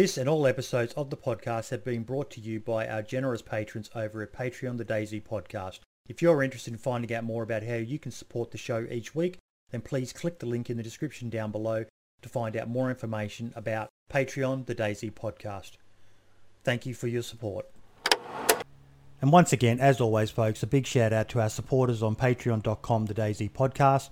This and all episodes of the podcast have been brought to you by our generous patrons over at Patreon The DayZ Podcast. If you're interested in finding out more about how you can support the show each week, then please click the link in the description down below to find out more information about Patreon The DayZ Podcast. Thank you for your support. And once again, as always, folks, a big shout out to our supporters on patreon.com, The DayZ Podcast.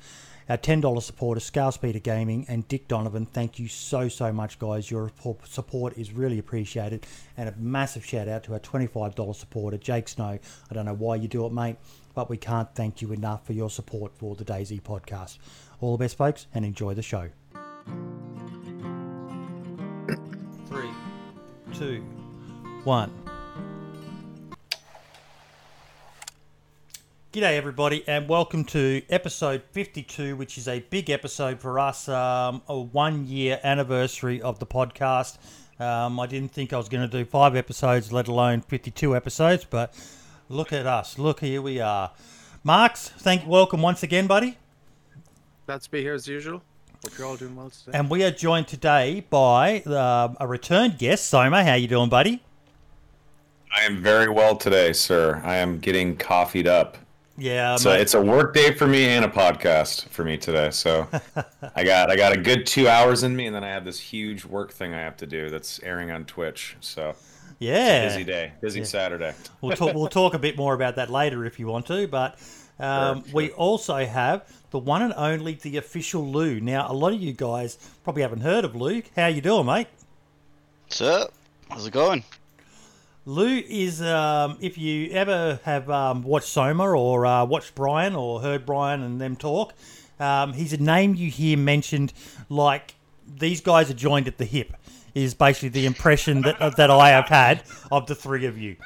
Our $10 supporters, Scale Speeder Gaming and Dick Donovan. Thank you so, so much, guys. Your support is really appreciated. And a massive shout out to our $25 supporter, Jake Snow. I don't know why you do it, mate, but we can't thank you enough for your support for the DayZ podcast. All the best, folks, and enjoy the show. Three, two, one. G'day, everybody, and welcome to episode 52, which is a big episode for us, um, a one year anniversary of the podcast. Um, I didn't think I was going to do five episodes, let alone 52 episodes, but look at us. Look, here we are. Marks, thank welcome once again, buddy. Glad to be here as usual. Hope you're all doing well today. And we are joined today by uh, a returned guest, Soma. How you doing, buddy? I am very well today, sir. I am getting coffeeed up. Yeah, so mate. it's a work day for me and a podcast for me today. So I got I got a good two hours in me, and then I have this huge work thing I have to do that's airing on Twitch. So yeah, busy day, busy yeah. Saturday. We'll talk we'll talk a bit more about that later if you want to, but um, sure, sure. we also have the one and only the official Lou. Now a lot of you guys probably haven't heard of Lou. How you doing, mate? What's up? How's it going? Lou is, um, if you ever have um, watched Soma or uh, watched Brian or heard Brian and them talk, um, he's a name you hear mentioned like these guys are joined at the hip. Is basically the impression that that I have had of the three of you.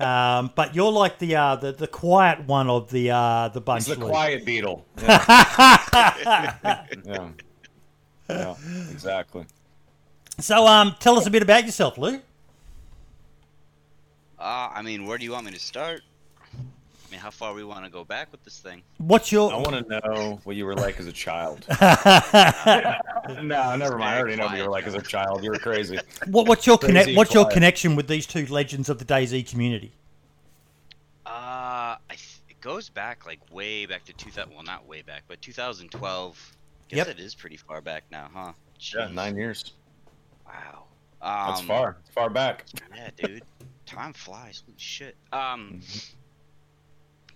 Um, but you're like the, uh, the the quiet one of the uh, the bunch. He's the Lou. quiet beetle. Yeah. yeah. yeah, exactly. So, um, tell us a bit about yourself, Lou. Uh, I mean, where do you want me to start? I mean, how far we want to go back with this thing? What's your? I want to know what you were like as a child. no, never mind. I already know what you were like as a child. You were crazy. What, what's your connect? What's your connection with these two legends of the DayZ community? Uh, th- it goes back like way back to 2000. Well, not way back, but 2012. Guess yep. it is pretty far back now, huh? Jeez. Yeah, nine years. Wow. Um, That's far. It's far back. Yeah, dude time flies. Holy shit. Um, mm-hmm.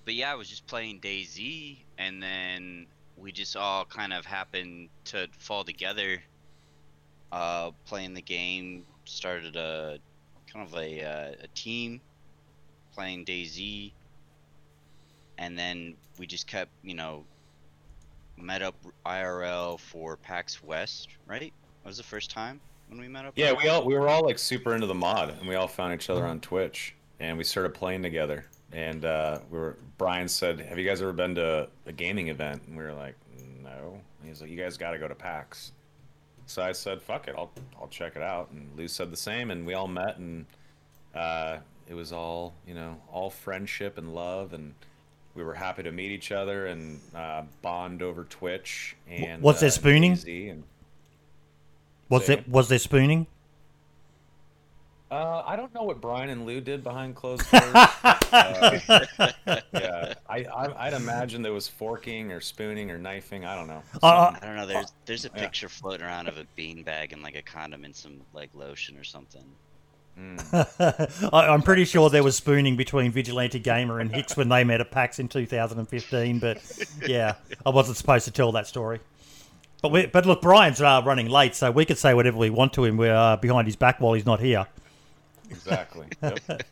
but yeah, I was just playing DayZ, and then we just all kind of happened to fall together. Uh, playing the game, started a kind of a, uh, a team playing DayZ, and then we just kept, you know, met up IRL for PAX West, right? That was the first time when we met up? Yeah, we all we were all like super into the mod, and we all found each other on Twitch, and we started playing together. And uh, we were Brian said, "Have you guys ever been to a gaming event?" And we were like, "No." And he's like, "You guys got to go to PAX." So I said, "Fuck it, I'll I'll check it out." And Lou said the same, and we all met, and uh, it was all you know, all friendship and love, and we were happy to meet each other and uh, bond over Twitch. And what's that spooning? And, was it was there spooning? Uh, I don't know what Brian and Lou did behind closed doors. uh, yeah, I, I would imagine there was forking or spooning or knifing. I don't know. Uh, I don't know. There's there's a picture yeah. floating around of a beanbag and like a condom and some like lotion or something. Mm. I, am pretty sure there was spooning between Vigilante Gamer and Hicks when they met at PAX in 2015, but yeah, I wasn't supposed to tell that story. But we, but look, Brian's uh, running late, so we could say whatever we want to him. We're uh, behind his back while he's not here. Exactly. Yep.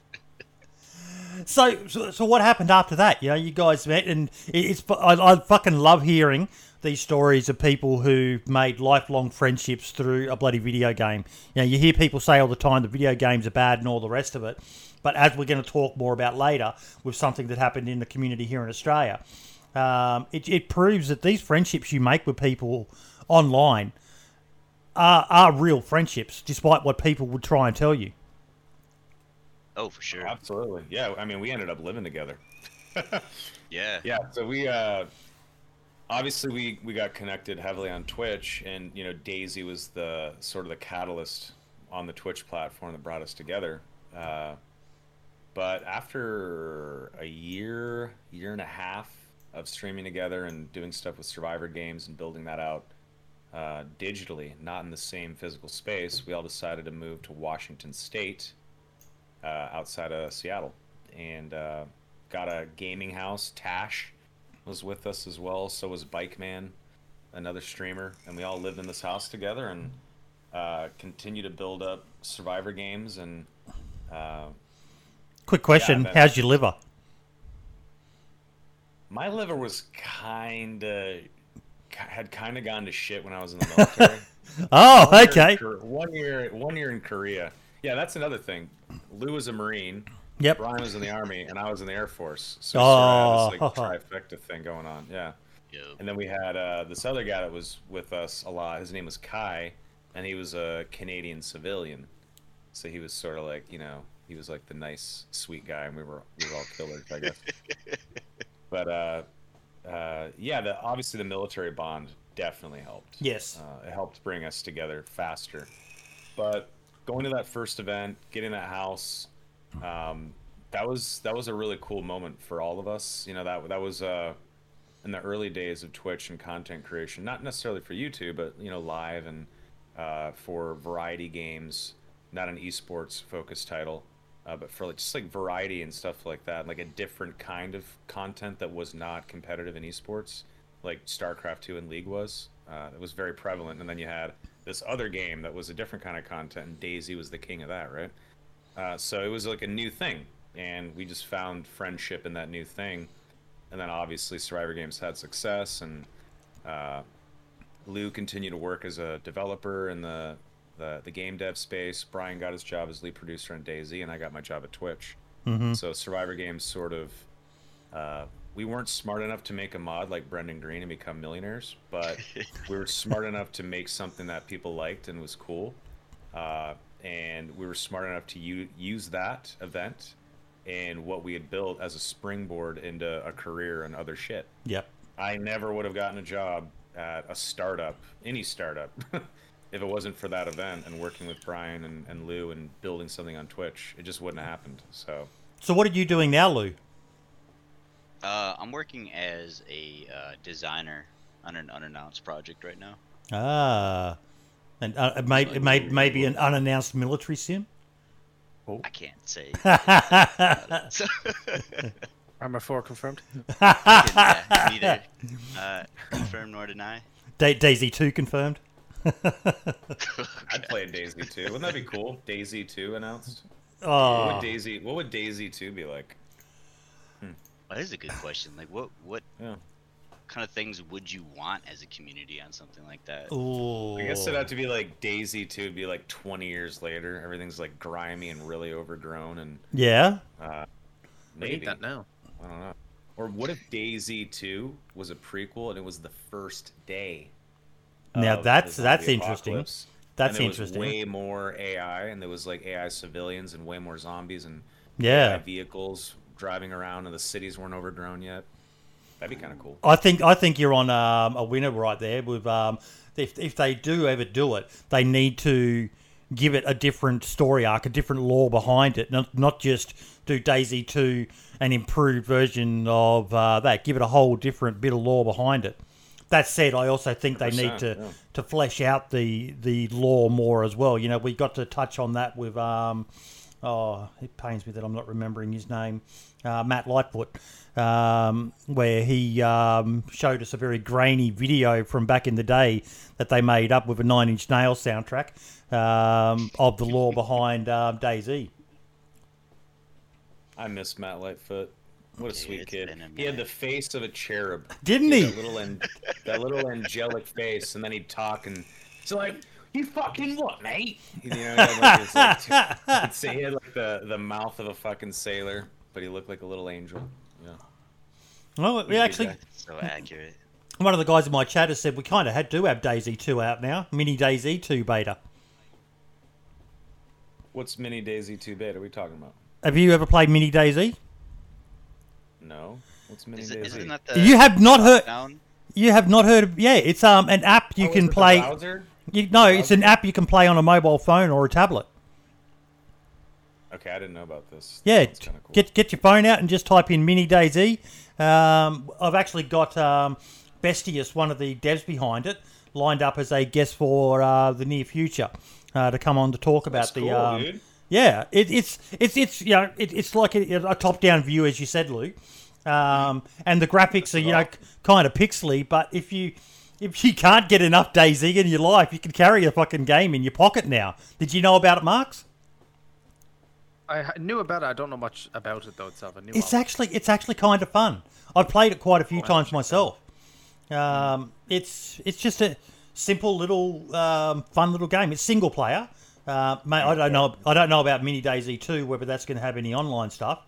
so, so, so what happened after that? You know, you guys met, and it's I, I fucking love hearing these stories of people who made lifelong friendships through a bloody video game. You know, you hear people say all the time the video games are bad and all the rest of it. But as we're going to talk more about later, with something that happened in the community here in Australia, um, it, it proves that these friendships you make with people online are, are real friendships, despite what people would try and tell you. Oh, for sure. Absolutely. Yeah. I mean, we ended up living together. yeah. Yeah. So we, uh, obviously we, we got connected heavily on Twitch and, you know, DayZ was the sort of the catalyst on the Twitch platform that brought us together. Uh, but after a year, year and a half of streaming together and doing stuff with Survivor games and building that out uh, digitally, not in the same physical space, we all decided to move to Washington State, uh, outside of Seattle, and uh, got a gaming house. Tash was with us as well. So was Bike Man, another streamer, and we all lived in this house together and uh, continue to build up Survivor games and. Uh, Quick question: but- How's your liver? My liver was kind of had kind of gone to shit when I was in the military. Oh, One okay. Kor- One year, one year in Korea. Yeah, that's another thing. Lou was a Marine. Yep. Brian was in the Army, and I was in the Air Force. So we sort of had this like trifecta thing going on. Yeah. Yo. And then we had uh, this other guy that was with us a lot. His name was Kai, and he was a Canadian civilian. So he was sort of like, you know, he was like the nice, sweet guy, and we were we were all killers, I guess. but uh, uh, yeah, the obviously the military bond definitely helped. Yes. Uh, it helped bring us together faster. But going to that first event, getting that house, um, that was that was a really cool moment for all of us. You know that that was uh, in the early days of Twitch and content creation, not necessarily for YouTube, but you know live and uh, for variety games, not an esports focused title. Uh, but for like, just like variety and stuff like that, like a different kind of content that was not competitive in esports, like StarCraft 2 and League was. Uh, it was very prevalent. And then you had this other game that was a different kind of content, and DayZ was the king of that, right? Uh, so it was like a new thing, and we just found friendship in that new thing. And then obviously Survivor Games had success, and uh, Lou continued to work as a developer in the, the the game dev space. Brian got his job as lead producer on DayZ, and I got my job at Twitch. Mm-hmm. So Survivor Games sort of uh, we weren't smart enough to make a mod like Brendan Greene and become millionaires, but we were smart enough to make something that people liked and was cool. Uh, and we were smart enough to u- use that event and what we had built as a springboard into a career and other shit. Yep. I never would have gotten a job at a startup, any startup, if it wasn't for that event and working with Brian and, and Lou and building something on Twitch. It just wouldn't have happened. So So what are you doing now, Lou? Uh, I'm working as a uh, designer on an unannounced project right now. Ah, and uh, it may, it may, maybe an unannounced military sim. I can't say. Arma 4 confirmed. yeah, neither uh, confirm nor deny. Da- DayZ two confirmed. I'd play DayZ 2. Wouldn't that be cool? DayZ 2 announced. What Oh, would DayZ what would DayZ 2 be like? That is a good question. Like, what what Yeah. kind of things would you want as a community on something like that? Ooh. I guess it'd have to be like DayZ 2 would be like 20 years later. Everything's like grimy and really overgrown and Yeah. uh We maybe need that now. I don't know. Or what if DayZ 2 was a prequel and it was the first day? Now that's- that's interesting. apocalypse, That's and there was interesting. way more AI and there was like AI civilians and way more zombies and Yeah. AI vehicles driving around and the cities weren't overgrown yet. That'd be kind of cool. I think I think you're on um, a winner right there. With um, if if they do ever do it, they need to give it a different story arc, a different lore behind it, not not just do DayZ two an improved version of uh, that. Give it a whole different bit of lore behind it. That said, I also think they need to yeah. to flesh out the the lore more as well. You know, we got to touch on that with um, oh, it pains me that I'm not remembering his name, uh, Matt Lightfoot, um, where he um, showed us a very grainy video from back in the day that they made up with a Nine Inch Nail soundtrack um, of the lore behind um, DayZ. I miss Matt Lightfoot. What a Yeah, sweet kid. He had the face of a cherub. Didn't had he? That little, an- that little angelic face, and then he'd talk and it's like, "You fucking what, mate?" You know, he had like his, like, he'd he had like the the mouth of a fucking sailor, but he looked like a little angel. Yeah. Well, we good actually. So accurate. one of the guys in my chat has said we kind of had to have DayZ 2 out now, Mini DayZ 2 beta. What's Mini DayZ 2 beta? Are we talking about? Have you ever played Mini DayZ? No. What's Mini Is it, DayZ? isn't that the You have not heard. down? You have not heard of? Yeah, it's um an app you Oh, is can it the play. browser? You, no, it's an app you can play on a mobile phone or a tablet. Okay, I didn't know about this. Yeah, That's kinda cool. get get your phone out and just type in Mini DayZ. Um, I've actually got um, Bestius, one of the devs behind it, lined up as a guest for uh, the near future uh, to come on to talk about That's the. cool, um, dude. Yeah, it, it's it's it's you know it, it's like a, a top-down view, as you said, Lou, um, and the graphics are you know kind of pixely. But if you if you can't get enough DayZ in your life, you can carry a fucking game in your pocket now. Did you know about it, Marks? I knew about it. I don't know much about it though itself. I knew It's actually it's actually kind of fun. I've played it quite a few Oh, times myself. Um, it's it's just a simple little um, fun little game. It's single player. Uh, mate, I don't know. I don't know about Mini DayZ two, whether that's going to have any online stuff.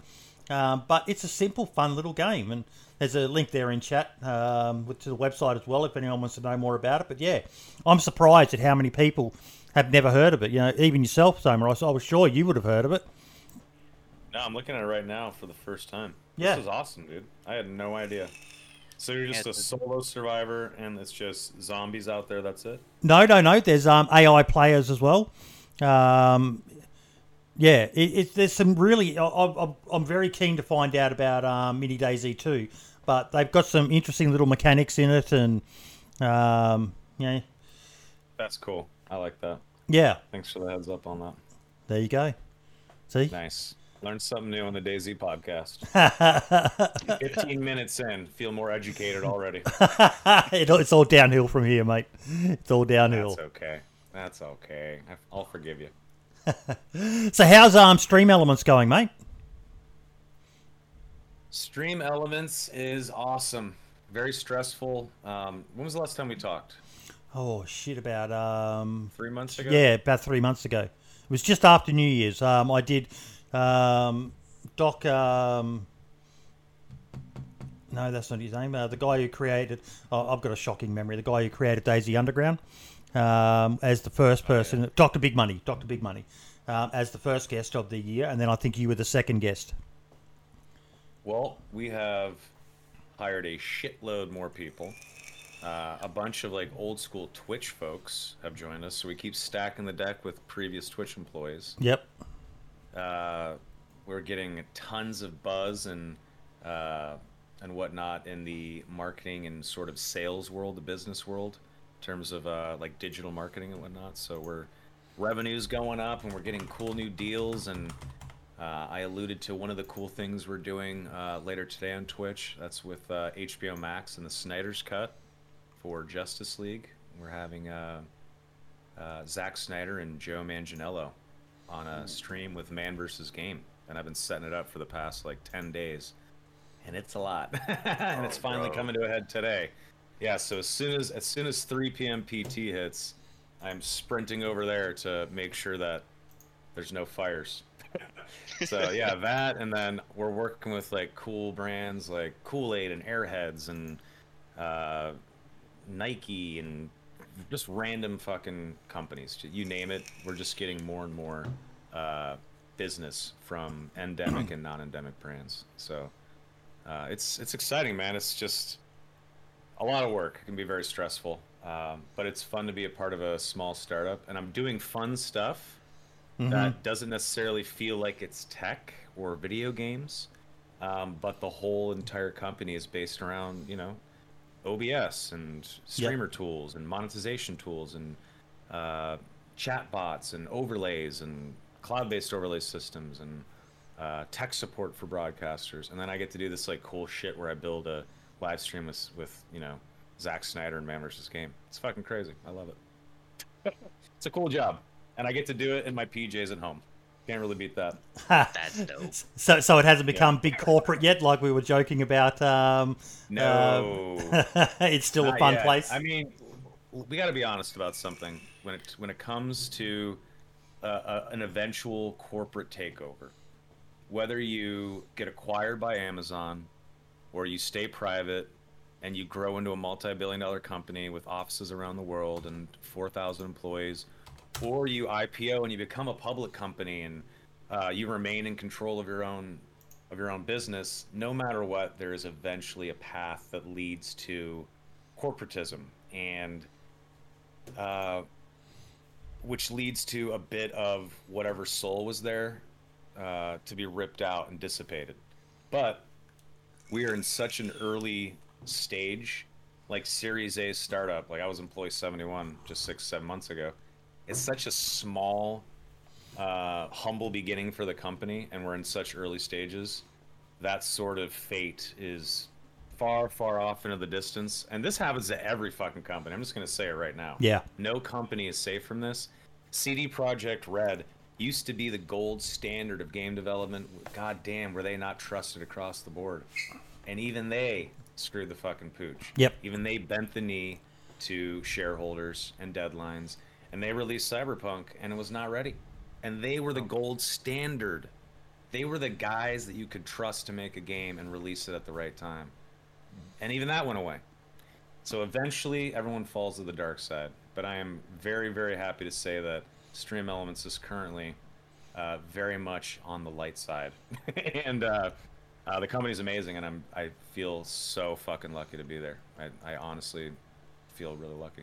Um, but it's a simple, fun little game, and there's a link there in chat um, with- to the website as well if anyone wants to know more about it. But yeah, I'm surprised at how many people have never heard of it. You know, even yourself, Soma. I was- I was sure you would have heard of it. No, I'm looking at it right now for the first time. Yeah. This is awesome, dude. I had no idea. So you're just Yeah, a solo survivor, and it's just zombies out there. That's it. No, no, no. There's um, AI players as well. Um, yeah, it, it, there's some really. I, I, I'm very keen to find out about um, Mini DayZ too, but they've got some interesting little mechanics in it, and um, yeah, That's cool. I like that. yeah. Thanks for the heads up on that. There you go. See, Nice. Learned something new on the DayZ podcast. 15 minutes in, feel more educated already. it, it's all downhill from here, mate. It's all downhill. That's okay. That's okay. I- I'll forgive you. So, how's um Stream Elements going, mate? Stream Elements is awesome. Very stressful. Um, when was the last time we talked? Oh shit! About um Three months ago? Yeah, about three months ago. It was just after New Year's. Um, I did um, Doc. Um, no, that's not his name. Uh, the guy who created. Oh, I've got a shocking memory. The guy who created DayZ Underground um, as the first person. Doctor Big Money. Doctor Big Money um, as the first guest of the year, and then I think you were the second guest. Well, we have hired a shitload more people. Uh, a bunch of like old school Twitch folks have joined us, so we keep stacking the deck with previous Twitch employees. Yep. Uh, we're getting tons of buzz and uh, and whatnot in the marketing and sort of sales world, the business world, terms of uh, like digital marketing and whatnot. So we're revenues going up, and we're getting cool new deals. And uh, I alluded to one of the cool things we're doing uh, later today on Twitch. That's with uh, HBO Max and the Snyder's Cut for Justice League. We're having uh, uh, Zack Snyder and Joe Manganiello on a stream with Man versus Game, and I've been setting it up for the past like ten days, and it's a lot, and it's Oh, finally bro. coming to a head today. Yeah, so as soon as as soon as 3 p.m. PT hits, I'm sprinting over there to make sure that there's no fires. so yeah, that, and then we're working with like cool brands like Kool Aid and Airheads and uh, Nike and just random fucking companies. You name it, we're just getting more and more uh, business from endemic and non-endemic brands. So uh, it's it's exciting, man. It's just a lot of work. It can be very stressful, um, but it's fun to be a part of a small startup. And I'm doing fun stuff that doesn't necessarily feel like it's tech or video games, um, but the whole entire company is based around you know OBS and streamer tools and monetization tools and uh, chat bots and overlays and cloud-based overlay systems and uh, tech support for broadcasters. And then I get to do this like cool shit where I build a live stream with, with you know Zack Snyder and Man vs. Game. It's fucking crazy. I love it. it's a cool job, and I get to do it in my PJs at home. Can't really beat that. That's dope. So, so it hasn't become big corporate yet, like we were joking about. Um, No. um, it's still a fun yet. place. I mean, we got to be honest about something when it when it comes to uh, uh, an eventual corporate takeover. Whether you get acquired by Amazon or you stay private and you grow into a multi-billion-dollar company with offices around the world and 4,000 employees, or you IPO and you become a public company and uh, you remain in control of your own of your own business, no matter what, there is eventually a path that leads to corporatism. And uh, which leads to a bit of whatever soul was there uh, to be ripped out and dissipated. But we are in such an early stage, like Series A startup. Like I was employee 71 just six, seven months ago. It's such a small, uh, humble beginning for the company, and we're in such early stages. That sort of fate is far, far off into the distance. And this happens to every fucking company. I'm just going to say it right now. Yeah. No company is safe from this. CD Projekt Red used to be the gold standard of game development. God damn, were they not trusted across the board? And even they screwed the fucking pooch. Yep. Even they bent the knee to shareholders and deadlines, and they released Cyberpunk, and it was not ready. And they were the oh. gold standard. They were the guys that you could trust to make a game and release it at the right time. And even that went away. So eventually, everyone falls to the dark side. But I am very, very happy to say that Stream Elements is currently uh, very much on the light side, and uh, uh, the company's amazing, and I'm I feel so fucking lucky to be there. I, I honestly feel really lucky.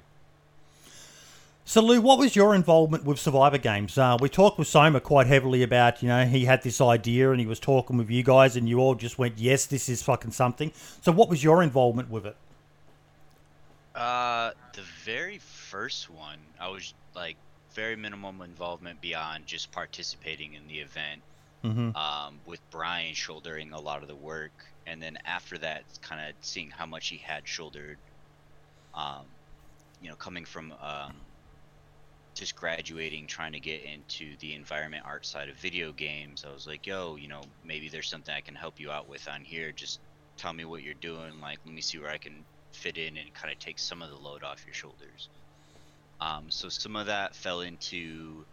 So, Lou, what was your involvement with Survivor Games? Uh, we talked with Soma quite heavily about, you know, he had this idea and he was talking with you guys, and you all just went, yes, this is fucking something. So, what was your involvement with it? Uh, the very first one, I was like very minimum involvement beyond just participating in the event. Mm-hmm. Um, with Brian shouldering a lot of the work, and then after that, kind of seeing how much he had shouldered. Um, you know, coming from um, just graduating, trying to get into the environment art side of video games, I was like, yo, you know, maybe there's something I can help you out with on here. Just tell me what you're doing. Like, let me see where I can fit in and kind of take some of the load off your shoulders. Um, so some of that fell into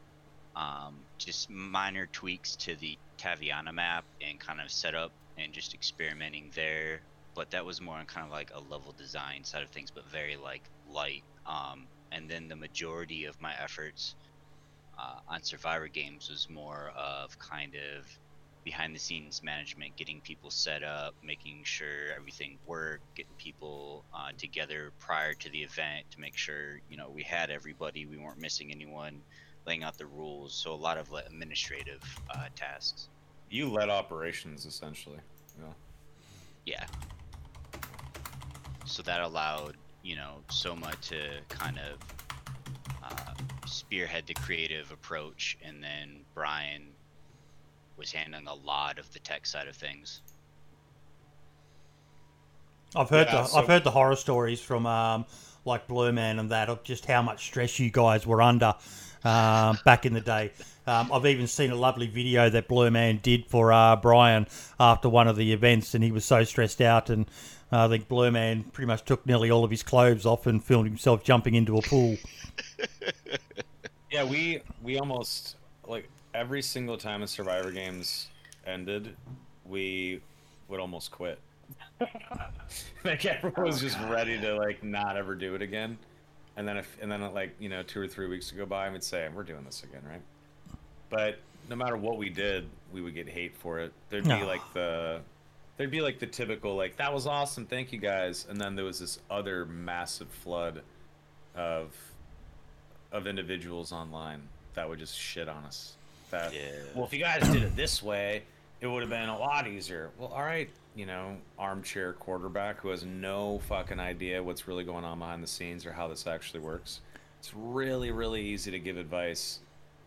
um, just minor tweaks to the Taviana map and kind of setup and just experimenting there. But that was more on kind of like a level design side of things, but very like light. Um, and then the majority of my efforts uh, on Survivor games was more of kind of behind the scenes management, getting people set up, making sure everything worked, getting people uh, together prior to the event to make sure you know we had everybody, we weren't missing anyone, laying out the rules. So a lot of like, administrative uh, tasks. You led operations essentially. Yeah. Yeah. So that allowed you know Soma to kind of uh, spearhead the creative approach, and then Brian was handling a lot of the tech side of things. I've heard Yeah, the so- I've heard the horror stories from um, like Blue Man and that of just how much stress you guys were under um, back in the day. Um, I've even seen a lovely video that Blue Man did for uh, Brian after one of the events, and he was so stressed out, and uh, I think Blue Man pretty much took nearly all of his clothes off and filmed himself jumping into a pool. Yeah, we we almost like every single time the Survivor games ended, we would almost quit. like everyone was just ready to like not ever do it again, and then if and then like you know two or three weeks to go by, and we'd say we're doing this again, right? But no matter what we did, we would get hate for it. There'd be No. like the there'd be like the typical like that was awesome, thank you guys, and then there was this other massive flood of of individuals online that would just shit on us. That Yeah. well, if you guys did it this way, it would have been a lot easier. Well, all right, you know, armchair quarterback who has no fucking idea what's really going on behind the scenes or how this actually works. It's really, really easy to give advice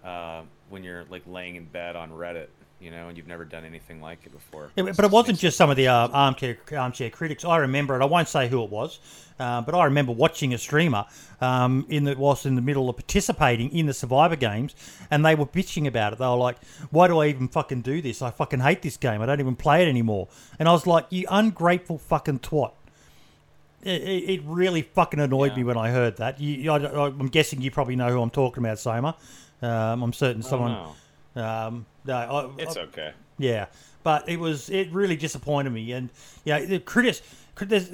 uh, when you're like laying in bed on Reddit, you know, and you've never done anything like it before. Yeah, but it wasn't just some of the uh, armchair armchair critics. I remember it. I won't say who it was, uh, but I remember watching a streamer um, in the was in the middle of participating in the Survivor games, and they were bitching about it. They were like, "Why do I even fucking do this? I fucking hate this game. I don't even play it anymore." And I was like, "You ungrateful fucking twat." It, really fucking annoyed me when I heard that. You, I, I'm guessing you probably know who I'm talking about, Soma. Um, I'm certain someone. Um, no, I, It's I- okay. yeah, but it was it really disappointed me, and yeah, the critis,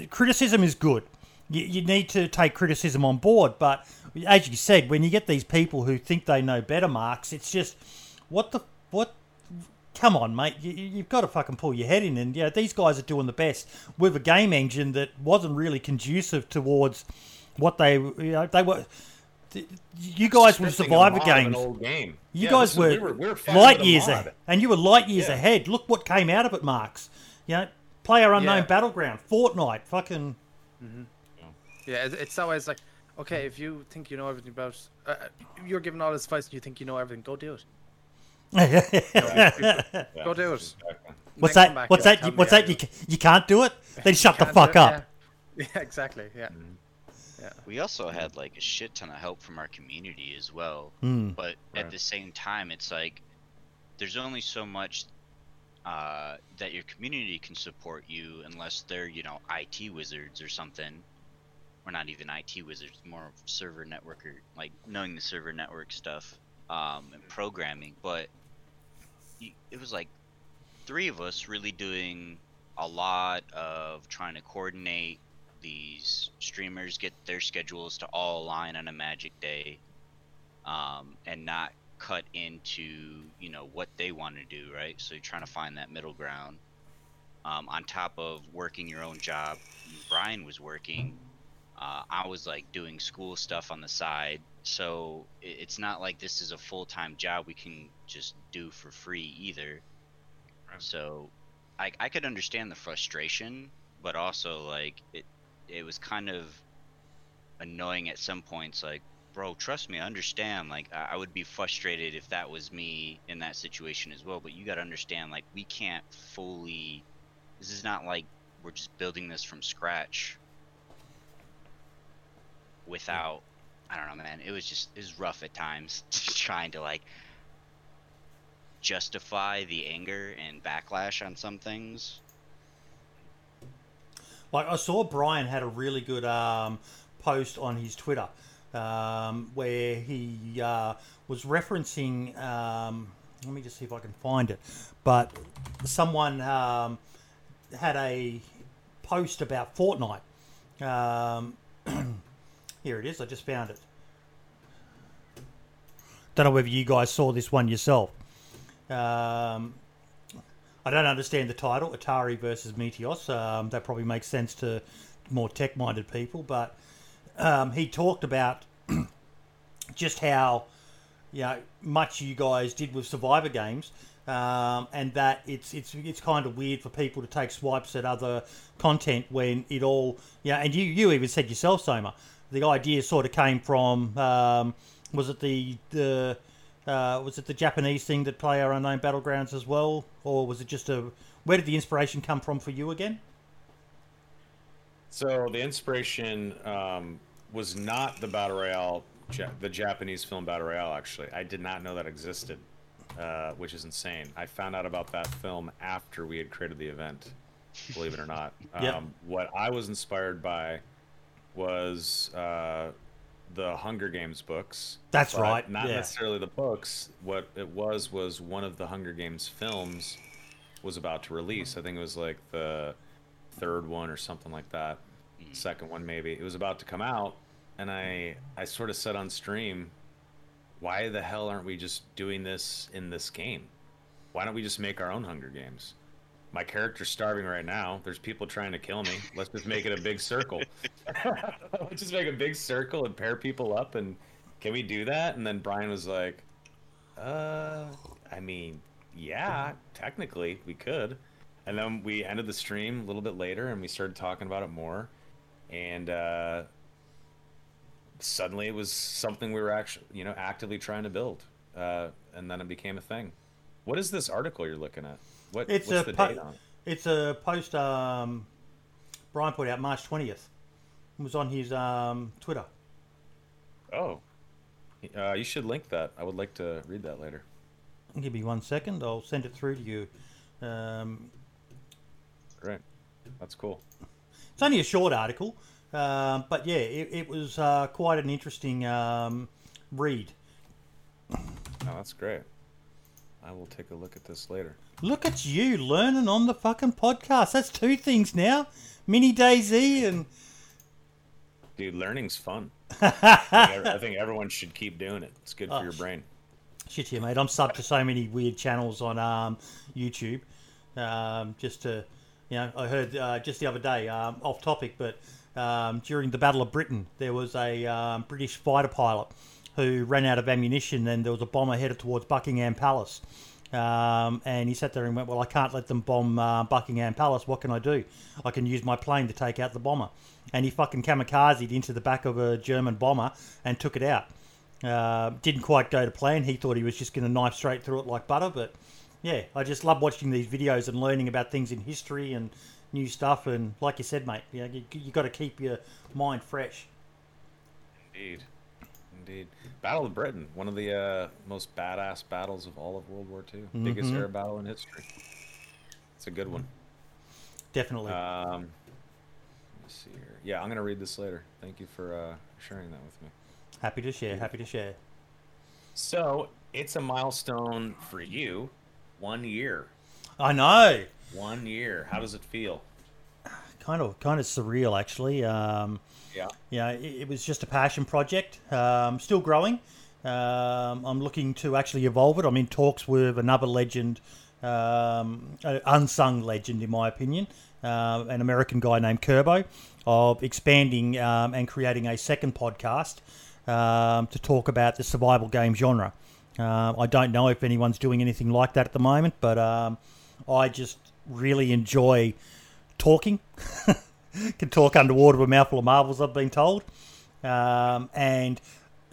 criticism is good. You, you need to take criticism on board, but as you said, when you get these people who think they know better, marks, it's just what the what. Come on, mate! You, you've got to fucking pull your head in, and yeah, these guys are doing the best with a game engine that wasn't really conducive towards what they you know they were you guys were Survivor mod of an games. old game. You Yeah, guys were, we were, we were light years ahead, and you were light years Yeah. ahead. Look what came out of it, Marks. You know, Player Unknown Yeah. Battleground, Fortnite, fucking. Yeah, it's, it's always like, okay, if you think you know everything about, uh, uh, you're giving all this advice and you think you know everything, go do it. Go do it. what's Then that? back What's that? You, what's that? You, you can't do it. Then shut the fuck do it, up. Yeah. Exactly. Yeah, exactly. Yeah. We also had like a shit ton of help from our community as well. Hmm. But Right. at the same time, it's like there's only so much uh, that your community can support you unless they're, you know, IT wizards or something. Or not even IT wizards, more server networker, like knowing the server network stuff um, and programming. But it was like three of us really doing a lot of trying to coordinate these streamers get their schedules to all align on a magic day um, and not cut into you know what they want to do right? So you're trying to find that middle ground. Um, on top of working your own job brian was working uh, i was like doing school stuff on the side. So it's not like this is a full-time job we can just do for free either. Right. so I, I could understand the frustration but also like it it was kind of annoying at some points like bro trust me i understand like I, I would be frustrated if that was me in that situation as well but you got to understand like we can't fully this is not like we're just building this from scratch without i don't know man it was just it was rough at times trying to like justify the anger and backlash on some things Like I saw Brian had a really good um, post on his Twitter um, where he uh, was referencing. Um, let me just see if I can find it. But someone um, had a post about Fortnite. Um, here it is. I just found it. Don't know whether you guys saw this one yourself. Um, I don't understand the title, Atari versus Meteos. Um, that probably makes sense to more tech-minded people, but um, he talked about just how you know much you guys did with Survivor games, um, and that it's it's it's kind of weird for people to take swipes at other content when it all yeah. And you you even said yourself, Soma, the idea sort of came from um, was it the the uh, was it the Japanese thing that PlayerUnknown battlegrounds as well, or was it just a? Where did the inspiration come from for you again? So the inspiration um, was not the battle royale, the Japanese film battle royale. Actually, I did not know that existed, uh, which is insane. I found out about that film after we had created the event. Believe it or not. Yep. Um, what I was inspired by was uh, the Hunger Games books. That's right, Not yeah. necessarily the books. What it was was one of the Hunger Games films was about to release. I think it was like the third one or something like that. Hmm. Second one maybe. It was about to come out, and I I sort of said on stream, why the hell aren't we just doing this in this game? Why don't we just make our own Hunger Games? My character's starving right now. There's people trying to kill me. Let's just make it a big circle. Let's just make a big circle and pair people up and can we do that? And then Brian was like, uh, I mean, yeah, technically we could. And then we ended the stream a little bit later and we started talking about it more. And uh, suddenly it was something we were actually, you know, actively trying to build. Uh, and then it became a thing. What is this article you're looking at? What, It's what's a the po- date on it? It's a post um, Brian put out March twentieth. It was on his um, Twitter. Oh. Uh, you should link that. I would like to read that later. Give me one second. I'll send it through to you. Um, Great. That's cool. It's only a short article, um, but yeah, it, it was uh, quite an interesting um, read. Oh, that's great. I will take a look at this later. Look at you learning on the fucking podcast. That's two things now. Mini Daisy and Dude, learning's fun. I think, everyone should keep doing it. It's good for Oh, your brain. shit, yeah, mate. I'm sub to so many weird channels on um, YouTube. Um, just to, you know, I heard uh, just the other day, um, off topic, but um, during the Battle of Britain, there was a um, British fighter pilot who ran out of ammunition, and there was a bomber headed towards Buckingham Palace. Um, and he sat there and went, "Well, I can't let them bomb uh, Buckingham Palace. What can I do? I can use my plane to take out the bomber." And he fucking kamikazed into the back of a German bomber and took it out. Uh, didn't quite go to plan. He thought he was just going to knife straight through it like butter, but yeah, I just love watching these videos and learning about things in history and new stuff. And like you said, mate, you, know, you, you got to keep your mind fresh. Indeed. Indeed. Battle of Britain, one of the uh, most badass battles of all of World War II. Mm-hmm. Biggest air battle in history. It's a good one. Definitely. Um, let's see here. Yeah, I'm going to read this later. Thank you for uh, sharing that with me. Happy to share. Happy to share. So, it's a milestone for you. One year. I know. One year. How does it feel? Kind of, kind of surreal, actually. Um, yeah. Yeah, it, it, was just a passion project. Um, still growing. Um, I'm looking to actually evolve it. I'm in talks with another legend, um, unsung legend, in my opinion, uh, an American guy named Kerbo, of expanding um, and creating a second podcast um, to talk about the survival game genre. Uh, I don't know if anyone's doing anything like that at the moment, but um, I just really enjoy talking. Can talk underwater with a mouthful of marbles, I've been told. Um, and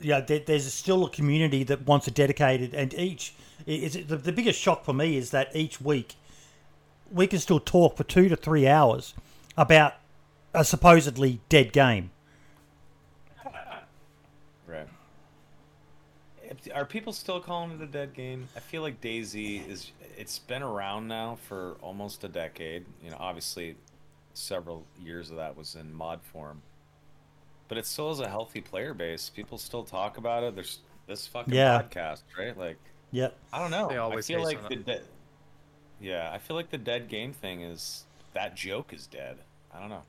yeah, there, there's still a community that wants a dedicated, and each is the, the biggest shock for me is that each week we can still talk for two to three hours about a supposedly dead game. Right. Are people still calling it a dead game? I feel like DayZ is. It's been around now for almost a decade. You know, obviously, several years of that was in mod form, but it still has a healthy player base. People still talk about it. There's this fucking yeah. podcast, right? Like, yep. I don't know. They always I feel like the de- yeah, I feel like the dead game thing is that joke is dead. I don't know.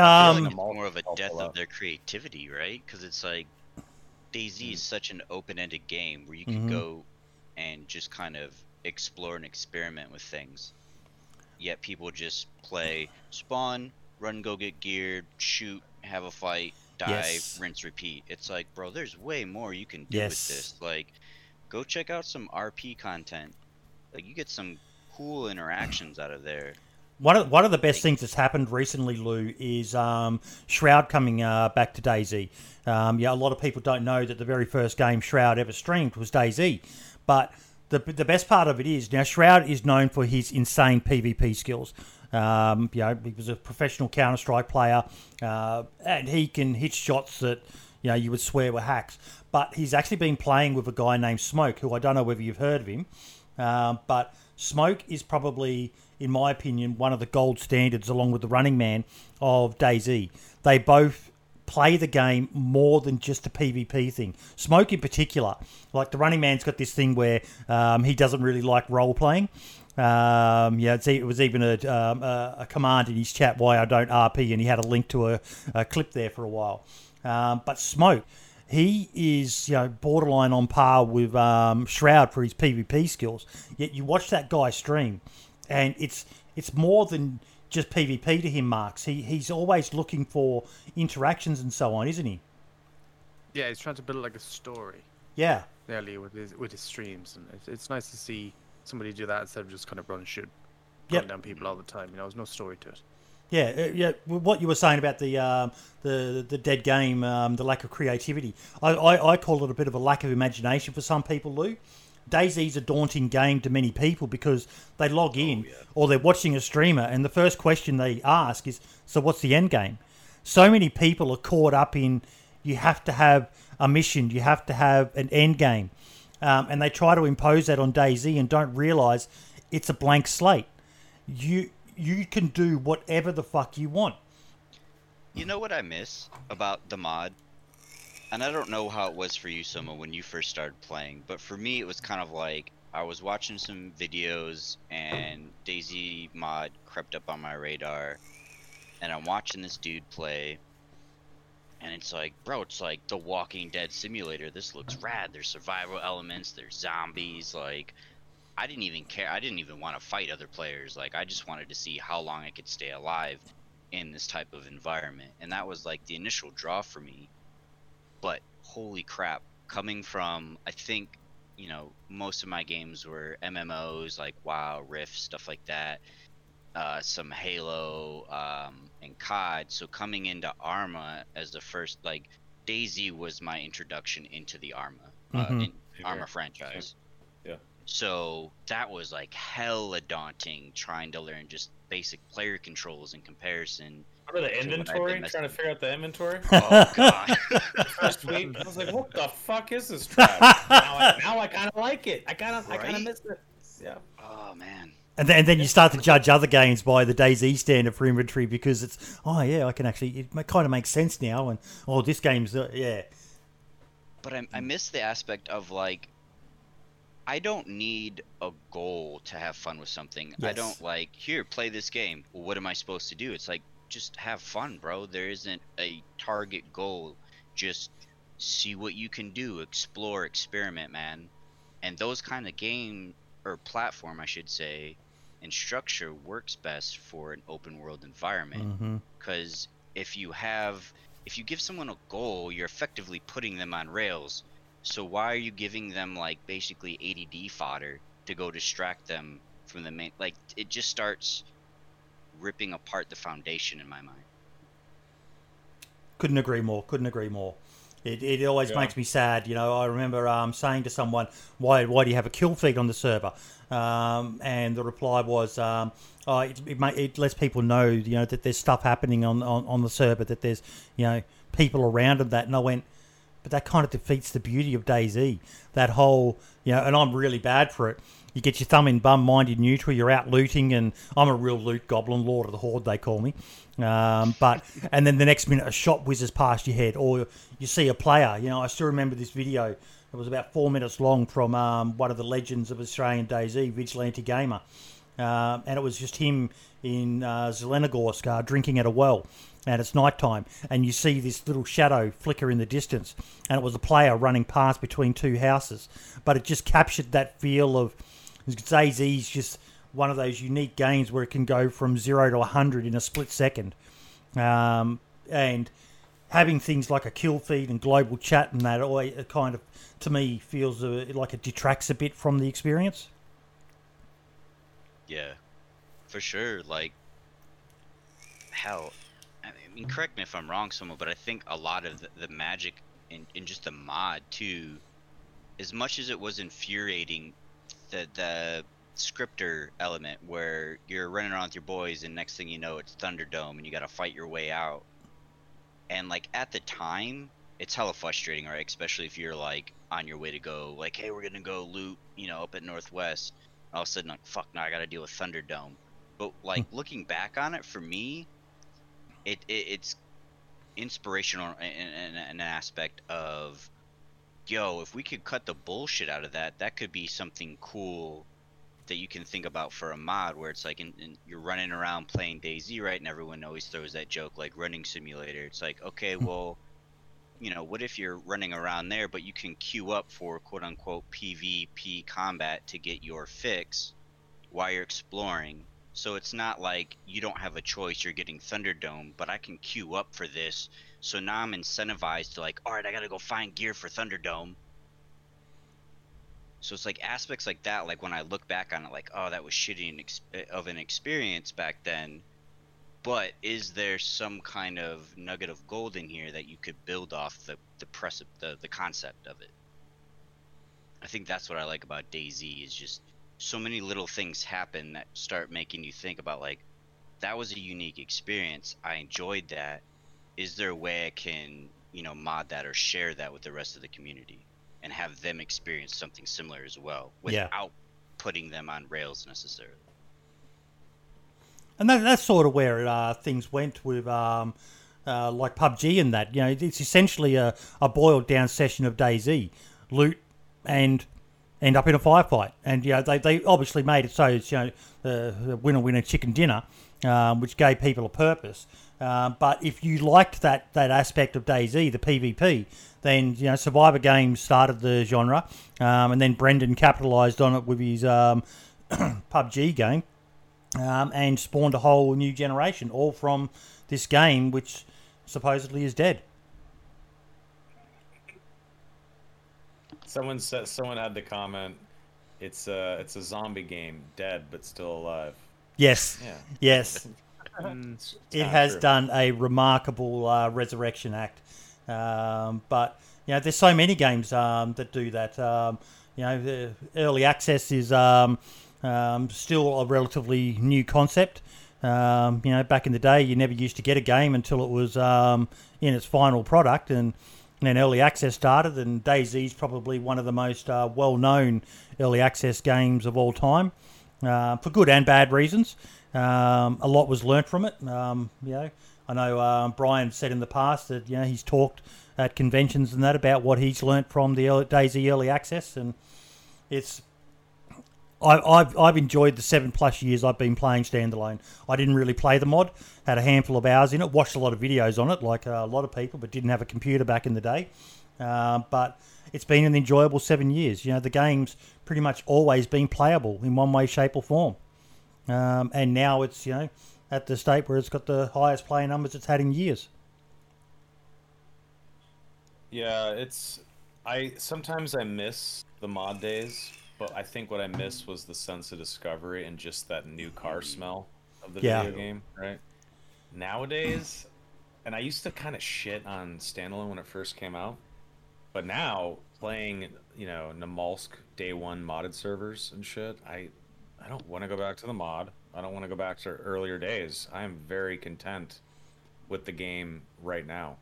Um, like more of a death of their creativity, right? Because it's like DayZ is such an open-ended game where you can mm-hmm. go and just kind of explore and experiment with things. Yet people just play spawn, run, go get geared, shoot, have a fight, die, yes. rinse, repeat. It's like, bro, there's way more you can do yes. with this. Like, go check out some RP content. Like, you get some cool interactions out of there. One of one of the best things that's happened recently, Lou, is um, Shroud coming uh, back to DayZ. Um, yeah, a lot of people don't know that the very first game Shroud ever streamed was DayZ, but the the best part of it is now Shroud is known for his insane PvP skills. Um, you know, he was a professional Counter Strike player, uh, and he can hit shots that you know you would swear were hacks. But he's actually been playing with a guy named Smoke, who I don't know whether you've heard of him, uh, but Smoke is probably in my opinion, one of the gold standards, along with the running man of DayZ. They both play the game more than just a PvP thing. Smoke in particular, like the running man's got this thing where um, he doesn't really like role playing. Um, yeah, it was even a, um, a, command in his chat why I don't RP, and he had a link to a, a clip there for a while. Um, but Smoke, he is you know borderline on par with um, Shroud for his PvP skills. Yet you watch that guy stream, and it's it's more than just PvP to him, Marks. He he's always looking for interactions and so on, isn't he? Yeah, he's trying to build like a story. Yeah. Nearly with his with his streams, and it's, it's nice to see somebody do that instead of just kind of run shoot, yep. down people all the time. You know, there's no story to it. Yeah, uh, yeah. What you were saying about the um, the the dead game, um, the lack of creativity, I, I, I call it a bit of a lack of imagination for some people, Lou. DayZ's a daunting game to many people because they log oh, in oh, yeah. or they're watching a streamer and the first question they ask is, "So what's the end game?" So many people are caught up in you have to have a mission, you have to have an end game, um, and they try to impose that on DayZ and don't realize it's a blank slate. You you can do whatever the fuck you want. You know what I miss about the mod and I don't know how it was for you, Soma, when you first started playing, but for me, it was kind of like I was watching some videos and DayZ mod crept up on my radar, and I'm watching this dude play, and it's like, bro, it's like the Walking Dead simulator. This looks rad. There's survival elements. There's zombies. Like, I didn't even care. I didn't even want to fight other players. Like, I just wanted to see how long I could stay alive. in this type of environment, and that was like the initial draw for me. But holy crap, coming from I think you know most of my games were MMOs like WoW, Rift, stuff like that. Uh, some Halo um, and COD. So coming into Arma as the first like DayZ was my introduction into the Arma uh, Mhm. in Arma franchise. Yeah. So that was like hella daunting trying to learn just basic player controls in comparison. Remember the inventory? messing Trying to figure out the inventory? Oh god. First week, I was like, "What the fuck is this trash?" now, I, now I kind of like it. I kind of, I kind of miss it. Yeah. oh man. And then, and then you start to judge other games by the DayZ standard for inventory because it's oh yeah I can actually it kind of makes sense now and oh this game's uh, yeah But I, I miss the aspect of like, I don't need a goal to have fun with something. I don't like here play this game. Well, what am I supposed to do? It's like just have fun, bro. There isn't a target goal. Just see what you can do, explore, experiment, man. And those kind of game or platform, I should say, and structure works best for an open world environment mm-hmm. because if you have if you give someone a goal you're effectively putting them on rails so why are you giving them like basically add fodder to go distract them from the main like it just starts ripping apart the foundation in my mind couldn't agree more couldn't agree more it, it always Yeah. makes me sad you know I remember um, saying to someone why why do you have a kill feed on the server um, and the reply was um, oh, it, it, ma- it lets people know you know that there's stuff happening on, on, on the server that there's you know people around and that and I went but that kind of defeats the beauty of DayZ. That whole, you know, and I'm really bad for it. You get your thumb in bum, minded neutral. You're out looting, and I'm a real loot goblin, lord of the horde, they call me. Um, but and then the next minute, a shot whizzes past your head, or you see a player. You know, I still remember this video. It was about four minutes long from um, one of the legends of Australian DayZ, Vigilante Gamer, um, and it was just him in uh, Zelenogorsk uh, drinking at a well, and it's nighttime, and you see this little shadow flicker in the distance, and it was a player running past between two houses, but it just captured that feel of DayZ is just one of those unique games where it can go from zero to 100 in a split second. Um, and having things like a kill feed and global chat and that always kind of, to me, feels uh, like it detracts a bit from the experience. yeah for sure like hell i mean correct me if i'm wrong someone but i think a lot of the, the magic in, in just the mod too as much as it was infuriating the the scripter element where you're running around with your boys and next thing you know it's thunderdome and you got to fight your way out. And like at the time it's hella frustrating right? Especially if you're like on your way to go like hey we're gonna go loot you know up at northwest. All of a sudden like fuck now i gotta deal with thunderdome. But like hmm. looking back on it for me it, it it's inspirational in, in, in an aspect of yo if we could cut the bullshit out of that that could be something cool that you can think about for a mod where it's like in, in, you're running around playing DayZ, right? And everyone always throws that joke like running simulator. It's like, okay, hmm. well, you know, what if you're running around there, but you can queue up for quote unquote PvP combat to get your fix while you're exploring? So it's not like you don't have a choice, you're getting Thunderdome, but I can queue up for this. So now I'm incentivized to like, all right, I gotta go find gear for Thunderdome. So it's like aspects like that. Like when I look back on it, like, oh, that was shitty ex- eh, of an experience back then. But is there some kind of nugget of gold in here that you could build off the the press the the concept of it? I think that's what I like about DayZ is just so many little things happen that start making you think about like that was a unique experience. I enjoyed that. Is there a way I can you know mod that or share that with the rest of the community? and have them experience something similar as well Yeah. without putting them on rails necessarily. And that, that's sort of where uh, things went with um, uh, like PUBG and that. You know, it's essentially a, a boiled down session of DayZ, loot and end up in a firefight. And you know, they, they obviously made it so it's you know the, the winner winner chicken dinner, um, which gave people a purpose. Um, but if you liked that that aspect of DayZ, the PvP, then you know Survivor Games started the genre, um, and then Brendan capitalised on it with his um, PUBG game. um, and spawned a whole new generation, all from this game, which supposedly is dead. Someone said someone had the comment. It's a it's a zombie game, dead but still alive. Yes, Yeah, yes, Mm, it has true. done a remarkable uh, resurrection act. Um, but you know, there's so many games um, that do that. Um, you know, the early access is um, um, still a relatively new concept. Um, you know, back in the day, you never used to get a game until it was um, in its final product, and, then early access started. And DayZ's probably one of the most uh, well-known early access games of all time, uh, for good and bad reasons. Um, a lot was learnt from it. Um, you know, I know um, Brian said in the past that you know he's talked at conventions and that about what he's learnt from the early, DayZ early access, and it's I, I've I've enjoyed the seven plus years I've been playing standalone. I didn't really play the mod, had a handful of hours in it, watched a lot of videos on it, like a lot of people, but didn't have a computer back in the day. Uh, but it's been an enjoyable seven years. You know, the game's pretty much always been playable in one way, shape, or form. Um, and now it's you know at the state where it's got the highest player numbers it's had in years. Yeah, it's I sometimes I miss the mod days, but I think what I missed was the sense of discovery and just that new car smell of the Yeah. video game, right? Nowadays, and I used to kind of shit on standalone when it first came out, but now playing, you know, Namalsk day one modded servers and shit, I I don't want to go back to the mod. I don't want to go back to earlier days. I am very content with the game right now.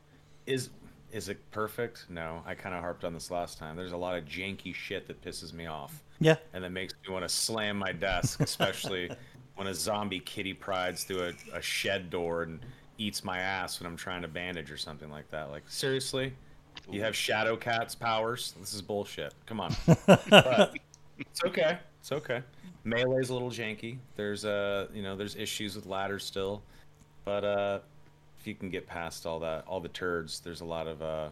Is is it perfect? No. I kind of harped on this last time. There's a lot of janky shit that pisses me off Yeah, and that makes me want to slam my desk, especially when a zombie kitty prides through a, a shed door and eats my ass when I'm trying to bandage or something like that. Like seriously, you have Shadow Cat's powers? This is bullshit. Come on. But it's okay. It's okay. Melee's a little janky. There's uh, you know, there's issues with ladders still, but uh, if you can get past all that, all the turds, there's a lot of uh,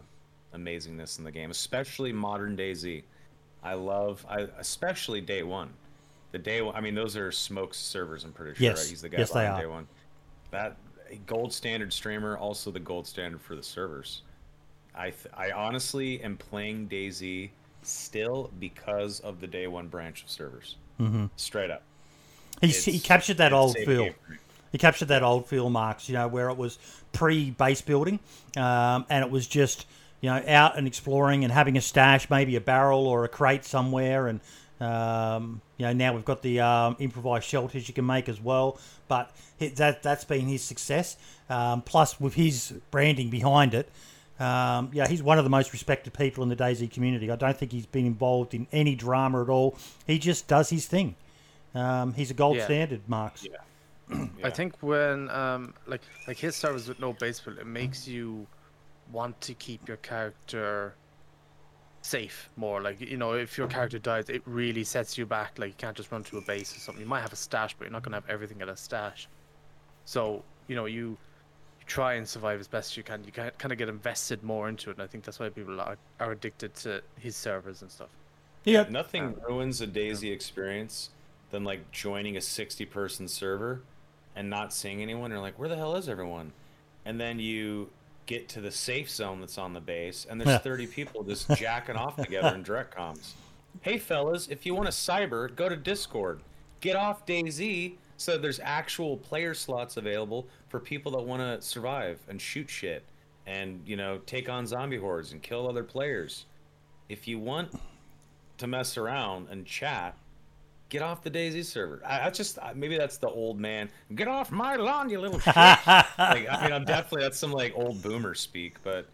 amazingness in the game, especially modern day Z. I love, I especially day one. The day one, I mean, those are Smoke's servers. I'm pretty sure. Yes. Right? He's the guy Yes, behind day one. That gold standard streamer, also the gold standard for the servers. I, th- I honestly am playing DayZ still because of the day one branch of servers. Mm-hmm. Straight up. He's, he captured that old feel. He captured that old feel, Marks. You know, where it was pre base building, um, and it was just you know out and exploring and having a stash, maybe a barrel or a crate somewhere, and um, you know now we've got the um, improvised shelters you can make as well. But that that's been his success. Um, plus, with his branding behind it, um, yeah, he's one of the most respected people in the DayZ community. I don't think he's been involved in any drama at all. He just does his thing. Um, he's a gold Yeah. standard, Marks. Yeah. I think when um like like his servers with no base build, it makes you want to keep your character safe more. Like you know, if your character dies, it really sets you back. Like you can't just run to a base or something. You might have a stash, but you're not gonna have everything at a stash. So you know you. You Try and survive as best you can. You kind of get invested more into it, and I think that's why people are, are addicted to his servers and stuff. Yeah, Nothing ruins a DayZ experience than like joining a 60 person server and not seeing anyone. You're like, where the hell is everyone? And then you get to the safe zone that's on the base, and there's 30 people just jacking off together in direct comms. Hey, fellas, if you want to cyber, go to Discord. Get off DayZ so there's actual player slots available for people that want to survive and shoot shit and, you know, take on zombie hordes and kill other players. If you want to mess around and chat, get off the DayZ server. I, I just I- maybe that's the old man. Get off my lawn, you little shit. like I mean, I'm definitely that's some like old boomer speak, but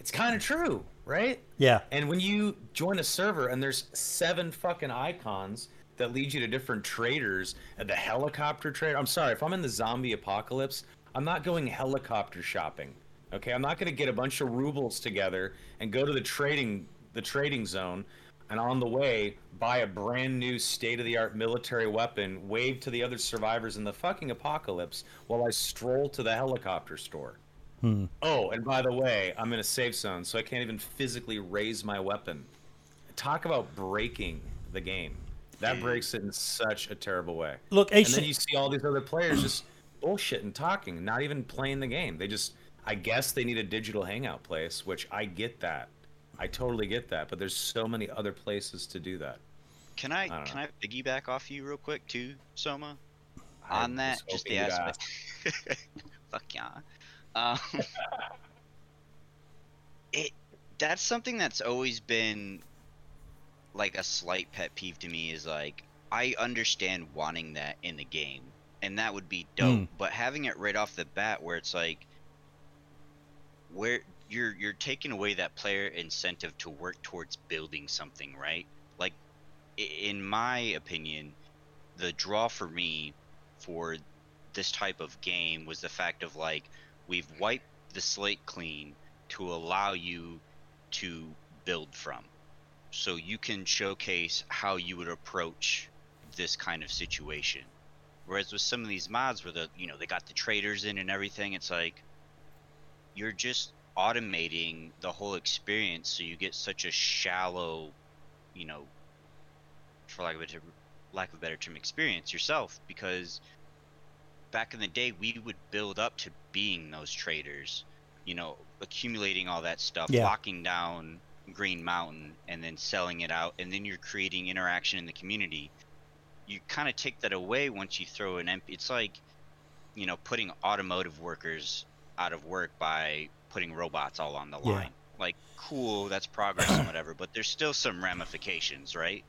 it's kind of true, right? yeah. And when you join a server and there's seven fucking icons that leads you to different traders, and the helicopter trader. I'm sorry, if I'm in the zombie apocalypse, I'm not going helicopter shopping. Okay, I'm not going to get a bunch of rubles together and go to the trading the trading zone and on the way buy a brand new state of the art military weapon, wave to the other survivors in the fucking apocalypse while I stroll to the helicopter store. Hmm. Oh, and by the way, I'm in a safe zone, so I can't even physically raise my weapon. Talk about breaking the game. That Dude. breaks it in such a terrible way. Look, And each then you see all these other players just bullshitting, talking, not even playing the game. They just, I guess they need a digital hangout place, which I get that. I totally get that. But there's so many other places to do that. Can I, don't can know. I piggyback off you real quick too, Soma? I On that, just the hoping you'd aspect. Fuck yeah. Um, it that's something that's always been like a slight pet peeve to me is like I understand wanting that in the game, and that would be dope. Mm. But having it right off the bat, where it's like, where you're you're taking away that player incentive to work towards building something, right? Like, in my opinion, the draw for me for this type of game was the fact of like we've wiped the slate clean to allow you to build from so you can showcase how you would approach this kind of situation whereas with some of these mods where the you know they got the traders in and everything it's like you're just automating the whole experience so you get such a shallow you know for lack of a better, lack of a better term experience yourself because back in the day we would build up to being those traders you know accumulating all that stuff Yeah. locking down green mountain and then selling it out and then you're creating interaction in the community you kind of take that away once you throw an empty it's like you know putting automotive workers out of work by putting robots all on the Yeah. line like cool that's progress and whatever but there's still some ramifications right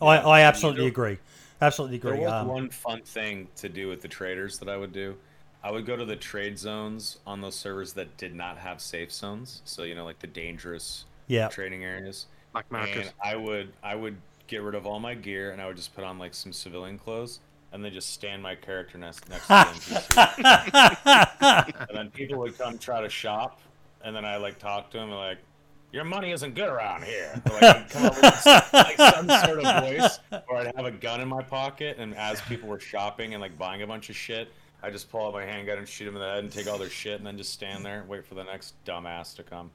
I, I Yeah, absolutely there- agree. Absolutely agree. There was Um, one fun thing to do with the traders that I would do. I would go to the trade zones on those servers that did not have safe zones. So you know, like the dangerous yeah, trading areas. Black market. And I would I would get rid of all my gear and I would just put on like some civilian clothes and then just stand my character next next to the NPC. and then people would come try to shop and then I like talk to them and like your money isn't good around here. Or, like, I'd come up with like some sort of voice, or I'd have a gun in my pocket, and as people were shopping and like buying a bunch of shit, I just pull out my handgun and shoot them in the head and take all their shit, and then just stand there and wait for the next dumbass to come.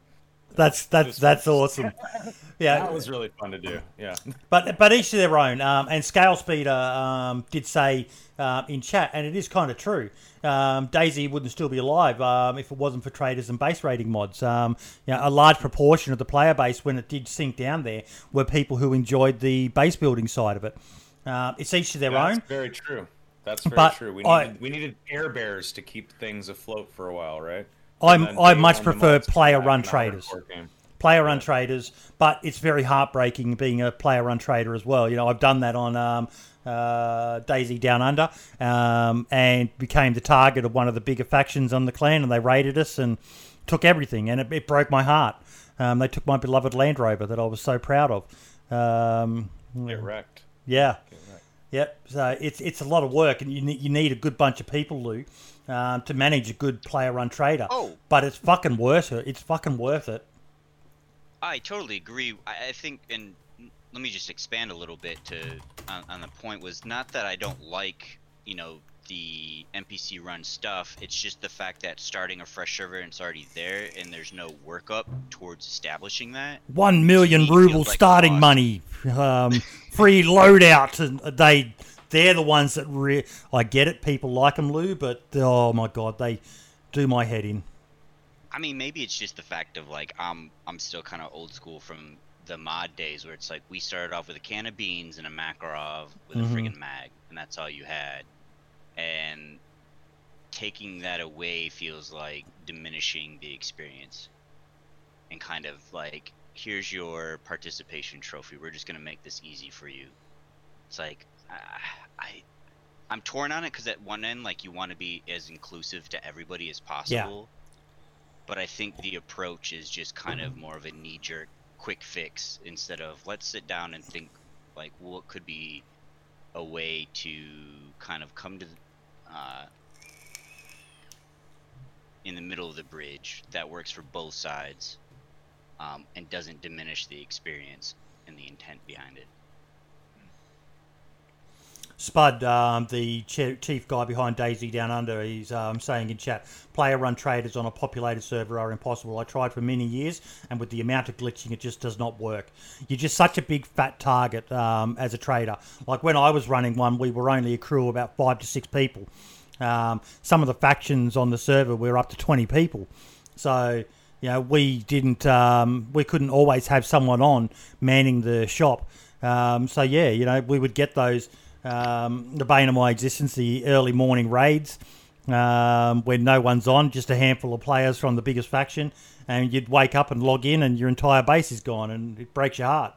That's that's that's awesome. Yeah, That was really fun to do. Yeah. But but each to their own. Um, and Scale Speeder um, did say uh, in chat, and it is kind of true. Um, DayZ wouldn't still be alive um, if it wasn't for traders and base rating mods. Um, you know, a large proportion of the player base, when it did sink down there, were people who enjoyed the base building side of it. Uh, it's each to their That's own. very true. That's very But true. We I- we needed air bears to keep things afloat for a while, right? I'm- I much prefer player run traders. player run traders, but it's very heartbreaking being a player run trader as well. You know, I've done that on um, uh, DayZ Down Under um, and became the target of one of the bigger factions on the clan, and they raided us and took everything, and it, it broke my heart. Um, they took my beloved Land Rover that I was so proud of. Um, Get wrecked. yeah. Get wrecked. Yep. So it's it's a lot of work, and you need, you need a good bunch of people, Lou, um, to manage a good player run trader. Oh. But it's fucking worth it. It's fucking worth it. I totally agree. I, think, and let me just expand a little bit to on, on the point was not that I don't like you know the NPC run stuff. It's just the fact that starting a fresh server and it's already there, and there's no workup towards establishing that. one million ruble like starting money, um, free loadout, and they they're the ones that re- I get it. People like them, Lou, but oh my god, they do my head in. I mean, maybe it's just the fact of like I'm I'm still kind of old school from the mod days where it's like we started off with a can of beans and a Makarov with Mhm. a friggin' mag, and that's all you had. And taking that away feels like diminishing the experience. And kind of like, here's your participation trophy. We're just gonna make this easy for you. It's like I, I'm torn on it because at one end, like you want to be as inclusive to everybody as possible. yeah. But I think the approach is just kind of more of a knee-jerk, quick fix instead of let's sit down and think like what could be a way to kind of come to uh, in the middle of the bridge that works for both sides um, and doesn't diminish the experience and the intent behind it. Spud, um, the chief guy behind DayZ Down Under, he's um, saying in chat, player-run traders on a populated server are impossible. I tried for many years, and with the amount of glitching, it just does not work. You're just such a big fat target um, as a trader. Like when I was running one, we were only a crew of about five to six people. Um, some of the factions on the server were up to 20 people. So, you know, we didn't, um, we couldn't always have someone on manning the shop. Um, so, yeah, you know, we would get those, um, the bane of my existence, the early morning raids um, when no one's on, just a handful of players from the biggest faction. And you'd wake up and log in, and your entire base is gone, and it breaks your heart.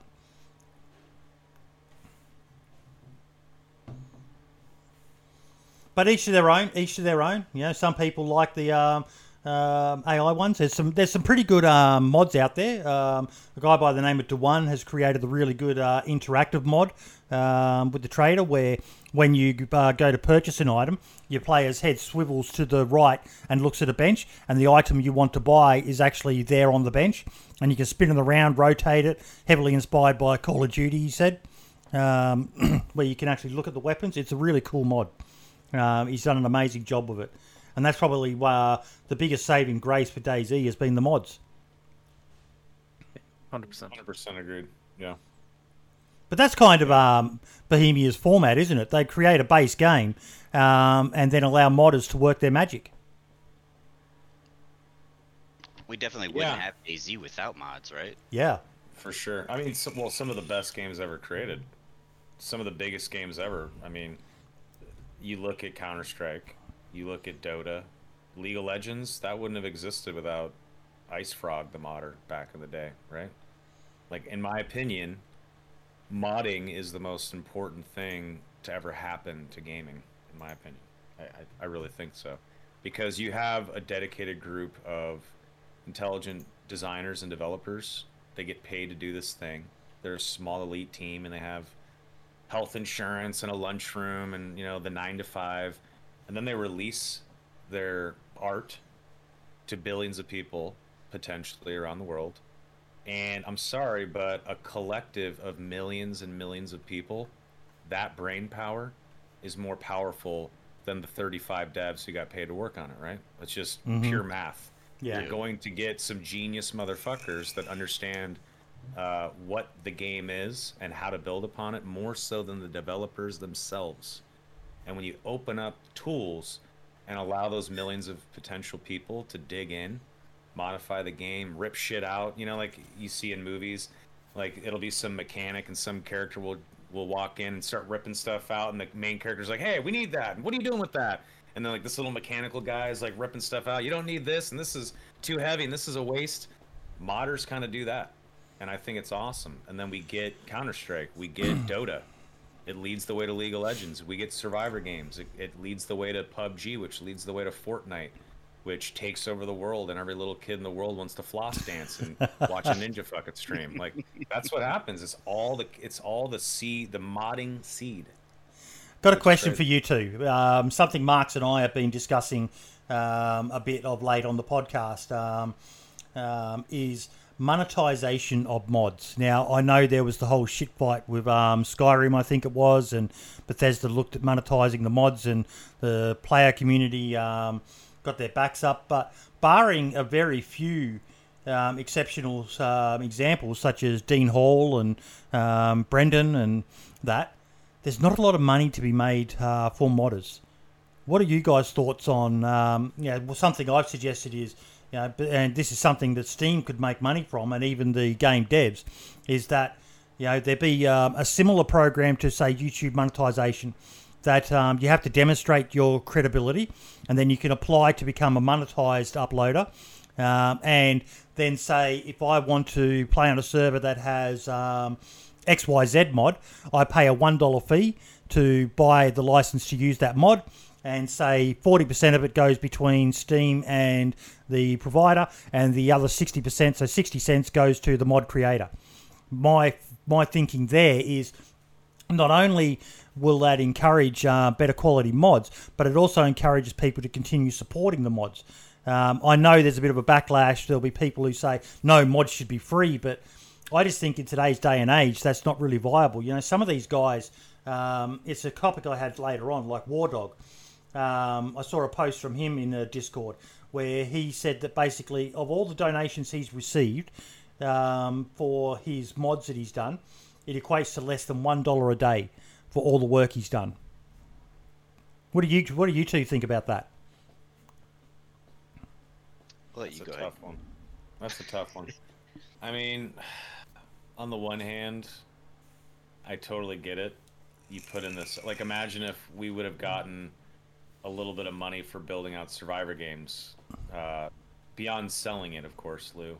but each to their own. Each to their own. You know, some people like the um, um, AI ones. There's some there's some pretty good um, mods out there. Um, a guy by the name of Dewan has created a really good uh, interactive mod um, with the trader, where when you uh, go to purchase an item, your player's head swivels to the right and looks at a bench, and the item you want to buy is actually there on the bench, and you can spin it around, rotate it. Heavily inspired by Call of Duty, he said, um, where you can actually look at the weapons. It's a really cool mod. Um, he's done an amazing job with it, and that's probably uh, the biggest saving grace for DayZ has been the mods. Hundred percent. 100% agreed. Yeah. But that's kind of um, Bohemia's format, isn't it? They create a base game um, and then allow modders to work their magic. We definitely wouldn't Yeah. have DayZ without mods, right? Yeah, For sure. I mean, some, well, some of the best games ever created. Some of the biggest games ever. I mean, you look at Counter Strike, you look at Dota, League of Legends. That wouldn't have existed without IceFrog, the modder, back in the day, right? Like, in my opinion, modding is the most important thing to ever happen to gaming. In my opinion, I, I, I really think so, because you have a dedicated group of intelligent designers and developers. They get paid to do this thing. They're a small elite team, and they have health insurance and a lunchroom, and you know the nine to five, and then they release their art to billions of people potentially around the world. And I'm sorry, but a collective of millions and millions of people, that brain power is more powerful than the 35 devs who got paid to work on it, right? It's just pure math. Yeah. You're going to get some genius motherfuckers that understand uh, what the game is and how to build upon it more so than the developers themselves. And when you open up tools and allow those millions of potential people to dig in, modify the game, rip shit out, you know, like you see in movies, like it'll be some mechanic and some character will will walk in and start ripping stuff out, and the main character's like, "Hey, we need that. What are you doing with that?" And then like this little mechanical guy is like ripping stuff out. You don't need this, and this is too heavy, and this is a waste. Modders kind of do that, and I think it's awesome. And then we get Counter Strike, we get Dota. It leads the way to League of Legends. We get Survivor games. It, it leads the way to PUBG, which leads the way to Fortnite, which takes over the world, and every little kid in the world wants to floss dance and watch a ninja fucking stream. Like that's what happens. It's all the it's all the seed, the modding seed. Got a question for you too. Um, something Marks and I have been discussing um, a bit of late on the podcast um, um, is monetization of mods. Now, I know there was the whole shit fight with um, Skyrim, I think it was, and Bethesda looked at monetizing the mods, and the player community um, got their backs up. But barring a very few um, exceptional um, examples, such as Dean Hall and um, Brendan and that, there's not a lot of money to be made uh, for modders. What are you guys' thoughts on? Um, well, something I've suggested is, you know, and this is something that Steam could make money from, and even the game devs, is that you know there be um, a similar program to say YouTube monetization that um, you have to demonstrate your credibility, and then you can apply to become a monetized uploader, um, and then say if I want to play on a server that has um, XYZ mod, I pay a $1 fee to buy the license to use that mod. And say 40% of it goes between Steam and the provider, and the other 60%, so 60 cents, goes to the mod creator. My my thinking there is not only will that encourage uh, better quality mods, but it also encourages people to continue supporting the mods. Um, I know there's a bit of a backlash. There'll be people who say no mods should be free, but I just think in today's day and age that's not really viable. You know, some of these guys Um, it's a topic I had later on, like War Dog. Um, I saw a post from him in the Discord where he said that basically, of all the donations he's received um, for his mods that he's done, it equates to less than one dollar a day for all the work he's done. What do you What do you two think about that? I'll let That's you a go ahead. tough one. That's a tough one. I mean, on the one hand, I totally get it. You put in this like imagine if we would have gotten a little bit of money for building out survivor games uh, beyond selling it, of course, Lou.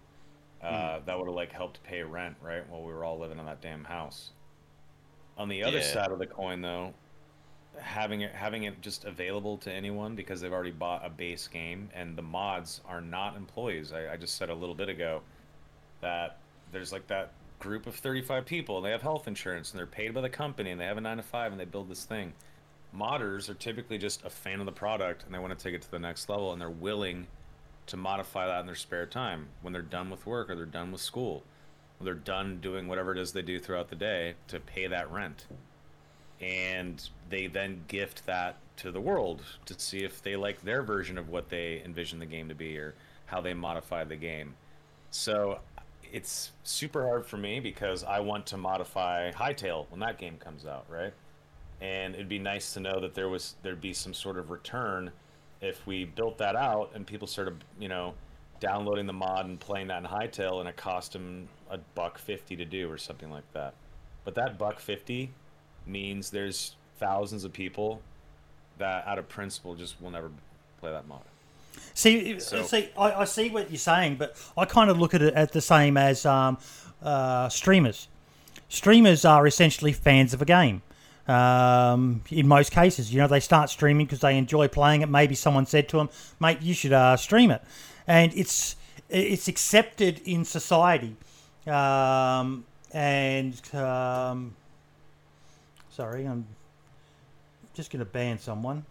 Uh, That would have like helped pay rent, right? While we were all living in that damn house. On the other Yeah. side of the coin, though, having it having it just available to anyone because they've already bought a base game and the mods are not employees. I, I just said a little bit ago that there's like that group of 35 people and they have health insurance and they're paid by the company and they have a nine to five and they build this thing. Modders are typically just a fan of the product and they want to take it to the next level and they're willing to modify that in their spare time when they're done with work or they're done with school. They're done doing whatever it is they do throughout the day to pay that rent and they then gift that to the world to see if they like their version of what they envision the game to be or how they modify the game. So it's super hard for me because I want to modify Hightail when that game comes out, right? And it'd be nice to know that there was there'd be some sort of return if we built that out and people started, you know, downloading the mod and playing that in Hightail it cost them a buck fifty to do or something like that. But that buck fifty means there's thousands of people that out of principle just will never play that mod. See, So- see, I, I see what you're saying, but I kind of look at it at the same as um, uh, streamers. Streamers are essentially fans of a game. Um, in most cases, you know, they start streaming because they enjoy playing it. Maybe someone said to them, "Mate, you should uh, stream it," and it's it's accepted in society. Um, and um, sorry, I'm just going to ban someone.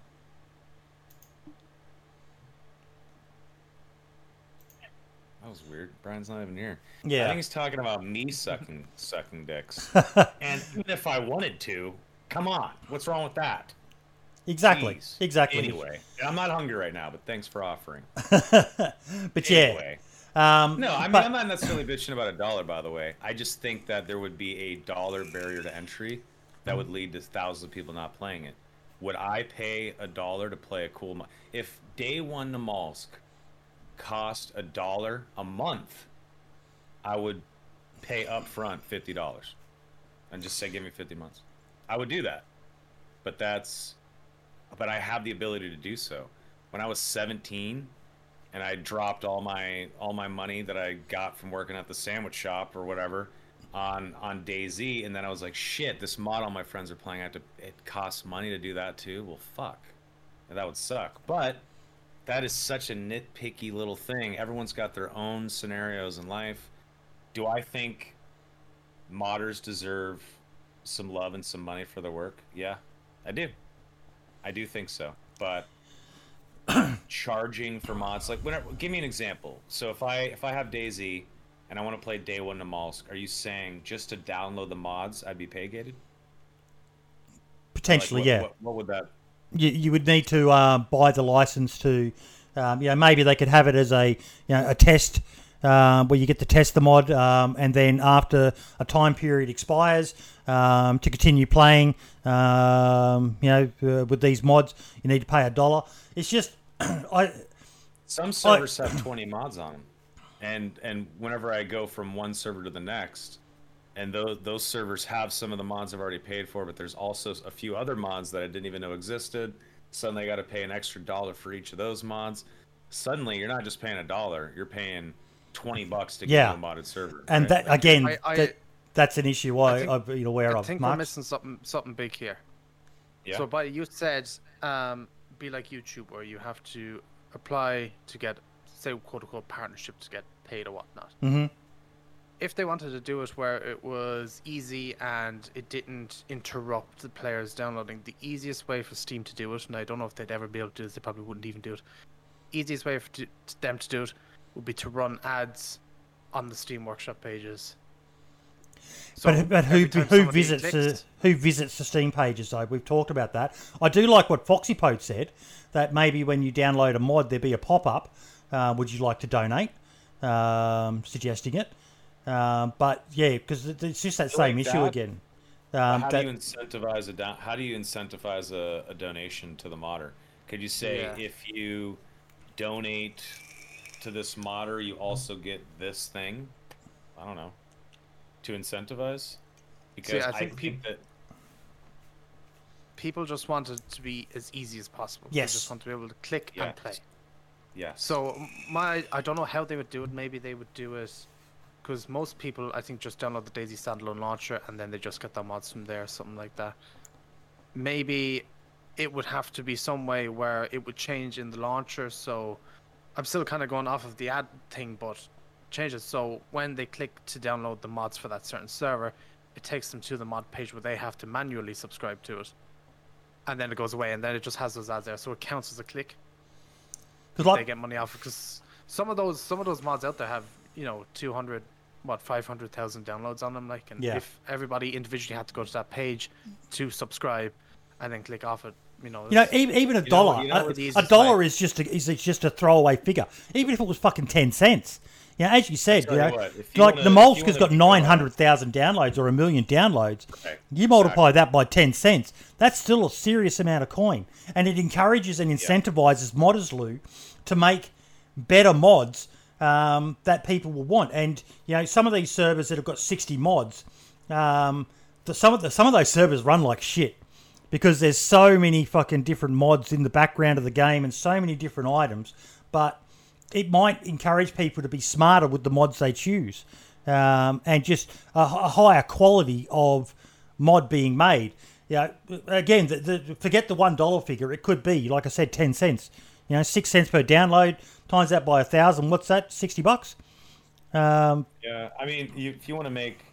That was weird. Brian's not even here. Yeah. I think he's talking about me sucking sucking dicks. and even if I wanted to, come on, what's wrong with that? Exactly. Jeez. Exactly. Anyway, I'm not hungry right now, but thanks for offering. but yeah. Um, No, I mean but- I'm not necessarily bitching about a dollar. By the way, I just think that there would be a dollar barrier to entry that would lead to thousands of people not playing it. Would I pay a dollar to play a cool? Mo- if Day One Namalsk cost a dollar a month, I would pay up front fifty dollars, and just say give me fifty months. I would do that, but that's, but I have the ability to do so. When I was seventeen, and I dropped all my all my money that I got from working at the sandwich shop or whatever on on DayZ, and then I was like, shit, this mod all my friends are playing. I have to. It costs money to do that too. Well, fuck, that would suck. But that is such a nitpicky little thing. Everyone's got their own scenarios in life. Do I think modders deserve some love and some money for their work? Yeah, I do. I do think so. But charging for mods. Like whenever give me an example. So if i if i have DayZ and i want to play day one Namalsk, are you saying just to download the mods i'd be pay gated? Potentially, what, yeah. what, what would that? You, you would need to uh, buy the license to, um, you know, maybe they could have it as a, you know, a test um, where you get to test the mod, um, and then after a time period expires, um, to continue playing, um, you know, uh, with these mods, you need to pay a dollar. It's just, I, some servers have 20 mods on them and and whenever i go from one server to the next and those those servers have some of the mods i've already paid for but there's also a few other mods that i didn't even know existed. Suddenly i got to pay an extra dollar for each of those mods. Suddenly you're not just paying a dollar you're paying 20 bucks to get Yeah. a modded server and right? that again, I- I- that, that's an issue I, think- I've been aware I of. think we're Mark? missing something something big here. yeah So, but you said um, be like YouTube, where you have to apply to get, say, quote unquote, partnership to get paid or whatnot. Mhm. If they wanted to do it where it was easy and it didn't interrupt the players downloading, the easiest way for Steam to do it, and I don't know if they'd ever be able to do this, they probably wouldn't even do it. Easiest way for to, them to do it would be to run ads on the Steam Workshop pages So but but who who somebody visits the, who visits the Steam pages though? We've talked about that. I do like what Foxy FoxyPote said that maybe when you download a mod, there be a pop up. Uh, would you like to donate? Um, suggesting it. Um, but yeah, because it's just that same like issue that- again. Um, how that- do you incentivize a don- how do you incentivize a, a donation to the modder? Could you say Yeah. if you donate to this modder, you also get this thing? I don't know. To incentivize, because I I think think, that people just want it to be as easy as possible. Yes. They just want to be able to click Yeah. and play. yes, So my, I don't know how they would do it. Maybe they would do it because most people, I think, just download the DayZ standalone launcher and then they just get the mods from there, something like that. Maybe it would have to be some way where it would change in the launcher. So I'm still kind of going off of the ad thing, but change it so when they click to download the mods for that certain server, it takes them to the mod page where they have to manually subscribe to it. And then it goes away, and then it just has those ads there, so it counts as a click they get money off because some of those some of those mods out there have you know 200 what 500,000 downloads on them like and Yeah. if everybody individually had to go to that page to subscribe and then click off it you know You know, even, even a know dollar, what- you know a- a, dollar is just a, is just a throwaway figure. Even if it was fucking ten cents, you know, as you said, you know, what, you like wanna- the if Namalsk's got nine hundred thousand downloads or a million downloads. Right, You multiply that by ten cents, that's still a serious amount of coin, and it encourages and incentivizes modders, Lou, to make better mods um, that people will want. And you know, some of these servers that have got sixty mods, um, the, some of the, some of those servers run like shit because there's so many fucking different mods in the background of the game and so many different items. But it might encourage people to be smarter with the mods they choose, um, and just a, a higher quality of mod being made. Yeah, again, the, the, forget the one dollar figure. It could be, like I said, ten cents. You know, six cents per download. Times that by a thousand. What's that? Sixty bucks. Um, yeah. I mean, you, if you want to make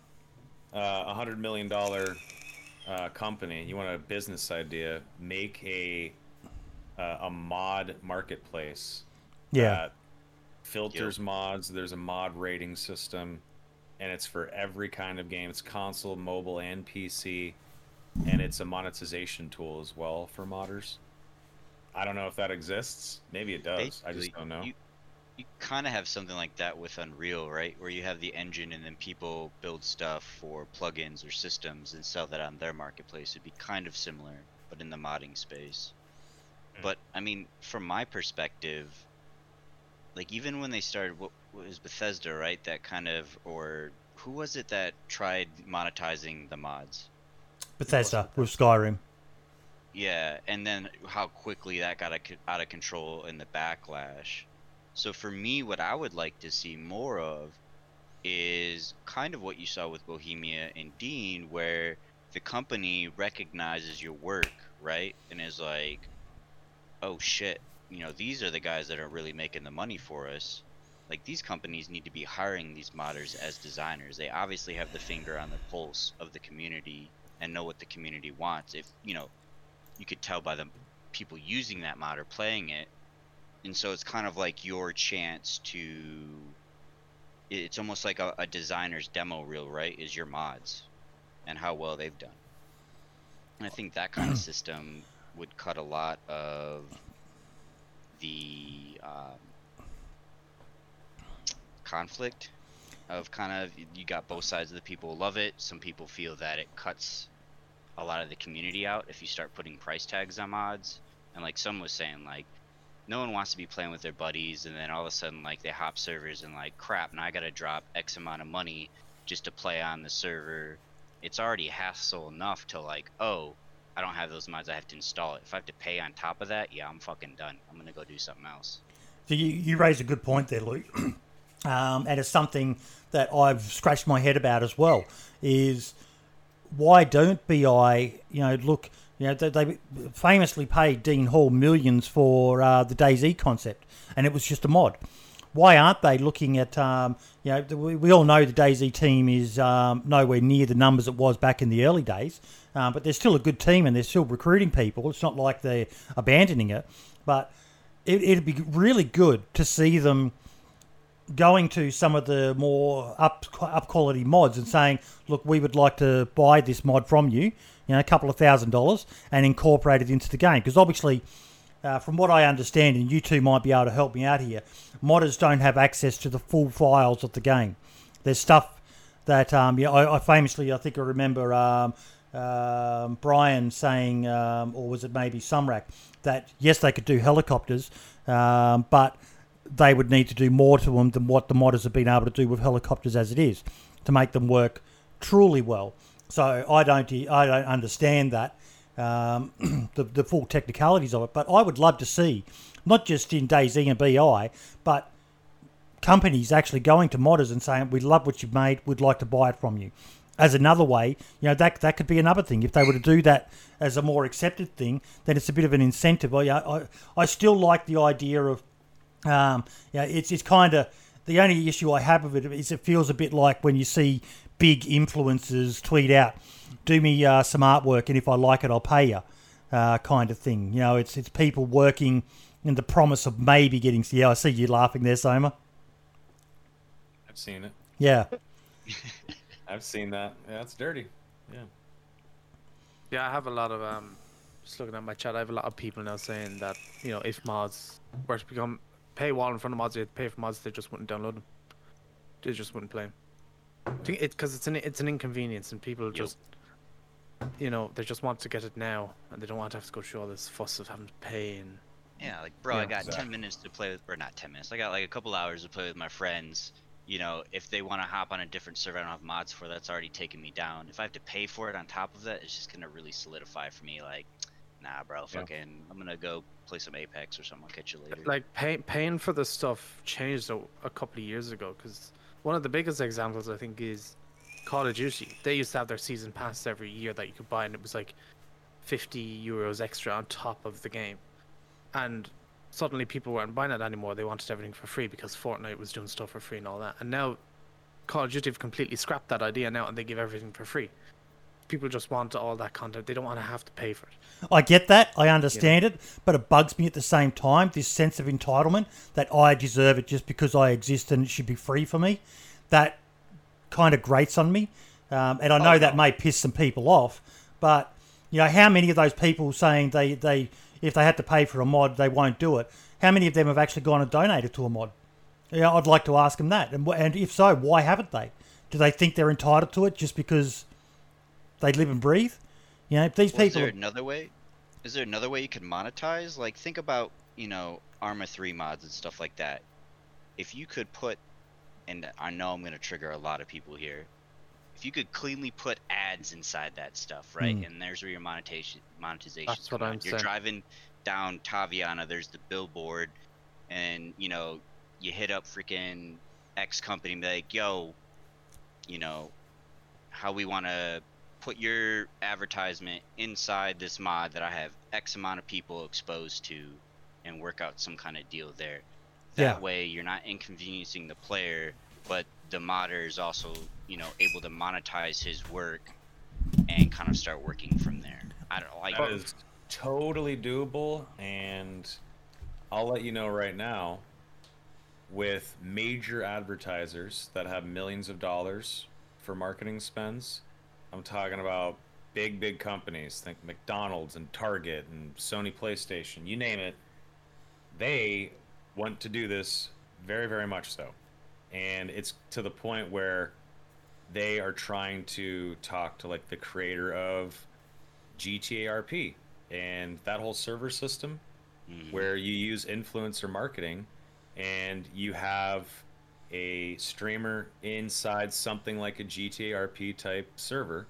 uh, a hundred million dollar uh, company, you want a business idea, make a uh, a mod marketplace yeah, that filters mods. There's a mod rating system, and it's for every kind of game. It's console, mobile, and PC, and it's a monetization tool as well for modders. I don't know if that exists. Maybe it does. I just Basically, don't know. You, you kind of have something like that with Unreal, right? Where you have the engine and then people build stuff for plugins or systems and sell that on their marketplace. It'd be kind of similar, but in the modding space. Hmm. But I mean, from my perspective, like even when they started, what, what was Bethesda, right? That kind of, or who was it that tried monetizing the mods? Bethesda with Skyrim. Yeah, and then how quickly that got out of control in the backlash. So for me, what I would like to see more of is kind of what you saw with Bohemia and Dean, where the company recognizes your work, right, and is like, "Oh shit, you know, these are the guys that are really making the money for us." Like these companies need to be hiring these modders as designers. They obviously have the finger on the pulse of the community and know what the community wants. If you know, you could tell by the people using that mod or playing it and so it's kind of like your chance to it's almost like a, a designer's demo reel right is your mods and how well they've done. And i think that kind of system would cut a lot of the um, conflict of kind of you got both sides of the people love it. Some people feel that it cuts a lot of the community out if you start putting price tags on mods. And like someone was saying like no one wants to be playing with their buddies and then all of a sudden like they hop servers and like crap now i gotta drop x amount of money just to play on the server it's already hassle enough to like oh i don't have those mods i have to install it if i have to pay on top of that yeah i'm fucking done i'm gonna go do something else So you, you raise a good point there, Luke. um, and it's something that I've scratched my head about as well. Is why don't BI, you know, look, you know, they, famously paid Dean Hall millions for uh, the DayZ concept, and it was just a mod. Why aren't they looking at, um, you know, we, we all know the DayZ team is um, nowhere near the numbers it was back in the early days, um, but they're still a good team and they're still recruiting people. It's not like they're abandoning it, but it, it'd be really good to see them going to some of the more up up quality mods and saying, "Look, we would like to buy this mod from you, you know, a couple of thousand dollars, and incorporate it into the game." Because obviously, uh, from what I understand, and you two might be able to help me out here, modders don't have access to the full files of the game. There's stuff that, um, yeah, I, I famously, I think I remember um, um, Brian saying, um, or was it maybe Sumrak, that yes, they could do helicopters, um, but they would need to do more to them than what the modders have been able to do with helicopters as it is to make them work truly well. So I don't, I don't understand that um, the, the full technicalities of it. But I would love to see, not just in DayZ and BI, but companies actually going to modders and saying, "We love what you've made. We'd like to buy it from you." As another way, you know that that could be another thing. If they were to do that as a more accepted thing, then it's a bit of an incentive. I I, I still like the idea of, um, it's it's kind of the only issue I have with it is it feels a bit like when you see big influencers tweet out, "Do me uh, some artwork, and if I like it, I'll pay you," uh, kind of thing. You know, it's it's people working in the promise of maybe getting. Yeah, I see you laughing there, Soma. I've seen it. Yeah. I've seen that. Yeah, it's dirty. Yeah. Yeah, I have a lot of um. Just looking at my chat, I have a lot of people now saying that you know if mods were to become paywall in front of mods, they'd pay for mods, they just wouldn't download them. They just wouldn't play them. I think it because it's an it's an inconvenience and people just you know they just want to get it now and they don't want to have to go through all this fuss of having to pay and Yeah, like bro, I got exactly. ten minutes to play with, or not ten minutes. I got like a couple hours to play with my friends. You know, if they want to hop on a different server I don't have mods for, that's already taken me down. If I have to pay for it on top of that, it's just gonna really solidify for me. Like, nah, bro, Yeah. fucking, I'm gonna go play some Apex or something. I'll catch you later. like pay, paying for the stuff changed a, a couple of years ago because one of the biggest examples I think is Call of Duty. They used to have their season pass every year that you could buy, and it was like 50 euros extra on top of the game. And suddenly people weren't buying it anymore. They wanted everything for free because Fortnite was doing stuff for free and all that. And now Call of Duty have completely scrapped that idea now, and they give everything for free. People just want all that content. They don't want to have to pay for it. I get that. I understand it, but it bugs me at the same time. This sense of entitlement that I deserve it just because I exist and it should be free for me. That kind of grates on me, um, and I know that may piss some people off. But you know, how many of those people saying they they if they had to pay for a mod they won't do it? How many of them have actually gone and donated to a mod? Yeah, I'd like to ask them that. And, and if so, why haven't they? Do they think they're entitled to it just because they live and breathe? You know, these Well, is there another way? Is there another way you can monetize? Like, think about you know Arma three mods and stuff like that. If you could put, and I know I'm gonna trigger a lot of people here. If you could cleanly put ads inside that stuff, right? Hmm. And there's where your monetization monetization. That's what I'm You're saying. driving down Taviana. There's the billboard, and you know you hit up freaking X company and be like, "Yo, you know, how we want to put your advertisement inside this mod that I have X amount of people exposed to and work out some kind of deal there. That Yeah. way you're not inconveniencing the player, but the modder is also, you know, able to monetize his work and kind of start working from there. I don't like That is totally doable, and I'll let you know right now. With major advertisers that have millions of dollars for marketing spends, I'm talking about big, big companies. Think McDonald's and Target and Sony PlayStation, you name it. They want to do this very, very much so. And it's to the point where they are trying to talk to like the creator of GTA RP and that whole server system Mhm. where you use influencer marketing and you have a streamer inside something like a GTA RP type server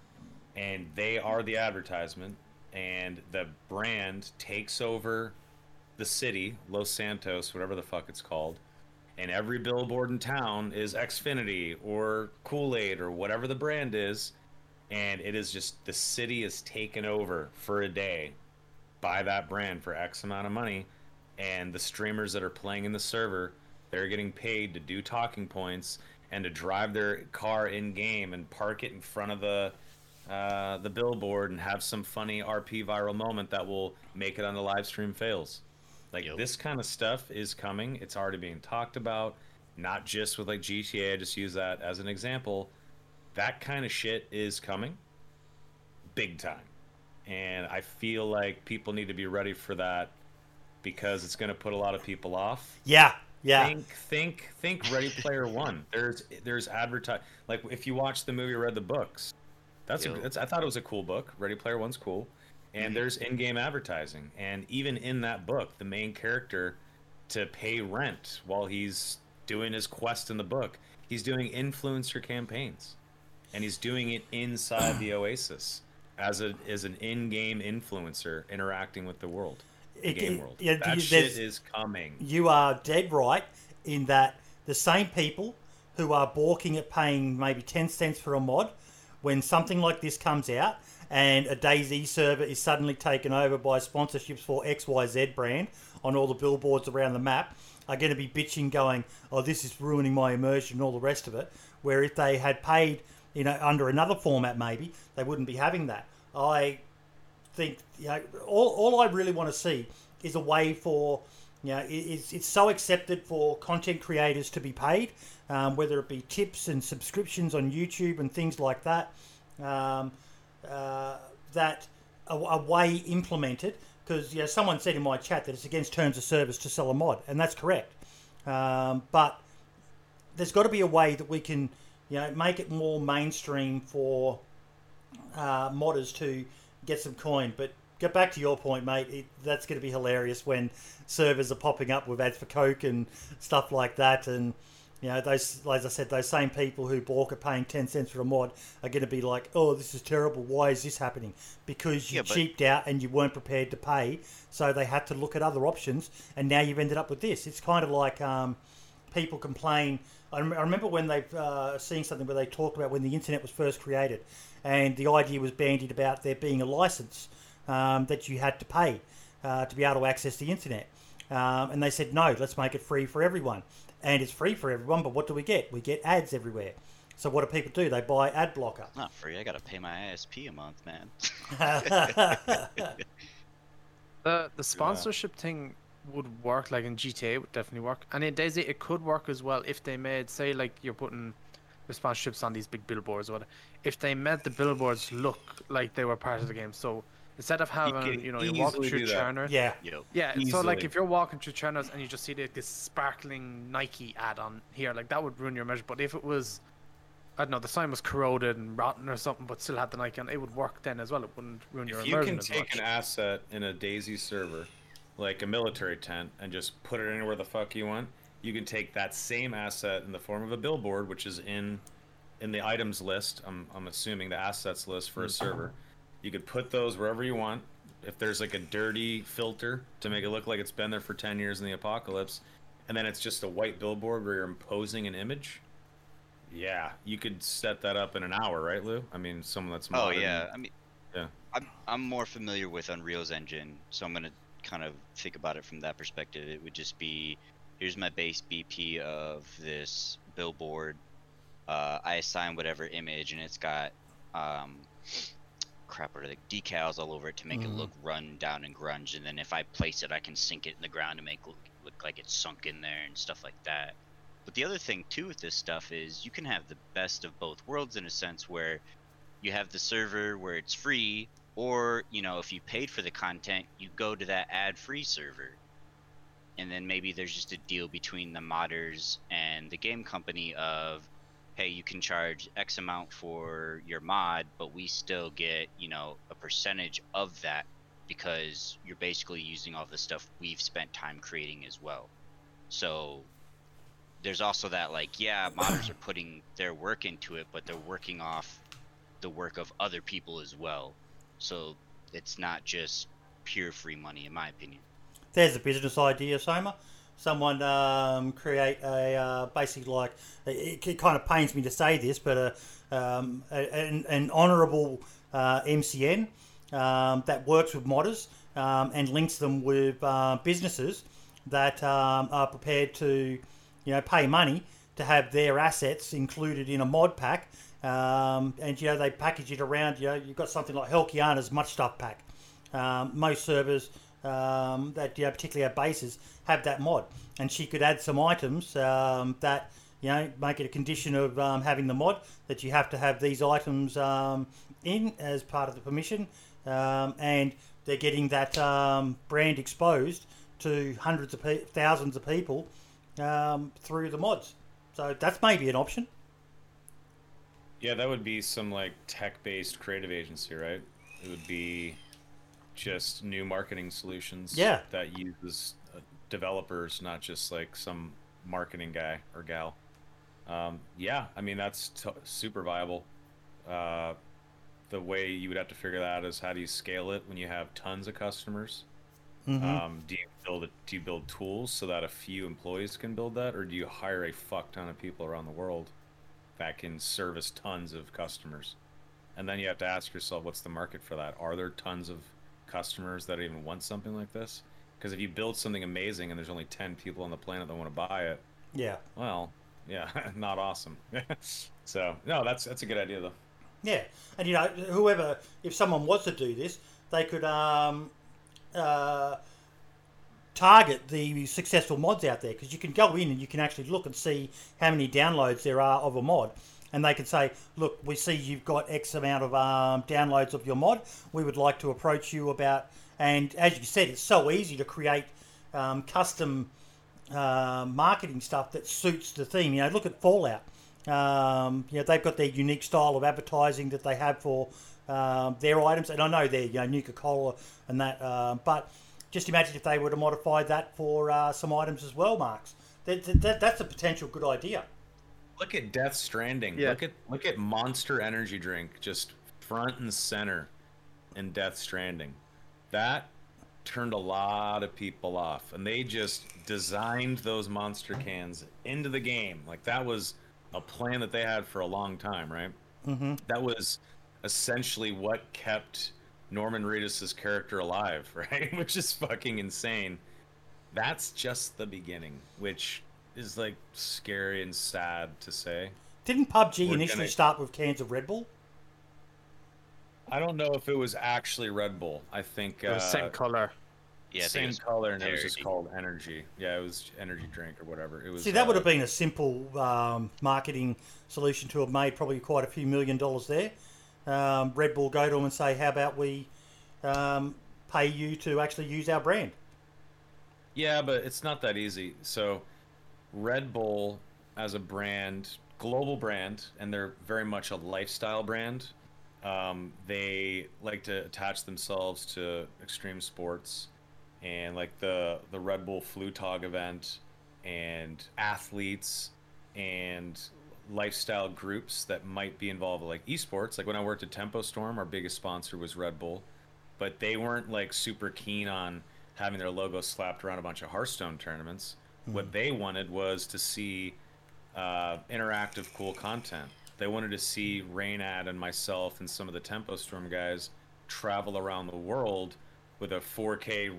and they are the advertisement and the brand takes over the city, Los Santos, whatever the fuck it's called. And every billboard in town is Xfinity or Kool-Aid or whatever the brand is and it is just the city is taken over for a day by that brand for X amount of money, and the streamers that are playing in the server, they're getting paid to do talking points and to drive their car in game and park it in front of the uh, the billboard and have some funny RP viral moment that will make it on the live stream fails. Like Yep. this kind of stuff is coming. It's already being talked about. not just with like GTA. I just use that as an example. That kind of shit is coming, big time, and I feel like people need to be ready for that because it's going to put a lot of people off. Yeah, yeah. Think, think, think. Ready Player One. There's, there's advertise. Like if you watch the movie, or read the books. That's, a, that's. I thought it was a cool book. Ready Player One's cool, and mm-hmm. there's in-game advertising. And even in that book, the main character, to pay rent while he's doing his quest in the book, he's doing influencer campaigns, and he's doing it inside the Oasis as a as an in-game influencer interacting with the world, It- game it- world. yeah, that you- shit is coming. you are dead right in that the same people who are balking at paying maybe 10 cents for a mod, when something like this comes out and a DayZ server is suddenly taken over by sponsorships for XYZ brand on all the billboards around the map, are going to be bitching, going, oh, this is ruining my immersion and all the rest of it. Where if they had paid, you know, under another format maybe, they wouldn't be having that. I think you know all, all I really want to see is a way for you know it, it's, it's so accepted for content creators to be paid um, whether it be tips and subscriptions on YouTube and things like that um, uh, that a, a way implemented. Because you know someone said in my chat that it's against terms of service to sell a mod and that's correct. Um, but there's got to be a way that we can you know make it more mainstream for uh, modders to get some coin. But get back to your point, mate. It, that's going to be hilarious when servers are popping up with ads for Coke and stuff like that. And you know, those, as I said, those same people who balk at paying ten cents for a mod are going to be like, "Oh, this is terrible. Why is this happening?" Because you Yeah, but- cheaped out and you weren't prepared to pay, so they had to look at other options. And now you've ended up with this. It's kind of like. Um, people complain. I, remember when they uh, seen something where they talked about when the internet was first created, and the idea was bandied about there being a license um, that you had to pay uh, to be able to access the internet. Um, and they said no, let's make it free for everyone, and it's free for everyone. But what do we get? We get ads everywhere. So what do people do? They buy ad blocker. Not free. I gotta pay my ISP a month, man. The the sponsorship thing would work, like in GTA, it would definitely work, and in DayZ it could work as well if they made, say, like you're putting the sponsorships on these big billboards or whatever. If they made the billboards look like they were part of the game, so instead of having, could you, know, you're walking through do that. Cherners, yeah, Yo. yeah, so like if you're walking through Cherners and you just see like, this sparkling Nike ad on here, like that would ruin your immersion. But if it was, I don't know, the sign was corroded and rotten or something, but still had the Nike on, it would work then as well. It wouldn't ruin your If you immersion can as take much. an asset in a DayZ server, like a military tent, and just put it anywhere the fuck you want, you can take that same asset in the form of a billboard, which is in in the items list. I'm I'm assuming the assets list for a mm-hmm. server. You could put those wherever you want. If there's like a dirty filter to make it look like it's been there for 10 years in the apocalypse, and then it's just a white billboard where you're imposing an image. Yeah, you could set that up in an hour, right, Lou? I mean, someone that's Oh yeah. I mean, Yeah. I'm I'm more familiar with Unreal's engine, so I'm gonna kind of think about it from that perspective. It would just be, here's my base BP of this billboard. Uh, I assign whatever image, and it's got, um, crap, are the decals all over it to make it Mhm. look run down and grunge. And then if I place it, I can sink it in the ground to make it look, look like it's sunk in there and stuff like that. But the other thing too with this stuff is you can have the best of both worlds in a sense where you have the server where it's free, or you know if you paid for the content, you go to that ad-free server, and then maybe there's just a deal between the modders and the game company of, hey, you can charge X amount for your mod, but we still get you know a percentage of that because you're basically using all the stuff we've spent time creating as well. So there's also that like yeah modders are putting their work into it but they're working off the work of other people as well so it's not just pure free money in my opinion there's a business idea, Soma. Someone um, create a uh, basically like it, it kind of pains me to say this, but a, um, a- an, an honourable uh, MCN um, that works with modders um, and links them with uh, businesses that um, are prepared to, you know, pay money to have their assets included in a mod pack. Um, and you know they package it around. You know you've got something like Helkhiana's much stuff pack. Um, most servers um, that you know, particularly our bases have that mod, and she could add some items um, that you know make it a condition of um, having the mod that you have to have these items um, in as part of the permission, um, and they're getting that um, brand exposed to hundreds of pe- thousands of people through the mods. So that's maybe an option. Yeah, that would be some like tech-based creative agency, right? It would be just new marketing solutions. Yeah. That uses uh, developers, not just like some marketing guy or gal. Um, yeah, I mean that's t- super viable. Uh, the way you would have to figure that out is how do you scale it when you have tons of customers? Mhm. Um, do you build it? Do you build tools so that a few employees can build that, or do you hire a fuck ton of people around the world that can service tons of customers? And then you have to ask yourself, what's the market for that? Are there tons of customers that even want something like this? Because if you build something amazing and there's only ten people on the planet that want to buy it, yeah, well, yeah, not awesome. so no, that's that's a good idea though. yeah, and you know whoever, if someone was to do this, they could um, uh, target the successful mods out there because you can go in and you can actually look and see how many downloads there are of a mod. And they can say, look, we see you've got X amount of um, downloads of your mod. We would like to approach you about. And as you said, it's so easy to create um, custom uh, marketing stuff that suits the theme. You know, look at Fallout. Um, you know, they've got their unique style of advertising that they have for um, their items, and I know they're you know Nuka Cola and that. Uh, but just imagine if they were to modify that for uh, some items as well, Marks. That, that, that's a potential good idea. Look at Death Stranding. Yeah. Look at look at Monster Energy drink just front and center in Death Stranding. That turned a lot of people off, and they just designed those monster cans into the game. Like that was a plan that they had for a long time, right? Mm-hmm. That was essentially what kept Norman Reedus's character alive, right? which is fucking insane. That's just the beginning, which is like scary and sad to say. Didn't PUBG We're initially gonna- start with cans of Red Bull? I don't know if it was actually Red Bull. I think It was uh, same color. Yeah, same color, and it was just called Energy. Yeah, it was energy drink or whatever. It was. See, that would uh, have been a simple um, marketing solution to have made probably quite a few million dollars there. Um, Red Bull go to them and say, "How about we um, pay you to actually use our brand?" Yeah, but it's not that easy. So, Red Bull as a brand, global brand, and they're very much a lifestyle brand. Um, they like to attach themselves to extreme sports, and like the the Red Bull Flugtag event, and athletes, and lifestyle groups that might be involved like esports. Like when I worked at Tempo Storm, our biggest sponsor was Red Bull, but they weren't like super keen on having their logo slapped around a bunch of Hearthstone tournaments. What they wanted was to see uh, interactive, cool content. They wanted to see Reynad and myself and some of the Tempo Storm guys travel around the world with a 4K,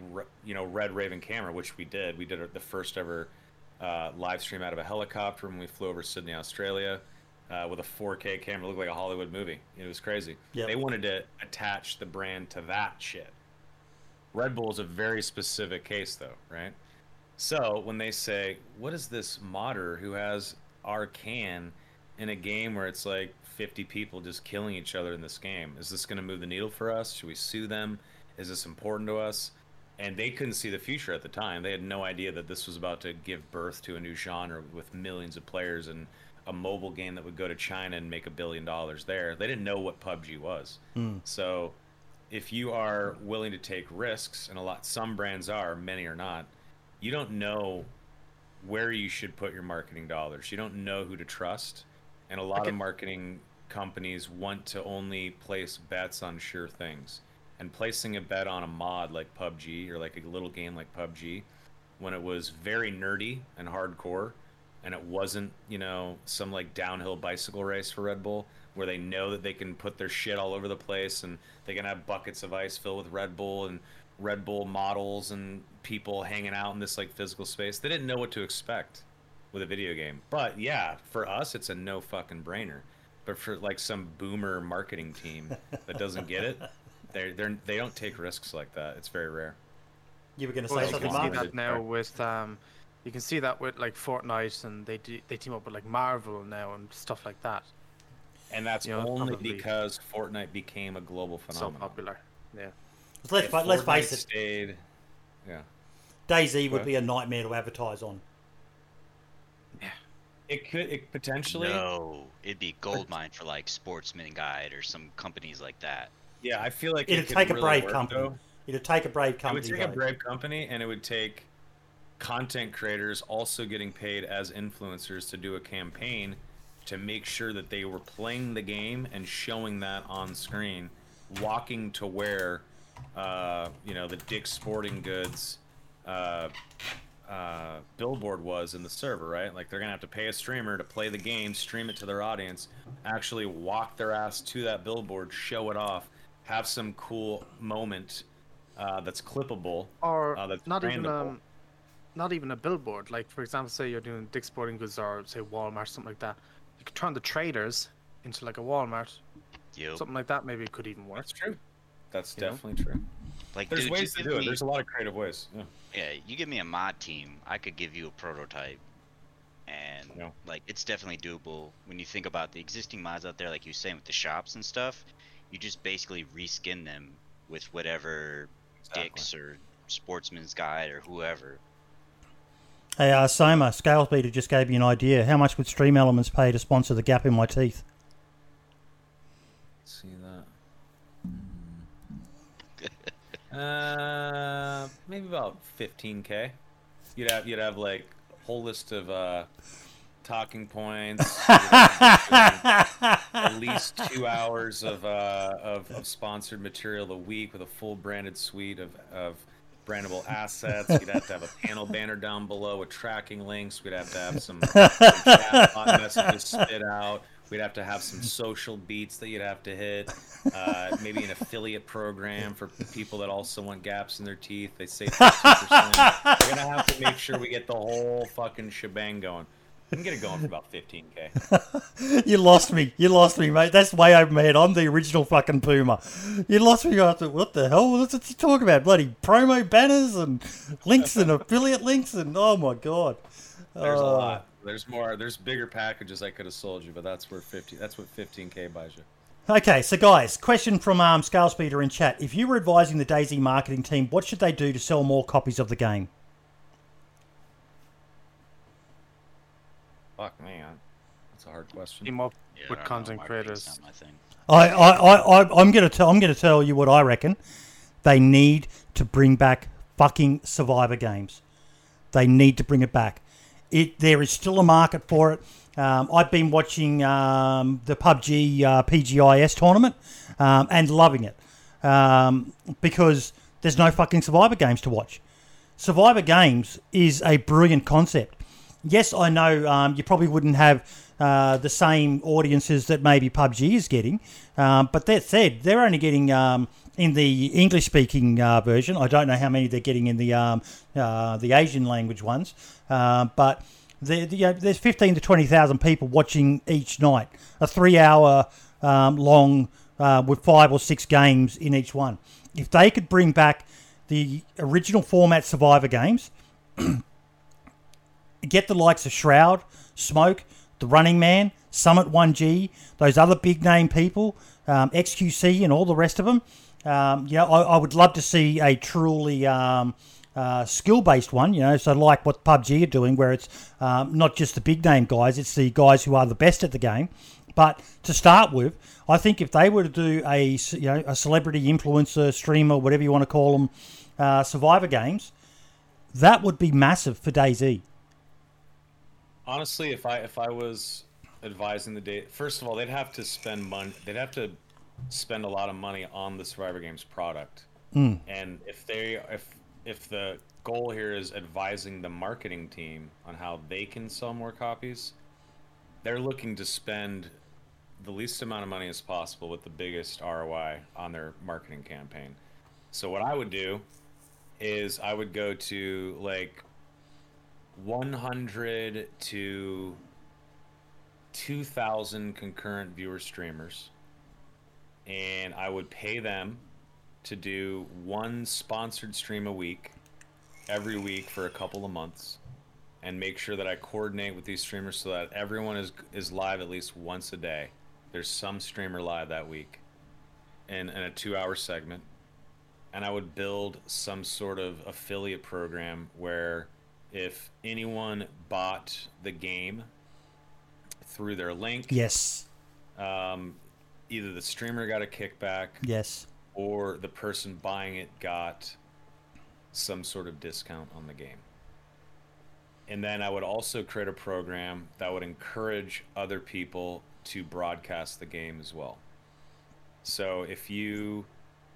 you know, Red Raven camera, which we did. We did the first ever uh, live stream out of a helicopter when we flew over Sydney, Australia, uh, with a 4K camera. It looked like a Hollywood movie. It was crazy. Yep. They wanted to attach the brand to that shit. Red Bull is a very specific case, though, right? So when they say, "What is this modder who has our can in a game where it's like 50 people just killing each other in this game? Is this going to move the needle for us? Should we sue them? Is this important to us?" And they couldn't see the future at the time. They had no idea that this was about to give birth to a new genre with millions of players and a mobile game that would go to China and make a billion dollars there. They didn't know what PUBG was. Hmm. So if you are willing to take risks, and a lot some brands are, many are not, you don't know where you should put your marketing dollars. You don't know who to trust, and a lot Okay. of marketing companies want to only place bets on sure things. And placing a bet on a mod like PUBG or like a little game like PUBG, when it was very nerdy and hardcore, and it wasn't, you know, some like downhill bicycle race for Red Bull where they know that they can put their shit all over the place and they can have buckets of ice filled with Red Bull and Red Bull models and people hanging out in this like physical space. They didn't know what to expect with a video game. But yeah, for us it's a no fucking brainer. But for like some boomer marketing team that doesn't get it, they're, they're they don't take risks like that. It's very rare. You were going to Well, say you something, can see that now with um, you can see that with like Fortnite, and they do, they team up with like Marvel now and stuff like that. And that's You know, only probably- because Fortnite became a global phenomenon. So phenomenon. popular. Yeah. Let's, If let's face it, Stayed, yeah. DayZ would be a nightmare to advertise on. Yeah. It could it potentially. No, it'd be gold mine for like Sportsman Guide or some companies like that. Yeah, I feel like It'd it could take a really brave work, company. though. It'd take a brave company. It would take a brave company, and it would take content creators also getting paid as influencers to do a campaign to make sure that they were playing the game and showing that on screen, walking to where, uh, you know, the Dick's Sporting Goods uh, uh, billboard was in the server, right? Like they're gonna have to pay a streamer to play the game, stream it to their audience, actually walk their ass to that billboard, show it off, have some cool moment uh, that's clippable. Or Uh, that's not even brandable. um, not even a billboard. Like for example, say you're doing Dick's Sporting Goods or say Walmart, something like that. You could turn the traders into like a Walmart, Yep. something like that. Maybe it could even work. That's true. That's You know? definitely true. Like, There's dude, ways to give do it. There's a lot of creative ways. Yeah. Yeah, you give me a mod team, I could give you a prototype. And Yeah. like it's definitely doable when you think about the existing mods out there, like you were saying with the shops and stuff, you just basically reskin them with whatever Exactly. Dick's or Sportsman's Guide or whoever. Hey, uh, Soma, Scale Speeder just gave me an idea. How much would Stream Elements pay to sponsor the gap in my teeth? Let's See that. Uh, maybe about 15k. You'd have you'd have like a whole list of uh, talking points. At least two hours of, uh, of of sponsored material a week with a full branded suite of of brandable assets. You'd have to have a panel banner down below with tracking links. We'd have to have some, some chatbot messages spit out. We'd have to have some social beats that you'd have to hit. Uh, maybe an affiliate program for people that also want gaps in their teeth. They say 50%. We're gonna have to make sure we get the whole fucking shebang going. We can get it going for about 15k. you lost me. You lost me, mate. That's way over my head. I'm the original fucking Puma. You lost me after what the hell? What's it you talking about? Bloody promo banners and links and affiliate links and oh my god. There's a Oh. lot. There's more. There's bigger packages I could have sold you, but that's where 50. That's what 15k buys you. Okay, so guys, question from um, Scale Speeder in chat. If you were advising the DayZ marketing team, what should they do to sell more copies of the game? Fuck man, that's a hard question. Team up Yeah, with I don't know, content creators. not my thing. I, I, I, I I'm gonna tell I'm gonna tell you what I reckon. They need to bring back fucking Survivor games. They need to bring it back. It there is still a market for it. Um, I've been watching um, the PUBG uh, PGIS tournament um, and loving it um, because there's no fucking Survivor games to watch. Survivor Games is a brilliant concept. Yes, I know um, you probably wouldn't have uh, the same audiences that maybe PUBG is getting, um, but that said, they're only getting um, in the English-speaking uh, version. I don't know how many they're getting in the um, uh, the Asian language ones, uh, but there, you know, there's 15 to 20,000 people watching each night. A three-hour um, long uh, with five or six games in each one. If they could bring back the original format Survivor games, get the likes of Shroud, Smoke, The Running Man, Summit 1G, those other big name people, um, XQC, and all the rest of them. Um, I, I would love to see a truly um, uh, skill based one, you know, so like what PUBG are doing, where it's um, not just the big name guys, it's the guys who are the best at the game. But to start with, I think if they were to do a you know a celebrity influencer, streamer, whatever you want to call them, uh, Survivor games, that would be massive for DayZ. Honestly, if I if I was advising the day, first of all, they'd have to spend money. They'd have to spend a lot of money on the Survivor Games product. Hmm. And if they if if the goal here is advising the marketing team on how they can sell more copies, they're looking to spend the least amount of money as possible with the biggest ROI on their marketing campaign. So what I would do is I would go to like 100 to 2,000 concurrent viewer streamers, and I would pay them to do one sponsored stream a week every week for a couple of months and make sure that I coordinate with these streamers so that everyone is is live at least once a day. There's some streamer live that week in, in a two hour segment. And I would build some sort of affiliate program where if anyone bought the game through their link, Yes. um, either the streamer got a kickback Yes. or the person buying it got some sort of discount on the game. And then I would also create a program that would encourage other people to broadcast the game as well. So if you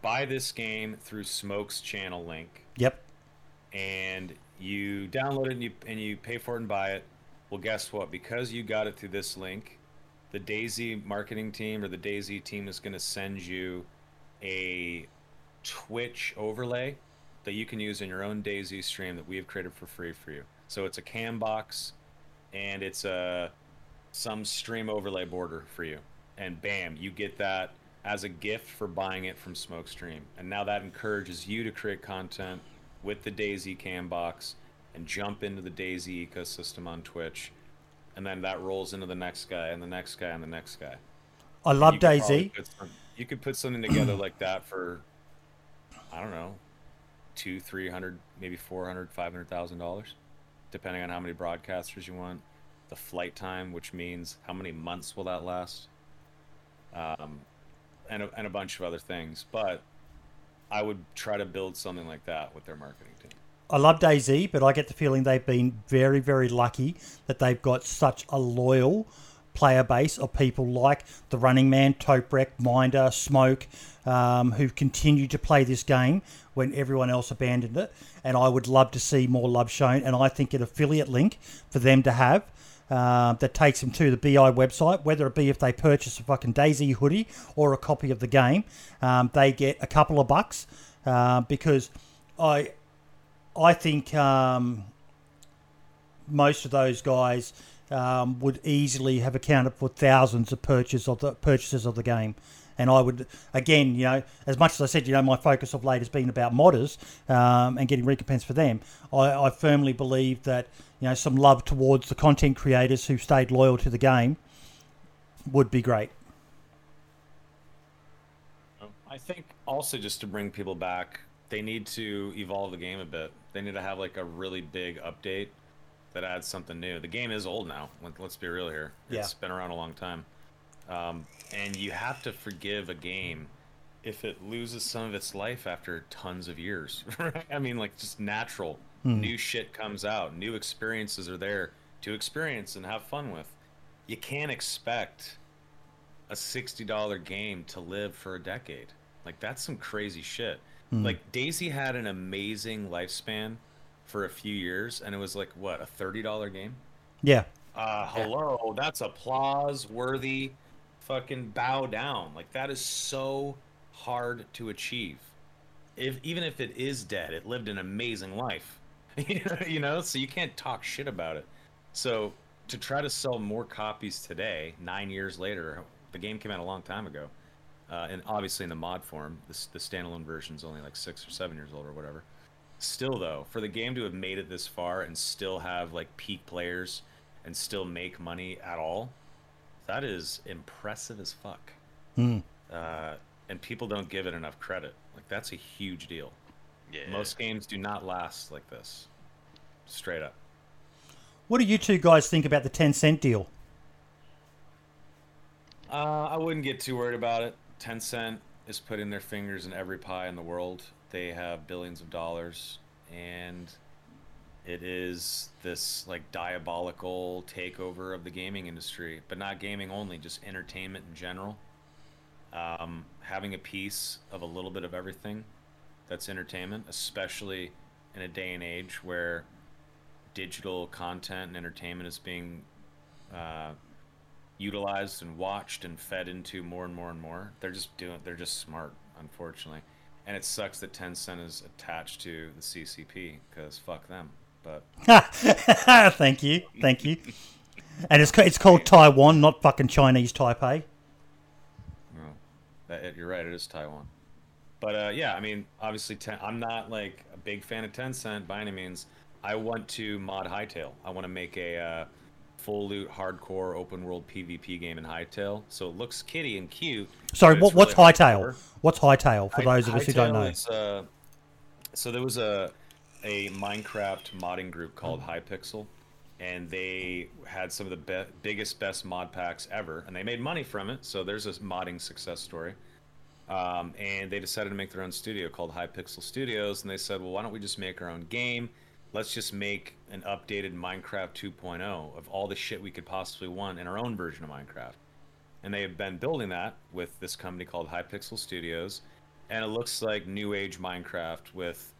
buy this game through Smoke's channel link Yep. and you download it and you, and you pay for it and buy it, well, guess what? Because you got it through this link, the DayZ marketing team or the DayZ team is going to send you a Twitch overlay that you can use in your own DayZ stream that we have created for free for you. So it's a cam box and it's a some stream overlay border for you. And bam, you get that as a gift for buying it from Smokestream. And now that encourages you to create content with the DayZ cam box and jump into the DayZ ecosystem on Twitch. And then that rolls into the next guy and the next guy and the next guy. I love You could DayZ. put some- you could put something together like that for, I don't know, two, three hundred, maybe four hundred, five hundred thousand dollars, depending on how many broadcasters you want. The flight time, which means how many months will that last, um, and a, and a bunch of other things. But I would try to build something like that with their marketing team. I love DayZ, but I get the feeling they've been very, very lucky that they've got such a loyal player base of people like the Running Man, Toprek, Minder, Smoke, um, who continue to play this game when everyone else abandoned it. And I would love to see more love shown. And I think an affiliate link for them to have uh, that takes them to the BI website, whether it be if they purchase a fucking DayZ hoodie or a copy of the game, um, they get a couple of bucks uh, because I I think um, most of those guys um, would easily have accounted for thousands of purchase of the purchases of the game. And I would, again, you know, as much as I said, you know, my focus of late has been about modders um, and getting recompense for them. I, I firmly believe that, you know, some love towards the content creators who stayed loyal to the game would be great. I think also just to bring people back, they need to evolve the game a bit. They need to have like a really big update that adds something new. The game is old now. let- Let's be real here. Yeah. It's been around a long time. Um, and you have to forgive a game if it loses some of its life after tons of years. right? I mean, like just natural. New shit comes out. New experiences are there to experience and have fun with. You can't expect a $60 game to live for a decade. Like that's some crazy shit. Like DayZ had an amazing lifespan for a few years and it was like what, a $30 game? Yeah. Uh hello, that's applause worthy. Fucking bow down. Like that is so hard to achieve. If even if it is dead, it lived an amazing life. you know, so you can't talk shit about it. So to try to sell more copies today, nine years later, the game came out a long time ago, uh, and obviously in the mod form, the, the standalone version is only like six or seven years old or whatever. Still, though, for the game to have made it this far and still have like peak players and still make money at all, that is impressive as fuck. Hmm. Uh, and people don't give it enough credit. Like that's a huge deal. Yeah. Most games do not last like this. Straight up. What do you two guys think about the Tencent deal? Uh, I wouldn't get too worried about it. Tencent is putting their fingers in every pie in the world. They have billions of dollars, and it is this like diabolical takeover of the gaming industry, but not gaming only, just entertainment in general. Um, having a piece of a little bit of everything that's entertainment, especially in a day and age where digital content and entertainment is being uh, utilized and watched and fed into more and more and more. They're just doing. They're just smart, unfortunately. And it sucks that Tencent is attached to the CCP because fuck them. But Thank you. Thank you. And it's, it's called Taiwan, not fucking Chinese Taipei. no, that, you're right. It is Taiwan. But uh, yeah, I mean, obviously, ten, I'm not like a big fan of Tencent by any means. I want to mod Hytale. I want to make a uh, full loot, hardcore, open world PvP game in Hytale. So it looks kitty and cute. Sorry, what, what's really Hytale? hardcore. What's Hytale for those of us who don't know? is, uh, so there was a a Minecraft modding group called Hypixel, and they had some of the be- biggest, best mod packs ever, and they made money from it. So there's a modding success story. Um, and they decided to make their own studio called Hypixel Studios, and they said, well, why don't we just make our own game? Let's just make an updated Minecraft 2.0 of all the shit we could possibly want in our own version of Minecraft and they have been building that with this company called Hypixel Studios, and it looks like new age Minecraft with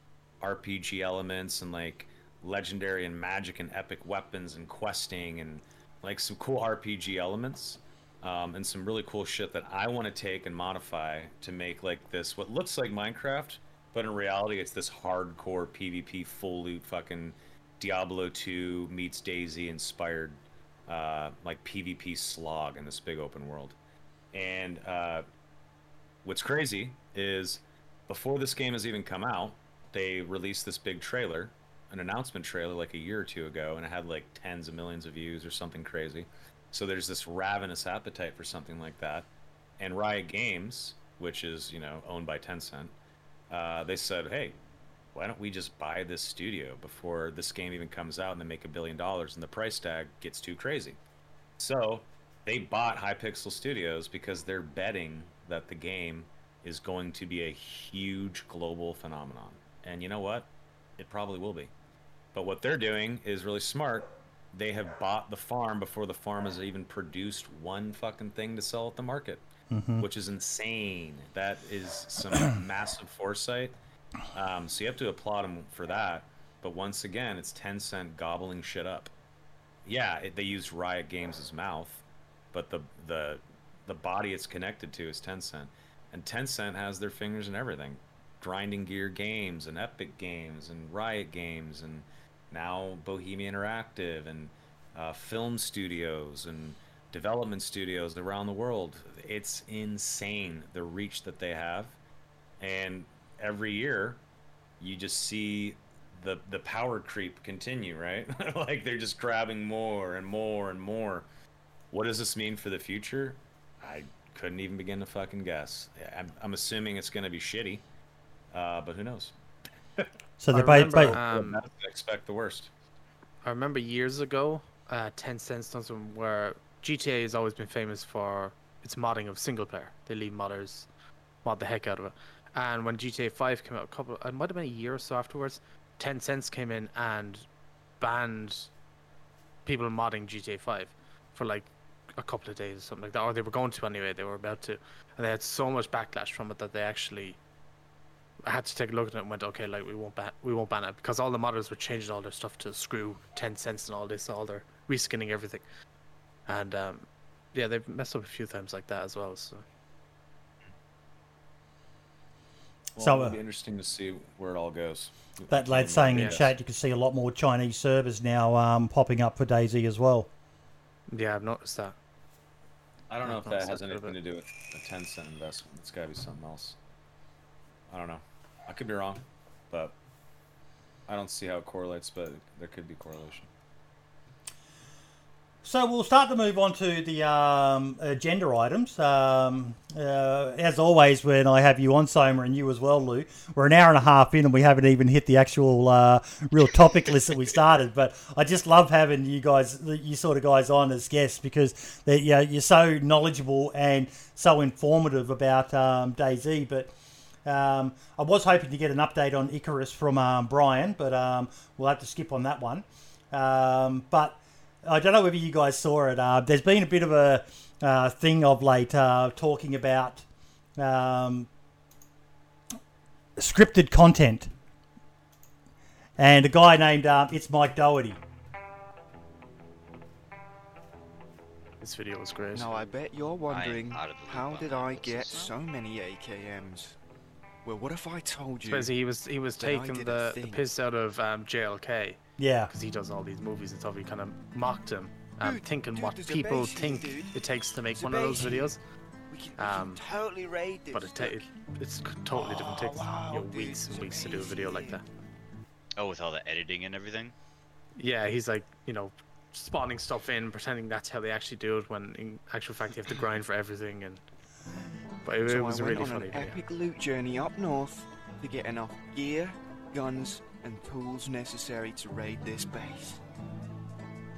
RPG elements and like legendary and magic and epic weapons and questing and like some cool RPG elements. Um, and some really cool shit that I want to take and modify to make like this what looks like Minecraft, but in reality it's this hardcore PvP full loot fucking Diablo 2 meets DayZ inspired uh, like PvP slog in this big open world. And uh, what's crazy is before this game has even come out, they released this big trailer, an announcement trailer like a year or two ago, and it had like tens of millions of views or something crazy. So there's this ravenous appetite for something like that. And Riot Games, which is, you know, owned by Tencent, uh, they said, hey, why don't we just buy this studio before this game even comes out and they make a billion dollars and the price tag gets too crazy? So they bought Hypixel Studios because they're betting that the game is going to be a huge global phenomenon. And you know what? It probably will be. But what they're doing is really smart. They have bought the farm before the farm has even produced one fucking thing to sell at the market, which is insane. That is some massive foresight. Um, so you have to applaud them for that. But once again, it's Tencent gobbling shit up. Yeah, it, they used Riot Games' as mouth, but the the the body it's connected to is Tencent, and Tencent has their fingers in everything. Grinding Gear Games and Epic Games and Riot Games and now Bohemia Interactive and uh, film studios and development studios around the world. It's insane the reach that they have, and every year you just see the the power creep continue, right? like they're just grabbing more and more and more. What does this mean for the future? I couldn't even begin to fucking guess. I'm, I'm assuming it's going to be shitty, uh, but who knows? So I they ba- remember, ba- um, expect the worst. I remember years ago, uh, Tencent done some where GTA has always been famous for its modding of single player. They leave modders mod the heck out of it. And when GTA 5 came out, a couple, it might have been a year or so afterwards, Tencent came in and banned people modding GTA 5 for like a couple of days or something like that. Or they were going to anyway, they were about to. And they had so much backlash from it that they actually I had to take a look at it and went, okay, like we won't ban we won't ban it because all the modders were changing all their stuff to screw ten cents and all this, all their reskinning everything, and um, yeah, they've messed up a few times like that as well. So Well, So, it'll uh, be interesting to see where it all goes. that lad saying in Yes. chat you can see a lot more Chinese servers now um, popping up for DayZ as well. yeah, I've noticed that. I don't know Yeah, if that has a bit of anything to do with a Tencent investment. It's got to be something else. I don't know. I could be wrong, but I don't see how it correlates. But there could be correlation. So we'll start to move on to the um, agenda items. Um, uh, as always, when I have you on, Soma, and you as well, Lou, we're an hour and a half in and we haven't even hit the actual uh, real topic list that we started. But I just love having you guys, you sort of guys, on as guests because you know, you're so knowledgeable and so informative about um, DayZ. But um, I was hoping to get an update on Icarus from um, Brian, but um, we'll have to skip on that one. Um, but I don't know whether you guys saw it. Uh, there's been a bit of a uh, thing of late uh, talking about um, scripted content, and a guy named uh, it's Mike Doherty. This video was great. Now I bet you're wondering, out of the loop how did I get so many AKMs? Well, what if I told you? Suppose he was he was taking the, the piss out of um, JLK Yeah, because he does all these movies and stuff. He kind of mocked him, um, Dude, thinking dude, what people base think dude. it takes to make There's one of those videos. We can, we Um, can totally raid this. But it, ta- it it's c- totally different. It takes Oh, wow, you know, weeks and it's weeks to do a video like that. Oh, with all the editing and everything. Yeah, he's like you know spawning stuff in, pretending that's how they actually do it, when in actual fact you have to grind for everything. And but it, so it was I a went really on funny an video. epic loot journey up north to get enough gear, guns, and tools necessary to raid this base.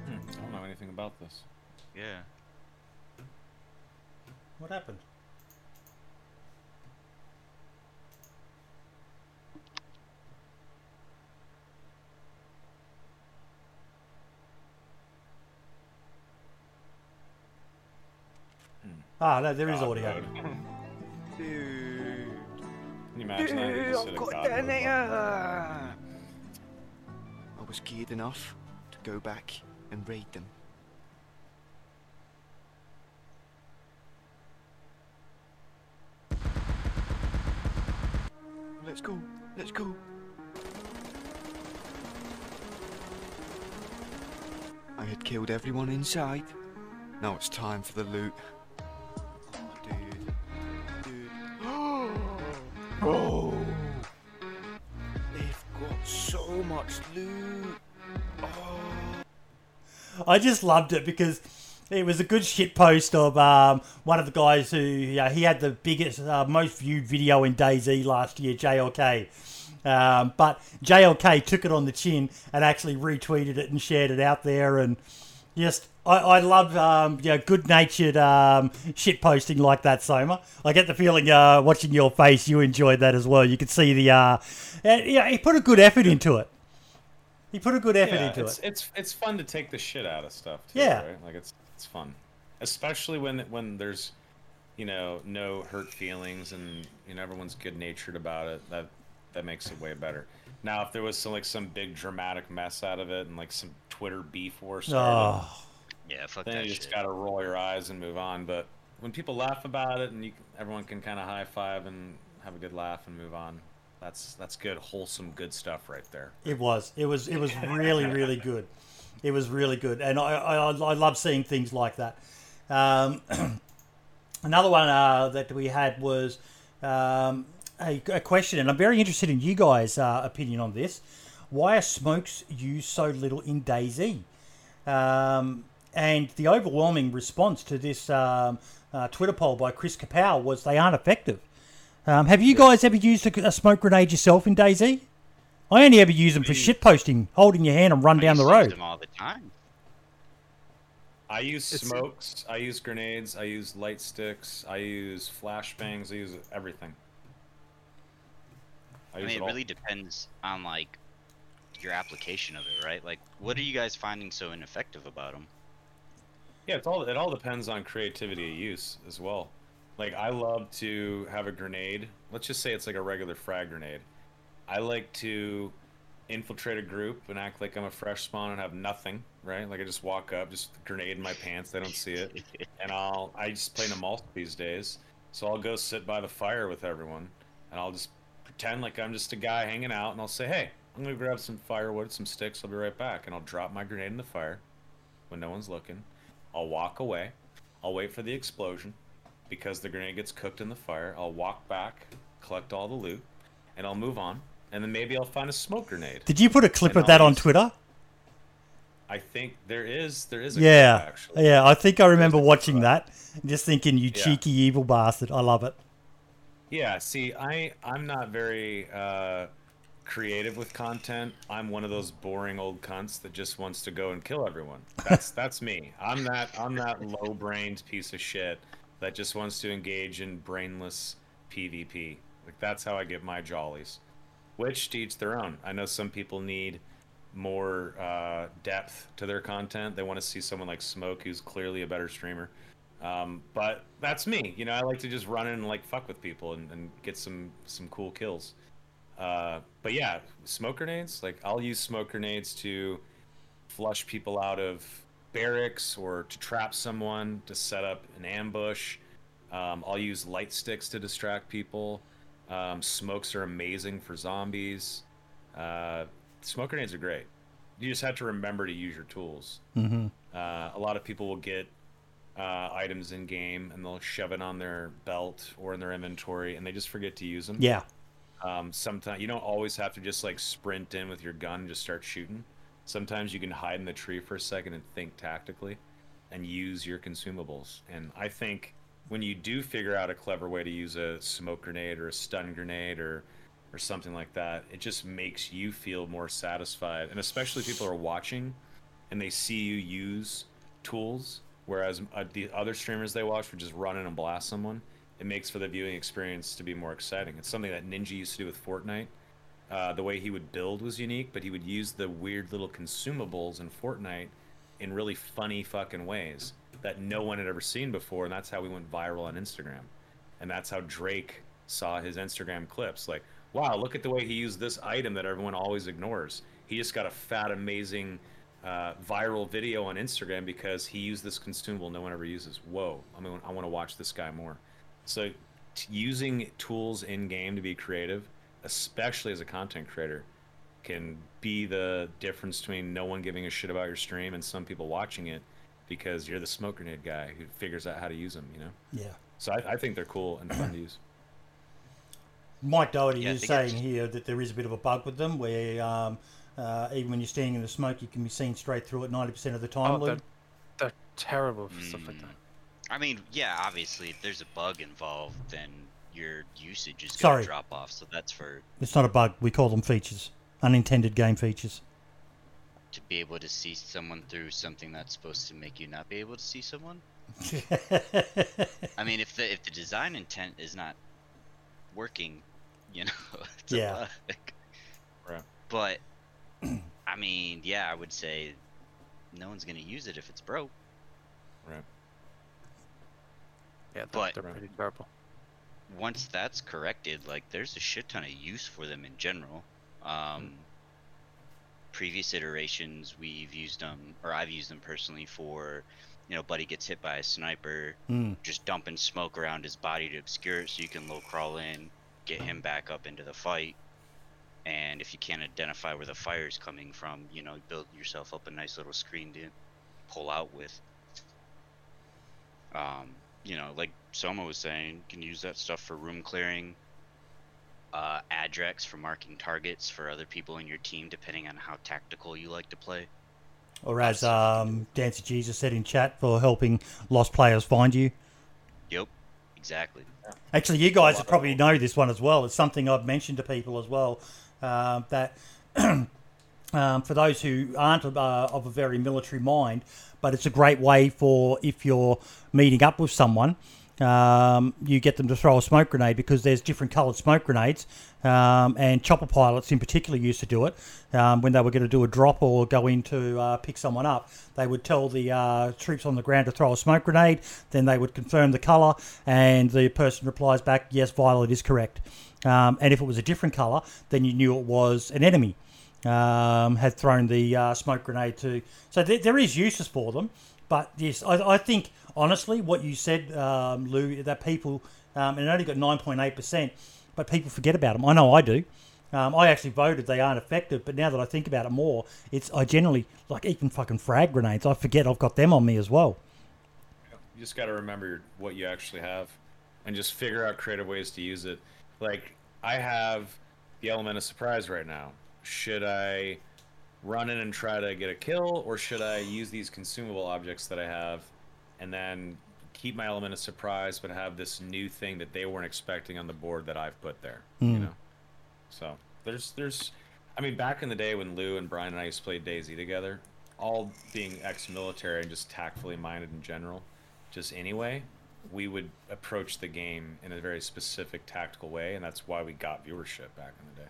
Hmm, I don't know anything about this. Yeah. What happened? Ah, no, there is audio. Dude, Can you imagine dude, just I've a got detonator! I was geared enough to go back and raid them. Let's go, let's go. I had killed everyone inside. Now it's time for the loot. Oh! They've got so much loot. Oh. I just loved it because it was a good shit post of um, one of the guys who yeah, he had the biggest, uh, most viewed video in DayZ last year, JLK. Um, but JLK took it on the chin and actually retweeted it and shared it out there. And just, I, I love um, you know, good natured um, shit posting like that, Soma. I get the feeling uh, watching your face, you enjoyed that as well. You could see the, uh, and, yeah, he put a good effort into it. He put a good effort Yeah, into it's, it. it's it's fun to take the shit out of stuff too, Yeah. right? Like it's it's fun, especially when when there's you know no hurt feelings and you know everyone's good natured about it. That that makes it way better. Now, if there was some like some big dramatic mess out of it and like some Twitter beef war started, Oh. Yeah, fuck then that you just shit. gotta roll your eyes and move on. But when people laugh about it and you, everyone can kind of high five and have a good laugh and move on, that's that's good, wholesome, good stuff right there. It was. It was. It was really, really good. It was really good, and I, I, I love seeing things like that. Um, another one uh, that we had was um, a, a question, and I'm very interested in you guys' uh, opinion on this. Why are smokes used so little in DayZ? Um, and the overwhelming response to this um, uh, Twitter poll by Chris Kapow was they aren't effective. Um, have you guys ever used a, a smoke grenade yourself in DayZ? I only ever use them for shit posting, holding your hand and run I down the used to use road. them all the time. I use It's- smokes. I use grenades. I use light sticks. I use flashbangs. I use everything. I I use mean, it it really depends on like your application of it, right? Like, what are you guys finding so ineffective about them? Yeah, it's all. It all depends on creativity of use as well. Like I love to have a grenade. Let's just say it's like a regular frag grenade. I like to infiltrate a group and act like I'm a fresh spawn and have nothing, right? Like I just walk up, just grenade in my pants, they don't see it, and I'll I just play Namalsk these days, so I'll go sit by the fire with everyone, and I'll just pretend like I'm just a guy hanging out, and I'll say, hey, I'm gonna grab some firewood, some sticks, I'll be right back, and I'll drop my grenade in the fire when no one's looking. I'll walk away. I'll wait for the explosion because the grenade gets cooked in the fire. I'll walk back, collect all the loot, and I'll move on. And then maybe I'll find a smoke grenade. Did you put a clip And of that I'll on Twitter? I think there is there is a Yeah, clip, actually. yeah. I think I remember watching that. that, just thinking, "You Yeah. cheeky evil bastard!" I love it. Yeah, see, I I'm not very uh, creative with content. I'm one of those boring old cunts that just wants to go and kill everyone. That's that's me. I'm that I'm that low-brained piece of shit that just wants to engage in brainless PvP. Like that's how I get my jollies. Which each their own. I know some people need more uh, depth to their content. They want to see someone like Smoke, who's clearly a better streamer. Um, but that's me. You know, I like to just run in and like fuck with people and, and get some some cool kills. Uh, but yeah, smoke grenades. Like I'll use smoke grenades to flush people out of barracks or to trap someone to set up an ambush. Um, I'll use light sticks to distract people. Um, smokes are amazing for zombies. Uh, smoke grenades are great. You just have to remember to use your tools. hmm Uh, a lot of people will get uh, items in game and they'll shove it on their belt or in their inventory and they just forget to use them. Yeah. Um, sometimes you don't always have to just like sprint in with your gun and just start shooting. Sometimes you can hide in the tree for a second and think tactically and use your consumables. And I think when you do figure out a clever way to use a smoke grenade or a stun grenade or or something like that, it just makes you feel more satisfied. And especially people are watching and they see you use tools, whereas uh, the other streamers they watch would just run in and blast someone. It makes for the viewing experience to be more exciting. It's something that Ninja used to do with Fortnite. Uh, the way he would build was unique, but he would use the weird little consumables in Fortnite in really funny fucking ways that no one had ever seen before, and that's how we went viral on Instagram. And that's how Drake saw his Instagram clips. Like, wow, look at the way he used this item that everyone always ignores. He just got a fat, amazing uh, viral video on Instagram because he used this consumable no one ever uses. Whoa, I mean, I want to watch this guy more. So, t- using tools in game to be creative, especially as a content creator, can be the difference between no one giving a shit about your stream and some people watching it because you're the smoke grenade guy who figures out how to use them. You know. Yeah. So I, I think they're cool and fun to use. Mike Doherty Yeah, I is saying it's- here that there is a bit of a bug with them where um, uh, even when you're standing in the smoke, you can be seen straight through it 90% of the time. Oh, they're, they're terrible for stuff like Mm. that. I mean, yeah, obviously, if there's a bug involved, then your usage is Sorry. going to drop off. So that's for It's not a bug. We call them features. Unintended game features. to be able to see someone through something that's supposed to make you not be able to see someone. I mean, if the if the design intent is not working, you know, it's Yeah. a bug. Right. But I mean, yeah, I would say no one's gonna use it if it's broke. Right. Yeah, they're, But- they're pretty terrible. once that's corrected, like there's a shit ton of use for them in general. Um, previous iterations, we've used them, or I've used them personally for, you know, buddy gets hit by a sniper, Mm. just dumping smoke around his body to obscure it so you can low crawl in, get him back up into the fight. And if you can't identify where the fire's coming from, you know, build yourself up a nice little screen to pull out with. Um, you know, like Soma was saying, you can use that stuff for room clearing. Uh, Adrex for marking targets for other people in your team, depending on how tactical you like to play. Or as um, Dancer Jesus said in chat, for helping lost players find you. Yep, exactly. Actually, you guys probably know this one as well. It's something I've mentioned to people as well. Uh, that um, for those who aren't uh, of a very military mind, but it's a great way for if you're meeting up with someone, um, you get them to throw a smoke grenade because there's different coloured smoke grenades, um, and chopper pilots in particular used to do it um, when they were going to do a drop or go in to uh, pick someone up. They would tell the uh, troops on the ground to throw a smoke grenade, then they would confirm the colour, and the person replies back, "Yes, violet is correct." Um, and if it was a different colour, then you knew it was an enemy um, had thrown the uh, smoke grenade to. So there, there is uses for them, but yes, I, I think honestly what you said, um, Lou, that people um, and it only got nine point eight percent, but people forget about them. I know I do. Um, I actually voted they aren't effective, but now that I think about it more, it's I generally like even fucking frag grenades. I forget I've got them on me as well. You just got to remember what you actually have, and just figure out creative ways to use it. Like I have the element of surprise right now. Should I run in and try to get a kill, or should I use these consumable objects that I have, and then keep my element of surprise, but have this new thing that they weren't expecting on the board that I've put there? You Hmm. know. So there's there's, I mean, back in the day when Lou and Brian and I used to play DayZ together, all being ex-military and just tactfully minded in general, just anyway, we would approach the game in a very specific tactical way, and that's why we got viewership back in the day.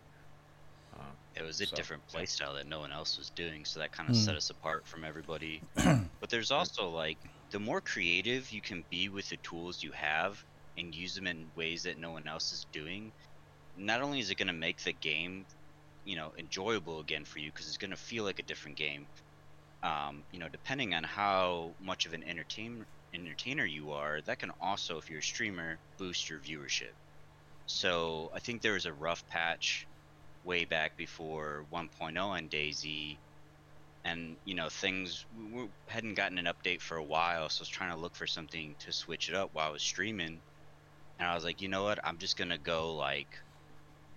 It was a So, different yeah. playstyle that no one else was doing, so that kind of Mm. set us apart from everybody. but there's also like the more creative you can be with the tools you have and use them in ways that no one else is doing, not only is it going to make the game, you know, enjoyable again for you because it's going to feel like a different game. Um, you know, depending on how much of an entertain entertainer you are, that can also, if you're a streamer, boost your viewership. So I think there was a rough patch way back before 1.0 on DayZ, and you know things we hadn't gotten an update for a while, so I was trying to look for something to switch it up while I was streaming, and I was like, you know what, I'm just gonna go like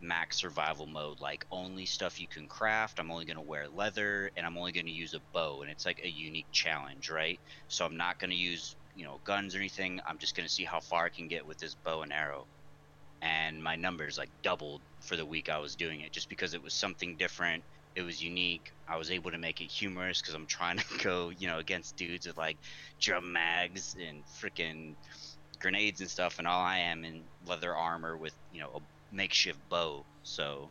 max survival mode, like only stuff you can craft. I'm only gonna wear leather, and I'm only gonna use a bow, and it's like a unique challenge, right? So I'm not gonna use you know guns or anything. I'm just gonna see how far I can get with this bow and arrow, and my numbers like doubled for the week I was doing it, just because it was something different. It was unique. I was able to make it humorous because I'm trying to go, you know, against dudes with like drum mags and freaking grenades and stuff, and all I am in leather armor with, you know, a makeshift bow. So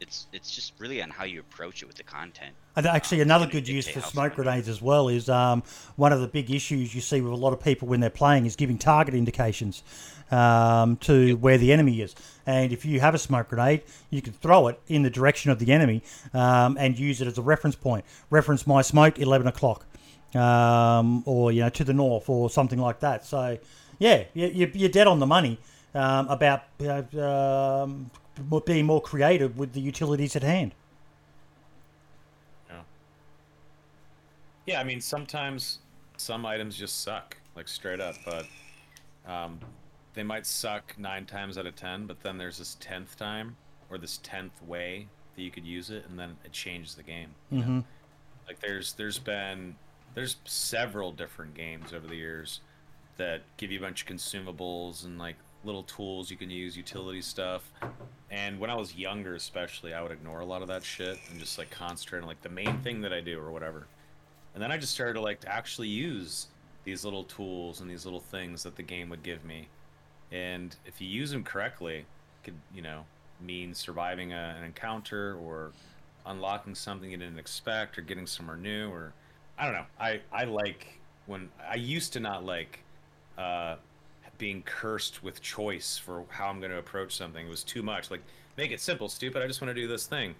it's it's just really on how you approach it with the content. And actually, Um, another good use for smoke grenades as well is um, one of the big issues you see with a lot of people when they're playing is giving target indications um, to where the enemy is. And if you have a smoke grenade, you can throw it in the direction of the enemy um, and use it as a reference point. Reference my smoke, 11 o'clock, um, or you know to the north, or something like that. So, yeah, you- you- you're dead on the money um, about you know, um, being more creative with the utilities at hand. Yeah. Yeah, I mean, sometimes some items just suck, like straight up, but um, they might suck nine times out of ten, but then there's this tenth time or this tenth way that you could use it, and then it changes the game. you know? hmm Like there's there's been there's several different games over the years that give you a bunch of consumables and like little tools you can use, utility stuff. And when I was younger, especially, I would ignore a lot of that shit and just like concentrate on like the main thing that I do or whatever. And then I just started to like to actually use these little tools and these little things that the game would give me. And if you use them correctly, it could you know mean surviving a, an encounter or unlocking something you didn't expect or getting somewhere new or I don't know. I I like when I used to not like uh, being cursed with choice for how I'm going to approach something. It was too much. Like make it simple, stupid. I just want to do this thing.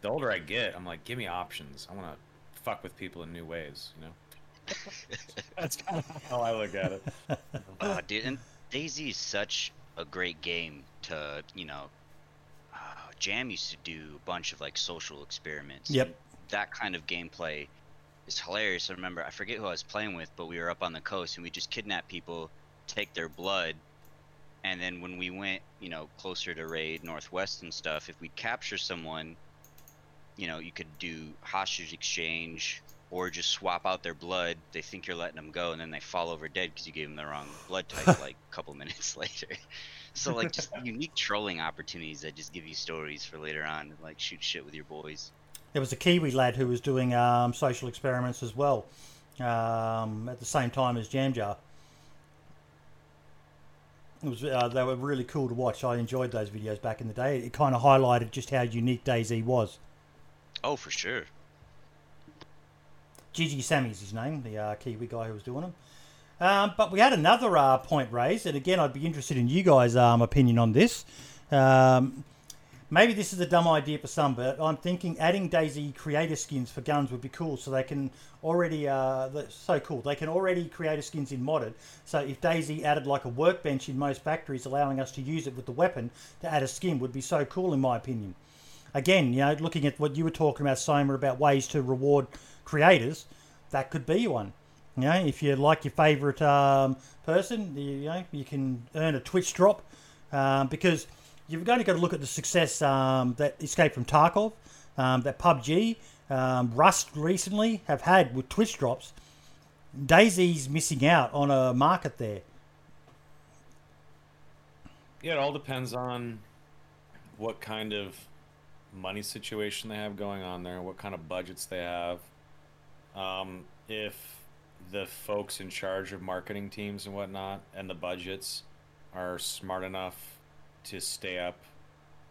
The older I get, I'm like, give me options. I want to fuck with people in new ways. You know. That's kind of how I look at it. Oh, dude, and DayZ is such a great game to, you know, uh, Jam used to do a bunch of like social experiments. Yep. That kind of gameplay is hilarious. I remember, I forget who I was playing with, but we were up on the coast and we just kidnapped people, take their blood, and then when we went, you know, closer to raid Northwest and stuff, if we capture someone, you know, you could do hostage exchange or just swap out their blood. They think you're letting them go, and then they fall over dead because you gave them the wrong blood type like a couple minutes later. so like just unique trolling opportunities that just give you stories for later on, like shoot shit with your boys. There was a Kiwi lad who was doing um, social experiments as well um, at the same time as Jam Jar. It was uh, they were really cool to watch. I enjoyed those videos back in the day. It kind of highlighted just how unique DayZ was. Oh, for sure. Gigi Sammy's his name, the uh, Kiwi guy who was doing them. Um, but we had another uh, point raised, and again, I'd be interested in you guys' um, opinion on this. Um, maybe this is a dumb idea for some, but I'm thinking adding DayZ creator skins for guns would be cool, so they can already uh, so cool. They can already creator skins in modded. So if DayZ added like a workbench in most factories, allowing us to use it with the weapon to add a skin would be so cool, in my opinion. Again, you know, looking at what you were talking about, Soma, about ways to reward creators, that could be one. You know, if you like your favourite um, person, you, you know, you can earn a Twitch drop um, because you've only got to look at the success um, that Escape from Tarkov, um, that PUBG, um, Rust recently have had with Twitch drops. DayZ's missing out on a market there. Yeah, it all depends on what kind of money situation they have going on there, what kind of budgets they have. Um, if the folks in charge of marketing teams and whatnot and the budgets are smart enough to stay up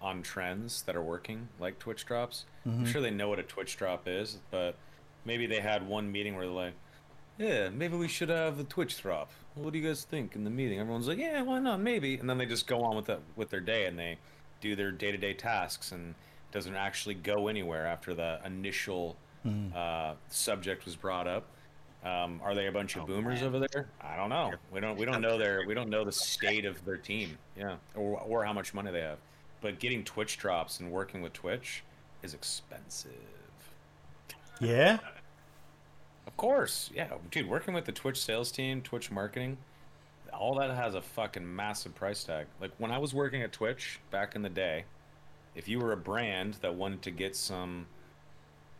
on trends that are working, like Twitch drops, I'm sure they know what a Twitch drop is, but maybe they had one meeting where they're like, yeah, maybe we should have the Twitch drop. What do you guys think in the meeting? Everyone's like, yeah, why not? Maybe. And then they just go on with that with their day and they do their day to day tasks and it doesn't actually go anywhere after the initial uh, subject was brought up. Um, are they a bunch of Oh, boomers man. over there? I don't know. We don't we don't know their we don't know the state of their team. Yeah, or or how much money they have. But getting Twitch drops and working with Twitch is expensive. Yeah, Of course, yeah, dude. Working with the Twitch sales team, Twitch marketing, all that has a fucking massive price tag. Like when I was working at Twitch back in the day, if you were a brand that wanted to get some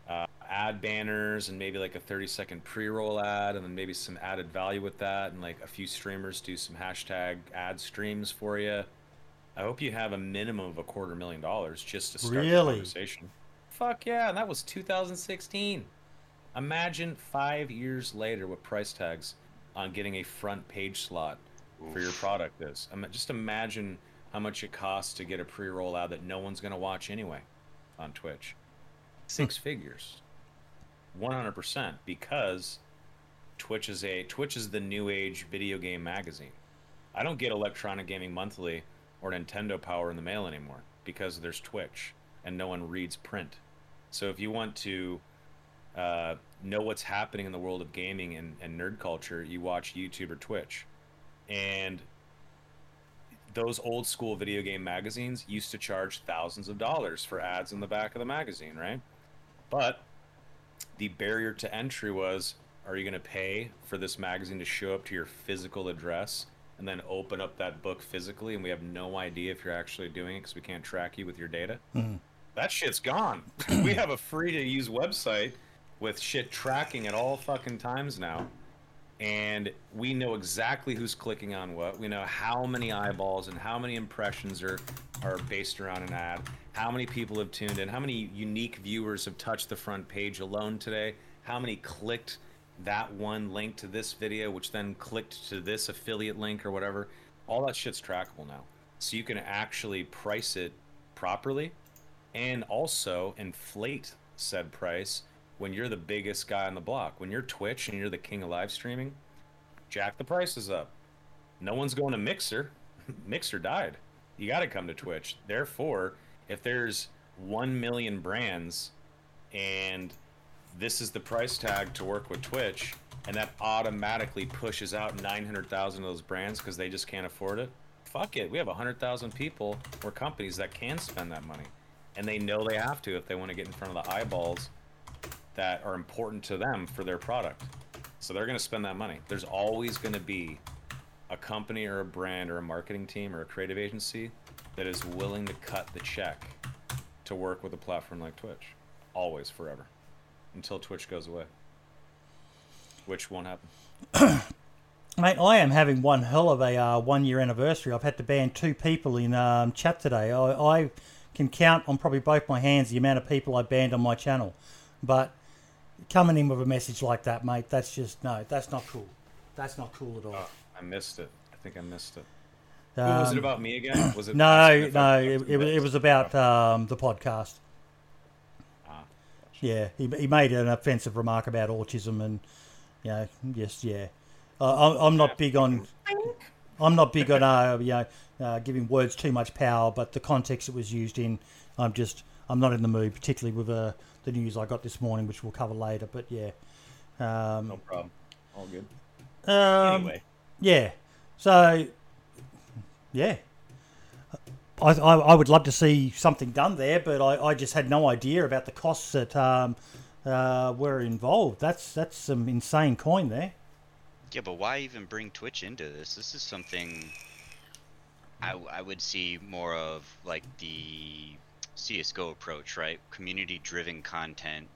uh, ad banners and maybe like a 30 second pre-roll ad and then maybe some added value with that and like a few streamers do some hashtag ad streams for you i hope you have a minimum of a quarter million dollars just to start the Really? conversation. Fuck yeah and that was 2016 imagine five years later what price tags on getting a front page slot for your product is. Ima- just imagine how much it costs to get a pre-roll ad that no one's going to watch anyway on twitch six figures. 100% because twitch is a twitch is the new age video game magazine. I don't get electronic gaming monthly or nintendo power in the mail anymore because there's twitch and no one reads print. So if you want to uh, know what's happening in the world of gaming and, and nerd culture you watch youtube or twitch. And those old school video game magazines used to charge thousands of dollars for ads in the back of the magazine right but the barrier to entry was are you going to pay for this magazine to show up to your physical address and then open up that book physically and we have no idea if you're actually doing it because we can't track you with your data mm-hmm. that shit's gone we have a free to use website with shit tracking at all fucking times now and we know exactly who's clicking on what. We know how many eyeballs and how many impressions are are based around an ad. How many people have tuned in? How many unique viewers have touched the front page alone today? How many clicked that one link to this video, which then clicked to this affiliate link or whatever? All that shit's trackable now, so you can actually price it properly, and also inflate said price when you're the biggest guy on the block. When you're Twitch and you're the king of live streaming, jack the prices up. No one's going to Mixer. Mixer died. You got to come to Twitch. Therefore, if there's 1 million brands and this is the price tag to work with Twitch, and that automatically pushes out 900,000 of those brands because they just can't afford it. Fuck it. We have 100,000 people or companies that can spend that money. And they know they have to if they want to get in front of the eyeballs that are important to them for their product. So they're going to spend that money. There's always going to be a company or a brand or a marketing team or a creative agency that is willing to cut the check to work with a platform like Twitch. Always, forever. Until Twitch goes away. Which won't happen. Mate, I am having one hell of a uh, one year anniversary. I've had to ban two people in um, chat today. I, I can count on probably both my hands the amount of people I banned on my channel. But coming in with a message like that, mate, that's just, no, that's not cool. That's not cool at all. Oh, I missed it. I think I missed it. Who was it Um, about me again? Was it No, asking if I- no, it, it, was- it was about um, the podcast. Ah, Yeah, he, he made an offensive remark about autism and, you know, yes, yeah. Uh, I'm, I'm not big on, I'm not big on, uh, you know, uh, giving words too much power, but the context it was used in, I'm just, I'm not in the mood, particularly with uh, the news I got this morning, which we'll cover later. But yeah, um, no problem. All good. um, Anyway, yeah. So, yeah. I, I, I would love to see something done there, but I, I just had no idea about the costs that um, uh, were involved. That's that's some insane coin there. Yeah, but why even bring Twitch into this? This is something I, I would see more of like the CSGO approach, right? Community driven content.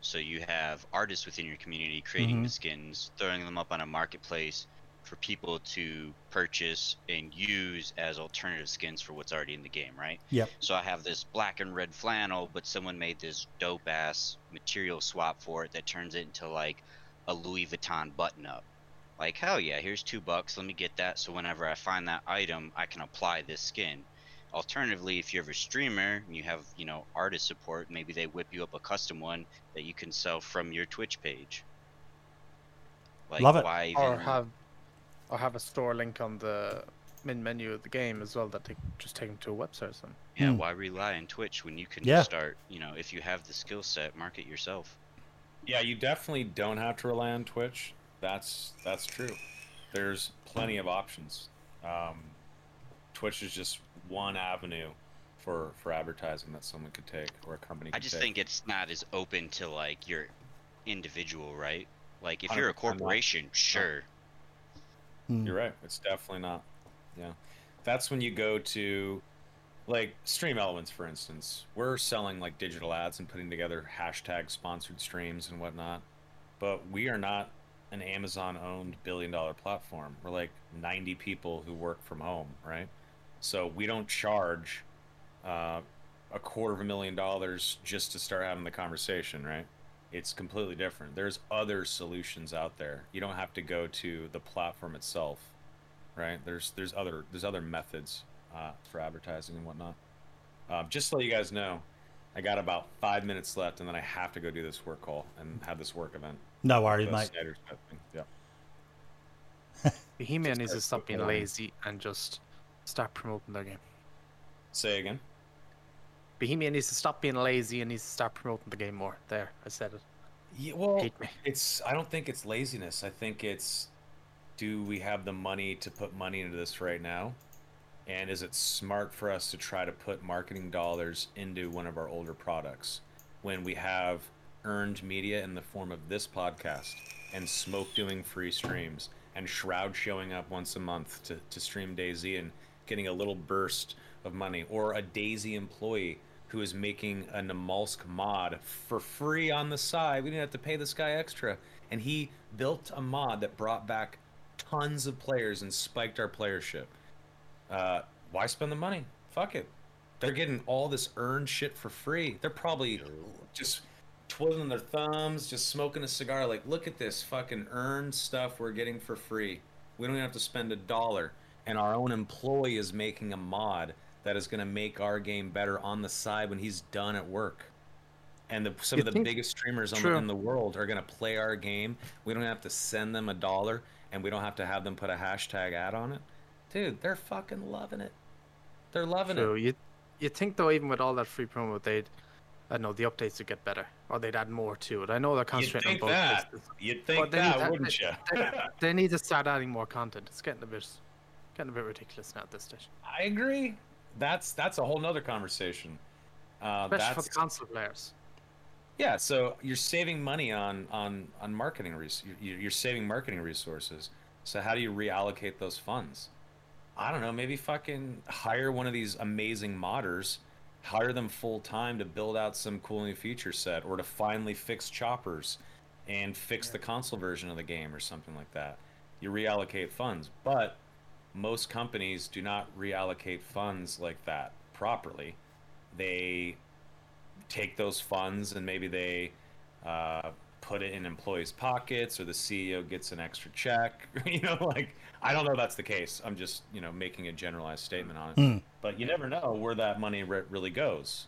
So you have artists within your community creating the skins, throwing them up on a marketplace for people to purchase and use as alternative skins for what's already in the game, right? Yep. So I have this black and red flannel, but someone made this dope ass material swap for it that turns it into like a Louis Vuitton button up. Like hell yeah, here's two bucks. Let me get that. So whenever I find that item, I can apply this skin. Alternatively, if you're a streamer and you have you know artist support, maybe they whip you up a custom one that you can sell from your Twitch page. Like Love it. why even? or have or have a store link on the main menu of the game as well that they just take them to a website or something. Yeah, Hmm. why rely on Twitch when you can Yeah. start? You know, if you have the skill set, market yourself. yeah, you definitely don't have to rely on Twitch. That's that's true. There's plenty of options. Um, Twitch is just one avenue for for advertising that someone could take or a company. I just take. think it's not as open to like your individual, right? Like if you're a corporation, sure. Mm. You're right. It's definitely not. Yeah. That's when you go to like StreamElements, for instance. We're selling like digital ads and putting together hashtag sponsored streams and whatnot. But we are not an Amazon owned billion dollar platform. We're like 90 people who work from home, right? So we don't charge uh, a quarter of a million dollars just to start having the conversation, right? It's completely different. There's other solutions out there. You don't have to go to the platform itself, right? There's there's other there's other methods uh, for advertising and whatnot. Uh, just to let you guys know, I got about five minutes left, and then I have to go do this work call and have this work event. No worries, The mate. Snyder's Cut thing. Yeah. Bohemia Just needs to stop being lazy and just start promoting their game. Say again. Bohemia needs to stop being lazy and needs to start promoting the game more. There, I said it. Yeah, well, it's. I don't think it's laziness. I think it's. Do we have the money to put money into this right now? And is it smart for us to try to put marketing dollars into one of our older products when we have earned media in the form of this podcast and Smoke doing free streams and Shroud showing up once a month to, to stream DayZ and getting a little burst of money or a DayZ employee who is making a Namalsk mod for free on the side. We didn't have to pay this guy extra. And he built a mod that brought back tons of players and spiked our playership. Uh, why spend the money? Fuck it. They're getting all this earned shit for free. They're probably just twiddling their thumbs, just smoking a cigar. Like, look at this fucking earned stuff we're getting for free. We don't even have to spend a dollar. And our own employee is making a mod that is going to make our game better on the side when he's done at work. And the, some You of the biggest streamers on in the world are going to play our game. We don't have to send them a dollar, and we don't have to have them put a hashtag ad on it. Dude, they're fucking loving it. They're loving So it. you you think though, even with all that free promo, they'd I know the updates would get better, or they'd add more to it. I know they're You'd concentrating on think both. that. places. You'd think they that, need- wouldn't you? They, they need to start adding more content. It's getting a bit getting a bit ridiculous now at this stage, I agree. That's that's a whole nother conversation. Uh, especially for console players. yeah. So you're saving money on on on marketing. Res- you- you're saving marketing resources. So how do you reallocate those funds? I don't know. Maybe fucking hire one of these amazing modders, hire them full time to build out some cool new feature set, or to finally fix choppers, and fix the console version of the game or something like that. You reallocate funds, but most companies do not reallocate funds like that properly. They take those funds and maybe they uh, put it in employees' pockets, or the CEO gets an extra check. you know, like I don't know if that's the case. I'm just you know making a generalized statement on it. Mm. But you never know where that money re- really goes.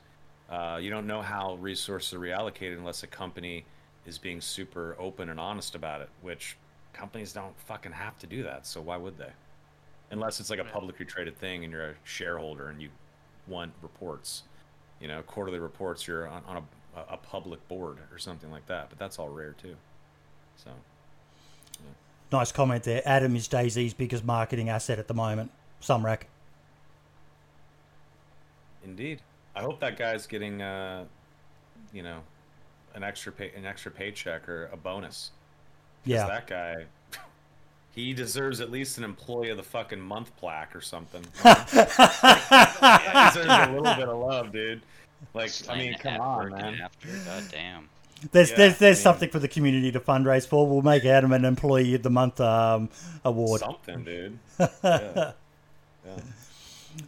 Uh, you don't know how resources are reallocated unless a company is being super open and honest about it, which companies don't fucking have to do that. So why would they? Unless it's like a publicly traded thing and you're a shareholder and you want reports, you know, quarterly reports. You're on, on a, a public board or something like that. But that's all rare too. So Nice comment there. Adam is DayZ's biggest marketing asset at the moment. Sumrak. indeed, I hope that guy's getting, uh, you know, an extra pay, an extra paycheck or a bonus. Yeah. that guy. He deserves at least an employee of the fucking month plaque or something. yeah, he deserves a little bit of love, dude. Like, I mean, come at on, man. After, god damn. There's Yeah, there's there's I mean- something for the community to fundraise for. We'll make Adam an Employee of the Month um, award. Something, dude. Yeah. yeah.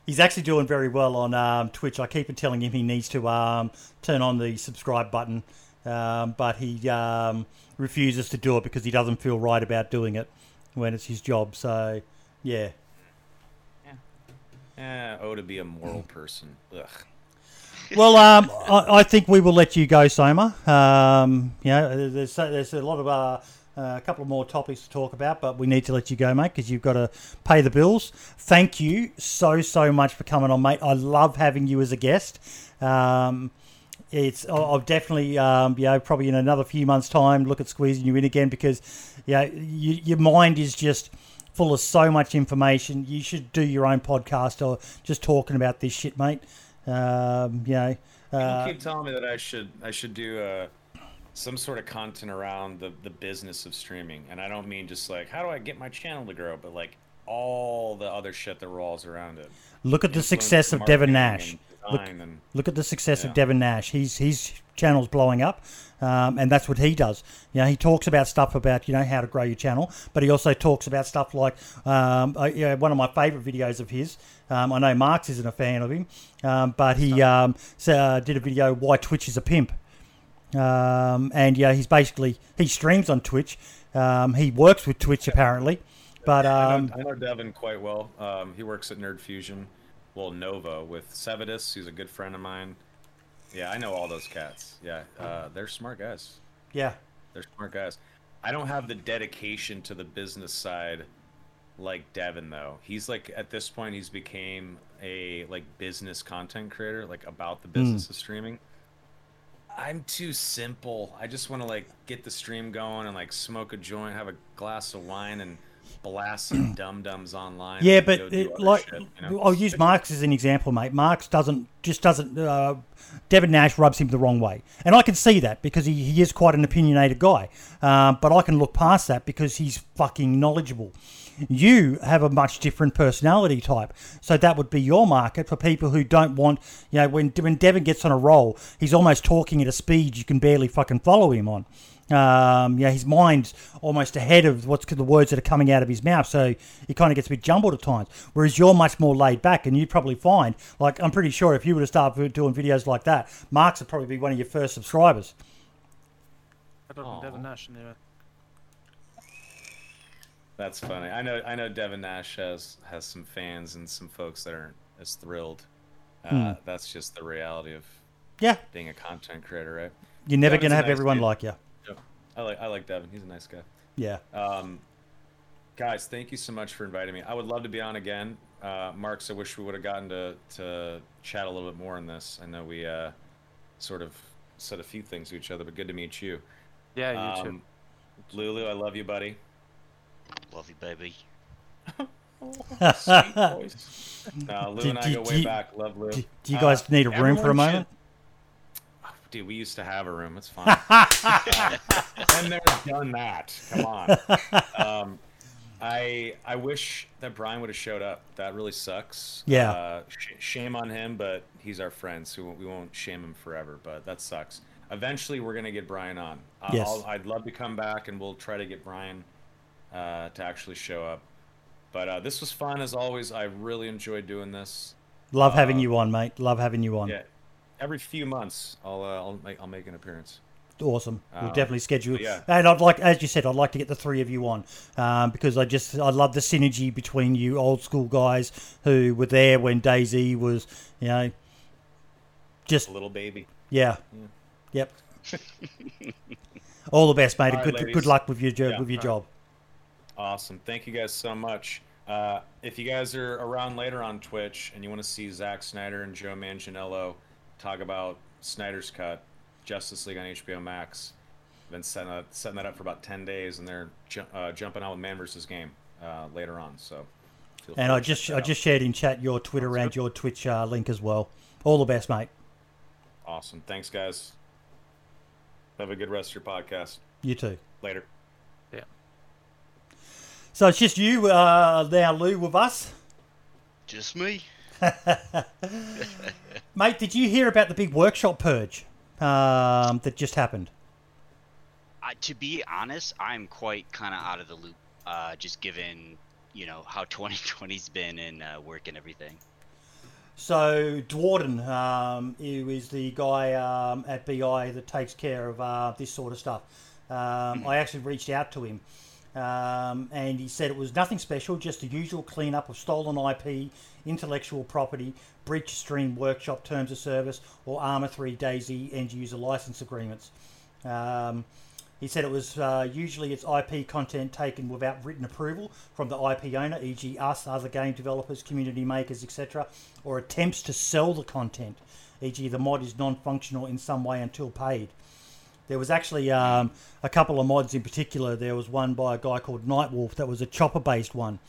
He's actually doing very well on um, Twitch. I keep telling him he needs to um, turn on the subscribe button, um, but he um, refuses to do it because he doesn't feel right about doing it when it's his job. So, yeah. Eh, oh, to be a moral person. Ugh. Well, um, I, I think we will let you go, Soma. Um, you know, there's there's a lot of uh, a couple of more topics to talk about, but we need to let you go, mate, because you've got to pay the bills. Thank you so so much for coming on, mate. I love having you as a guest. Um, it's I'll definitely um, you know probably in another few months' time look at squeezing you in again because yeah you, your mind is just full of so much information. You should do your own podcast or just talking about this shit, mate. Um, you know, uh, keep telling me that I should I should do uh, some sort of content around the the business of streaming, and I don't mean just like how do I get my channel to grow, but like all the other shit that rolls around it. Look at the success of Devin Nash. and Look, and- look at the success of Yeah. Devin Nash. He's his channel's blowing up, um, and that's what he does. You know, he talks about stuff about you know how to grow your channel, but he also talks about stuff like um, uh, you know, one of my favorite videos of his. Um, I know Marx isn't a fan of him, um, but he um, so, uh, did a video why Twitch is a pimp. Um, and yeah, he's basically he streams on Twitch. Um, he works with Twitch apparently, but I, um, know, I know Devin quite well. Um, he works at Nerd Fusion, well Nova with Sevadus. He's a good friend of mine. Yeah, I know all those cats. Yeah, uh, they're smart guys. yeah, They're smart guys. I don't have the dedication to the business side like Devin though. He's like at this point he's became a like business content creator, like about the business of streaming. I'm too simple. I just want to like get the stream going and like smoke a joint, have a glass of wine, and blast some dum dums online. Yeah, but it, like shit, you know? I'll use Marks as an example, mate. Marks doesn't just doesn't. Uh, Devin Nash rubs him the wrong way, and I can see that because he, he is quite an opinionated guy. Um, but I can look past that because he's fucking knowledgeable. You have a much different personality type, so that would be your market for people who don't want. You know, when when Devin gets on a roll, he's almost talking at a speed you can barely fucking follow him on. Um, yeah, his mind's almost ahead of what's the words that are coming out of his mouth, so he kind of gets a bit jumbled at times. Whereas you're much more laid back, and you'd probably find, like, I'm pretty sure if you were to start doing videos like that, Mark's would probably be one of your first subscribers. I don't know Devin Aw. Nash anyway. That's funny. I know. I know. Devin Nash has has some fans and some folks that aren't as thrilled. Uh, Hmm. That's just the reality of Yeah, being a content creator, right? you're never Devin's going to have nice everyone dude. like you. Yep. I like. I like Devin. He's a nice guy. Yeah. Um, guys, thank you so much for inviting me. I would love to be on again. Uh, Marks, I wish we would have gotten to to chat a little bit more on this. I know we uh, sort of said a few things to each other, but good to meet you. Yeah, you too. Um, Lulu, I love you, buddy. Love you, baby. Sweet voice. Uh, Lou Do- and I do- go do way you- back. Love Lou. Do, do you Uh, guys need a room for a everyone moment? Dude, we used to have a room. It's fine. and never done that. Come on. Um, I I wish that Brian would have showed up. That really sucks. Yeah. Uh, sh- shame on him, but he's our friend, so we won't shame him forever. But that sucks. Eventually, we're gonna get Brian on. Uh, Yes. I'll, I'd love to come back, and we'll try to get Brian uh, to actually show up. But uh, this was fun as always. I really enjoyed doing this. Love having uh, you on, mate. Love having you on. Yeah, every few months, I'll uh, I'll make I'll make an appearance. Awesome. We'll Um, definitely schedule. yeah. And I'd like, as you said, I'd like to get the three of you on um, because I just I love the synergy between you old school guys who were there when DayZ was, you know, just A little baby. yeah, yep. All the best, mate. and good ladies. good luck with your job Yeah. with your All job. Awesome. Thank you guys so much. Uh, if you guys are around later on Twitch and you want to see Zack Snyder and Joe Manganiello talk about Snyder's Cut, Justice League on HBO Max, been setting that, setting that up for about 10 days, and they're ju- uh, jumping out with Man vs. Game uh, later on. So, And I just I out. just shared in chat your Twitter Sounds and good. your Twitch uh, link as well. All the best, mate. Awesome. Thanks, guys. Have a good rest of your podcast. You too. Later. Yeah. So it's just you uh, now, Lou, with us. Just me. Mate, did you hear about the big workshop purge um, that just happened? I, to be honest, I'm quite kind of out of the loop. Uh, just given you know how 2020's been and uh, work and everything. So Dwarden, um, who is the guy um, at BI that takes care of uh, this sort of stuff. Um, I actually reached out to him, um, and he said it was nothing special, just the usual cleanup of stolen IP, intellectual property, breach Steam workshop terms of service, or Arma 3 DayZ end user license agreements. Um, he said it was uh, usually it's IP content taken without written approval from the IP owner, e.g., us, other game developers, community makers, etc., or attempts to sell the content, e.g., the mod is non-functional in some way until paid. There was actually um, a couple of mods in particular. There was one by a guy called Nightwolf that was a chopper-based one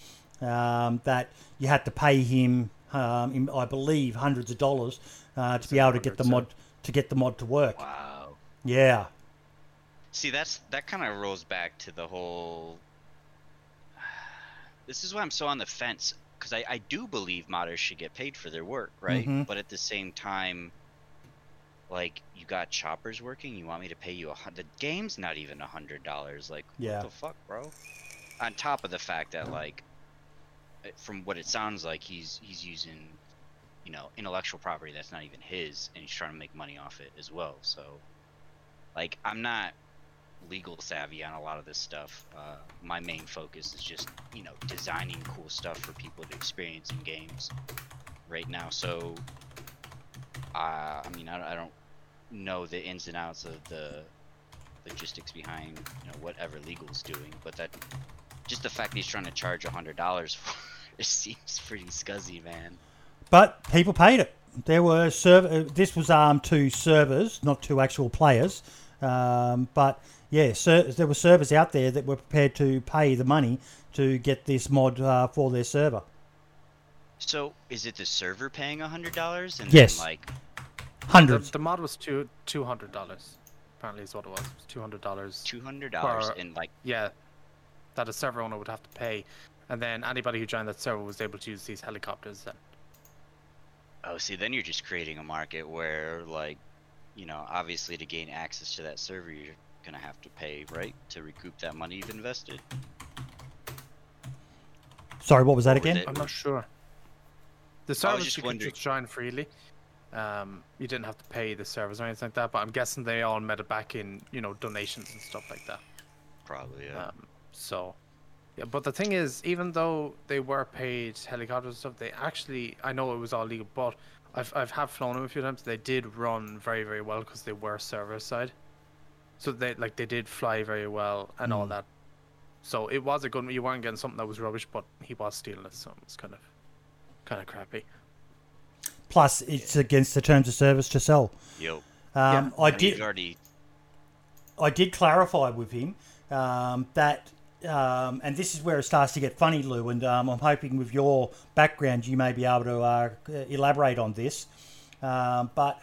um, that you had to pay him, um, in, I believe, hundreds of dollars uh, to be able to get the mod to get the mod to work. Wow. Yeah. See, that's that kind of rolls back to the whole. This is why I'm so on the fence because I, I do believe modders should get paid for their work, right? Mhm. But at the same time, like you got choppers working, you want me to pay you a hundred? The game's not even a hundred dollars. Like, Yeah. what the fuck, bro? On top of the fact that like, from what it sounds like, he's he's using, you know, intellectual property that's not even his, and he's trying to make money off it as well. So, like, I'm not legal savvy on a lot of this stuff. Uh, my main focus is just, you know, designing cool stuff for people to experience in games right now. So, uh, I mean, I, don't- I don't know the ins and outs of the logistics behind, you know, whatever legal's doing, but that just the fact that he's trying to charge a hundred dollars for it seems pretty scuzzy, man. But people paid it. There were server. This was um to servers, not to actual players. Um, but yeah, ser- there were servers out there that were prepared to pay the money to get this mod uh, for their server. So, is it the server paying a hundred dollars and Yes. then like The, Hundreds. the mod was two two hundred dollars. Apparently, is what it was. Two hundred dollars. two hundred dollars For- and like Yeah, that a server owner would have to pay, and then anybody who joined that server was able to use these helicopters. Then Oh, see, then you're just creating a market where, like, you know, obviously to gain access to that server, you're gonna have to pay, right, to recoup that money you've invested. Sorry, what was that What again? it? I'm not sure. The servers just you could just join freely. Um, you didn't have to pay the servers or anything like that. But I'm guessing they all met it back in you know donations and stuff like that. Probably, yeah. Um, so, yeah, but the thing is, even though they were paid helicopters and stuff, they actually, I know it was all legal, but I've, I've have flown them a few times. They did run very, very well because they were server side. So they, like, they did fly very well and all Mm. that. So it was a good, you weren't getting something that was rubbish, but he was stealing it, so it was kind of, kind of crappy. Plus, it's against the terms of service to sell. Yo, Um, I and did. already. I did clarify with him um, that, um, and this is where it starts to get funny, Lou. And um, I'm hoping with your background, you may be able to uh, elaborate on this. Um, but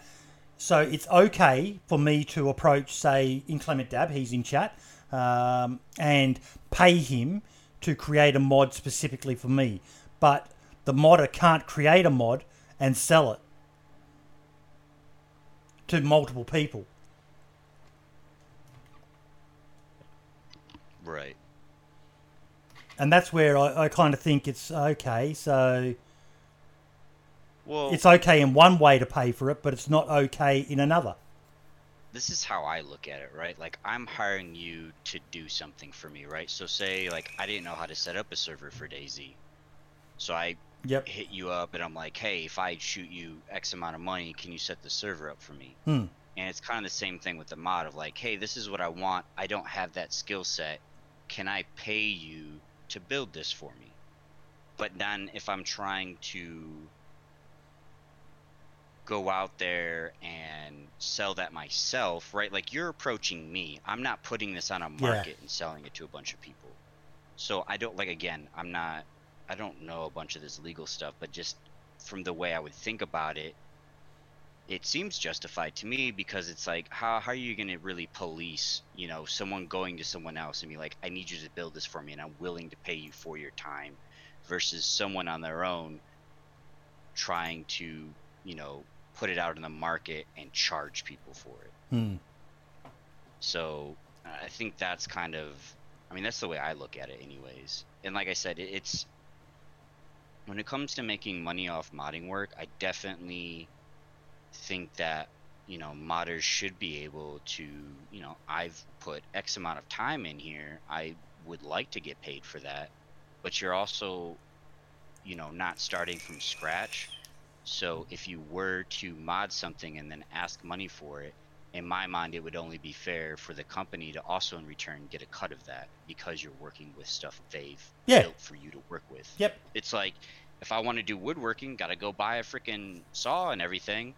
so it's okay for me to approach, say, Inclement Dab, he's in chat, um, and pay him to create a mod specifically for me. But the modder can't create a mod and sell it to multiple people. Right. And that's where I, I kind of think it's okay. So Well, it's okay in one way to pay for it, but it's not okay in another. this is how I look at it, right? Like I'm hiring you to do something for me, right? So say like I didn't know how to set up a server for DayZ. So I Yep. hit you up and I'm like, "Hey, if I shoot you X amount of money, can you set the server up for me?" Hmm. And it's kind of the same thing with the mod of like, "Hey, this is what I want. I don't have that skill set. Can I pay you to build this for me?" But then if I'm trying to go out there and sell that myself, right? Like you're approaching me. I'm not putting this on a market and selling it to a bunch of people. So I don't like again, I'm not I don't know a bunch of this legal stuff, but just from the way I would think about it, it seems justified to me because it's like how how are you going to really police, you know, someone going to someone else and be like I need you to build this for me and I'm willing to pay you for your time versus someone on their own trying to, you know, put it out in the market and charge people for it. Hmm. So I think that's kind of, I mean, that's the way I look at it, anyways. And like I said, it's when it comes to making money off modding work, I definitely think that you know modders should be able to, you know, I've put X amount of time in here. I would like to get paid for that, but you're also, you know, not starting from scratch. So if you were to mod something and then ask money for it, in my mind, it would only be fair for the company to also, in return, get a cut of that because you're working with stuff they've Yeah. built for you to work with. Yep. It's like if I want to do woodworking, gotta go buy a freaking saw and everything.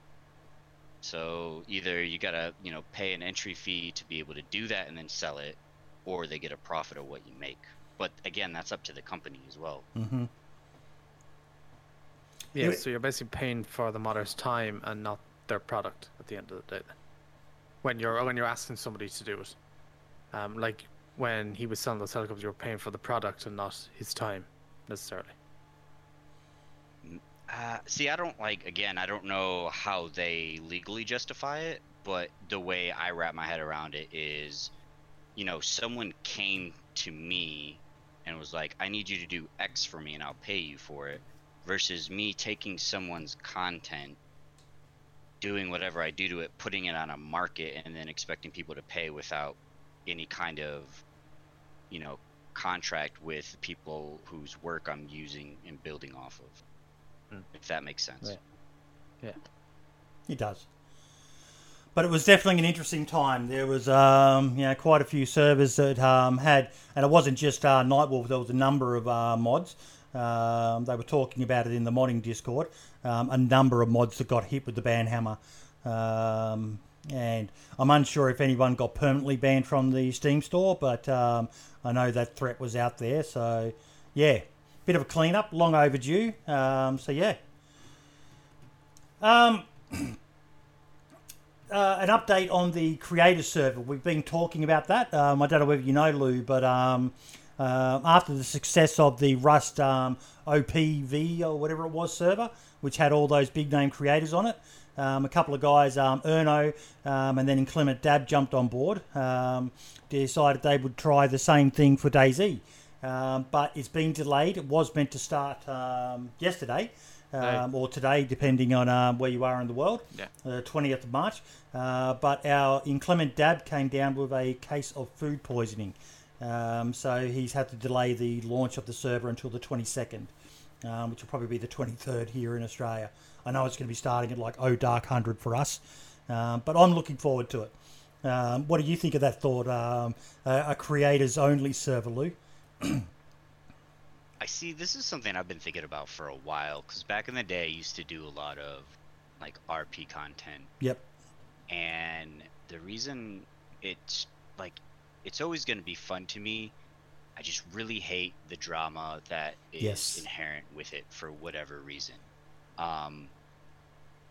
So either you gotta, you know, pay an entry fee to be able to do that and then sell it, or they get a profit of what you make. But again, that's up to the company as well. hmm Yeah, so you're basically paying for the modder's time and not their product at the end of the day. When you're when you're asking somebody to do it. Um, like when he was selling those helicopters, you were paying for the product and not his time necessarily. Uh, see, I don't like. Again, I don't know how they legally justify it, but the way I wrap my head around it is, you know, someone came to me and was like, "I need you to do X for me, and I'll pay you for it," versus me taking someone's content, doing whatever I do to it, putting it on a market, and then expecting people to pay without any kind of, you know, contract with people whose work I'm using and building off of. Mm. If that makes sense. Yeah. It does. But it was definitely an interesting time. There was, um, you know, quite a few servers that um, had, and it wasn't just uh, Nightwolf. There was a number of uh, mods. Um, they were talking about it in the modding Discord. Um, a number of mods that got hit with the ban hammer, um, and I'm unsure if anyone got permanently banned from the Steam store. But um, I know that threat was out there. So, yeah, bit of a cleanup, long overdue. Um, so yeah. Um, uh, an update on the creator server. We've been talking about that. Um, I don't know whether you know, Lou, but um, uh, after the success of the Rust um, OTV or whatever it was server, which had all those big name creators on it, um, a couple of guys, um, Erno um, and then Inclement Dab, jumped on board. Um, decided they would try the same thing for DayZ. Um, but it's been delayed. It was meant to start um, yesterday um, or today, depending on um, where you are in the world, Yeah. uh, 20th of March. Uh, but our inclement dab came down with a case of food poisoning. Um, so he's had to delay the launch of the server until the 22nd, um, which will probably be the 23rd here in Australia. I know it's going to be starting at like oh dark 100 for us, um, but I'm looking forward to it. Um, what do you think of that thought? Um, a, a creators only server, Lou? I see. This is something I've been thinking about for a while. Because back in the day, I used to do a lot of like RP content, Yep. and the reason it's like it's always going to be fun to me. I just really hate the drama that is Yes. inherent with it for whatever reason. Um,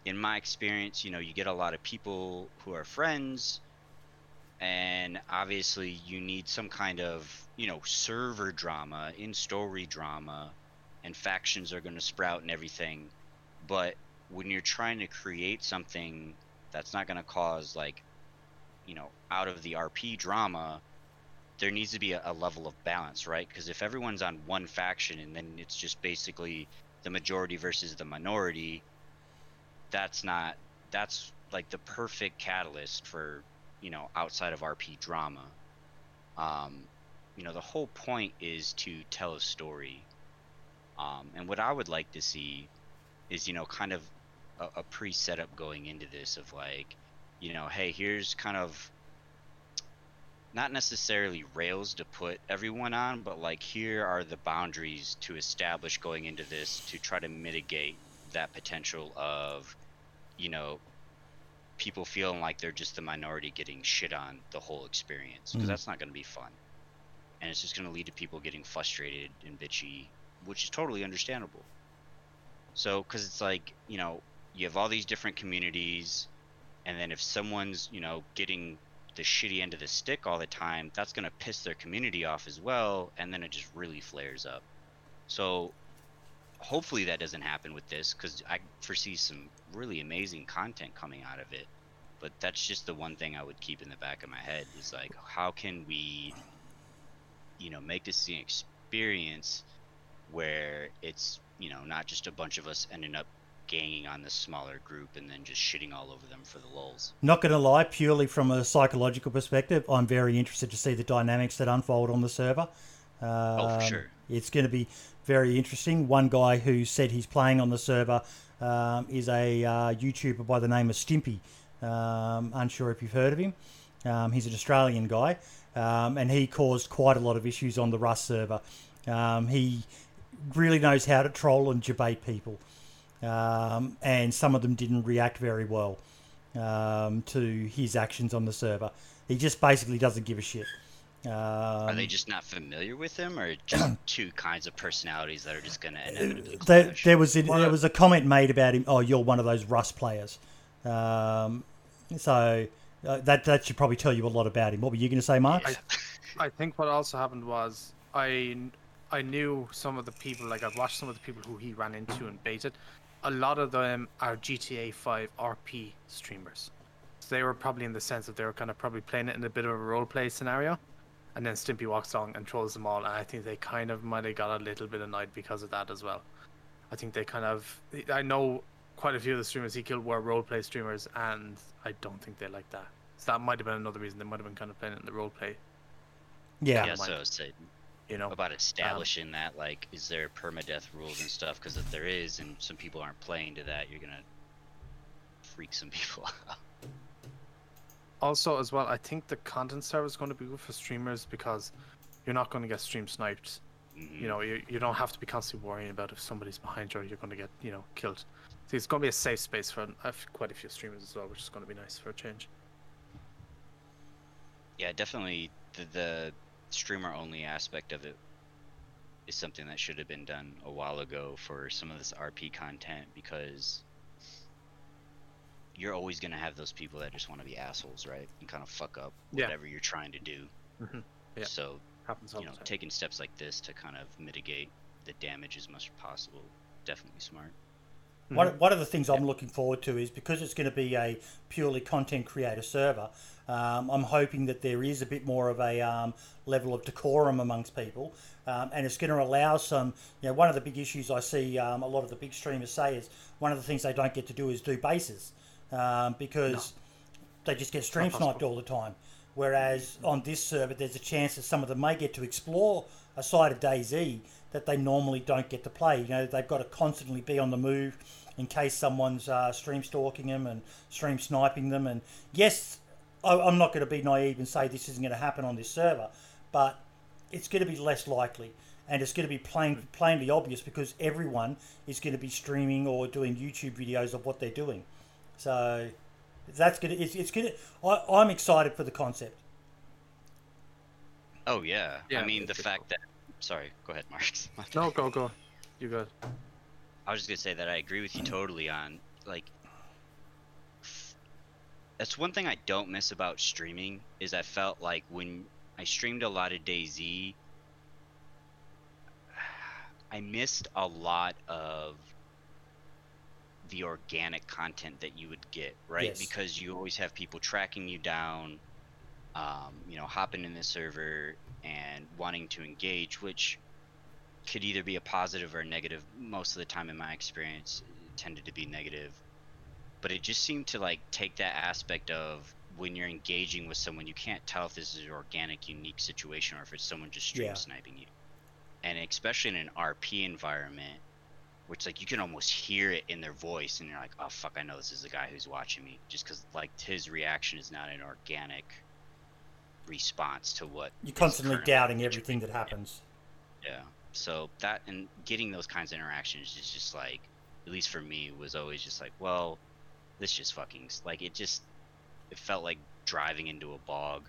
in my experience, you know, you get a lot of people who are friends, and obviously you need some kind of, you know, server drama, in story drama, and factions are going to sprout and everything. But when you're trying to create something that's not going to cause, like, you know, out of the RP drama, there needs to be a, a level of balance, right? Because if everyone's on one faction and then it's just basically the majority versus the minority, that's not that's like the perfect catalyst for you know outside of RP drama. Um, you know, the whole point is to tell a story, um, and what I would like to see is you know kind of a, a pre-setup going into this of like, you know, hey, here's kind of not necessarily rails to put everyone on, but like here are the boundaries to establish going into this to try to mitigate that potential of, you know, people feeling like they're just the minority getting shit on the whole experience because Mhm. that's not going to be fun, and it's just going to lead to people getting frustrated and bitchy, which is totally understandable. So, because it's like you know, you have all these different communities, and then if someone's you know getting the shitty end of the stick all the time, that's going to piss their community off as well, and then it just really flares up. So, hopefully that doesn't happen with this because I foresee some really amazing content coming out of it. But that's just the one thing I would keep in the back of my head is like, how can we, you know, make this an experience where it's, you know, not just a bunch of us ending up ganging on this smaller group and then just shitting all over them for the lulz. Not going to lie, purely from a psychological perspective, I'm very interested to see the dynamics that unfold on the server. Um, Oh, for sure. It's going to be very interesting. One guy who said he's playing on the server um, is a uh, YouTuber by the name of Stimpy. Um, unsure if you've heard of him. Um, he's an Australian guy, um, and he caused quite a lot of issues on the Rust server. Um, he really knows how to troll and debate people, um, and some of them didn't react very well to his actions on the server. He just basically doesn't give a shit. Um, Are they just not familiar with him, or just two kinds of personalities that are just going to inevitably there, clash? there was a, there was a comment made about him. Oh, you're one of those Rust players. Um, so uh, that that should probably tell you a lot about him. What were you going to say, Mark? I, I think what also happened was I I knew some of the people like I've watched some of the people who he ran into and baited. A lot of them are GTA 5 RP streamers. So they were probably in the sense that they were kind of probably playing it in a bit of a role play scenario. And then Stimpy walks along and trolls them all. And I think they kind of might have got a little bit annoyed because of that as well. I think they kind of. I know quite a few of the streamers he killed were roleplay streamers, and I don't think they like that. So that might have been another reason they might have been kind of playing it in the roleplay. yeah. Yeah, mind. so it's uh, you know. about establishing that, like, is there permadeath rules and stuff? Because if there is, and some people aren't playing to that, you're gonna freak some people out. Also, as well, I think the content server is going to be good for streamers because you're not going to get stream sniped. Mhm. You know, you, you don't have to be constantly worrying about if somebody's behind you or you're going to get, you know, killed. See, it's going to be a safe space for quite a few streamers as well, which is going to be nice for a change. Yeah, definitely the, the streamer only aspect of it is something that should have been done a while ago for some of this RP content because you're always going to have those people that just want to be assholes, right? And kind of fuck up Yeah. whatever you're trying to do. Mhm. Yeah. So, Happens all you know, the time. taking steps like this to kind of mitigate the damage as much as possible, definitely smart. One, one of the things I'm looking forward to is because it's going to be a purely content creator server, um, I'm hoping that there is a bit more of a um, level of decorum amongst people. Um, and it's going to allow some, you know, one of the big issues I see um, a lot of the big streamers say is one of the things they don't get to do is do bases um, because they just get stream sniped all the time. Whereas on this server, there's a chance that some of them may get to explore a side of DayZ that they normally don't get to play. You know, they've got to constantly be on the move in case someone's uh, stream stalking them and stream sniping them. And yes, I, I'm not going to be naive and say this isn't going to happen on this server, but it's going to be less likely. And it's going to be plain, plainly obvious because everyone is going to be streaming or doing YouTube videos of what they're doing. So that's gonna. It's, it's gonna. I, I'm excited for the concept. Oh, yeah. Yeah, I mean, the it's fact that. Sorry, go ahead, Marks. No, go, go. You go. I was just gonna say that I agree with you totally on like that's one thing I don't miss about streaming is I felt like when I streamed a lot of DayZ I missed a lot of the organic content that you would get, right? Yes. Because you always have people tracking you down, um, you know, hopping in the server and wanting to engage, which could either be a positive or a negative. Most of the time, in my experience, it tended to be negative. But it just seemed to like take that aspect of when you're engaging with someone, you can't tell if this is an organic, unique situation or if it's someone just stream Yeah. sniping you. And especially in an RP environment, which like you can almost hear it in their voice, and you're like, oh fuck, I know this is the guy who's watching me, just because like his reaction is not an organic response to what You're constantly doubting everything that happens. yeah. So that and getting those kinds of interactions is just like, at least for me, was always just like, well, this just fucking like it just, it felt like driving into a bog.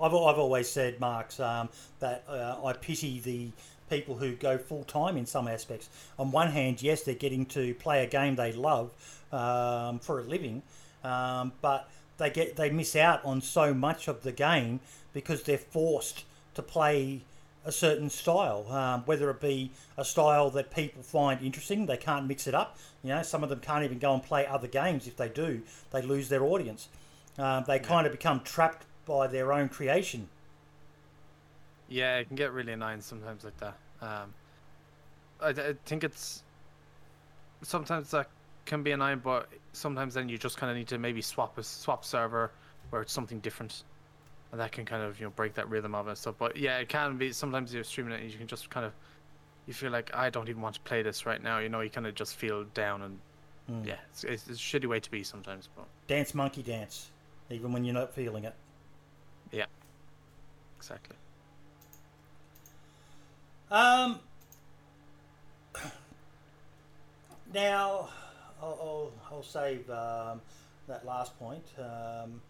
I've, I've always said, Marks, um, that uh, I pity the people who go full time in some aspects. On one hand, yes, they're getting to play a game they love um, for a living, um, but they get they miss out on so much of the game because they're forced to play a certain style, um, whether it be a style that people find interesting. They can't mix it up. You know, some of them can't even go and play other games. If they do, they lose their audience. Um, they kind of become trapped by their own creation. Yeah, it can get really annoying sometimes like that. Um, I, I think it's sometimes that can be annoying, but sometimes then you just kind of need to maybe swap a swap server where it's something different, and that can kind of you know break that rhythm of it and stuff. But yeah, it can be sometimes you're streaming it and you can just kind of you feel like I don't even want to play this right now. You know, you kind of just feel down and Mm. yeah, it's, it's, it's a shitty way to be sometimes. But Dance monkey dance, even when you're not feeling it. Yeah, exactly. Um. Now, I'll, I'll, I'll save um, that last point, um,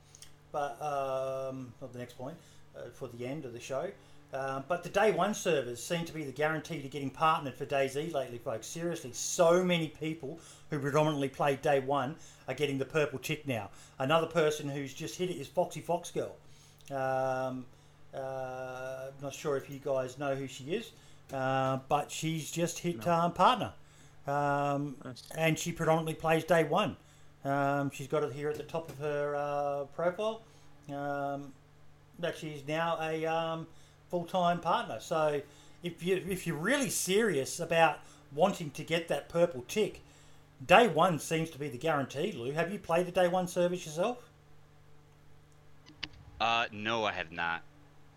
but um, the next point uh, for the end of the show. Um, but the day one servers seem to be the guarantee to getting partnered for DayZ lately, folks. Seriously, so many people who predominantly played day one are getting the purple tick now. Another person who's just hit it is Foxy Fox Girl. Um, uh, not sure if you guys know who she is, uh, but she's just hit um, partner. Um, and she predominantly plays day one. Um, she's got it here at the top of her uh, profile um, that she's now a um, full time partner. So if you if you're really serious about wanting to get that purple tick, day one seems to be the guarantee. Lou, have you played the day one service yourself? Uh, no, I have not.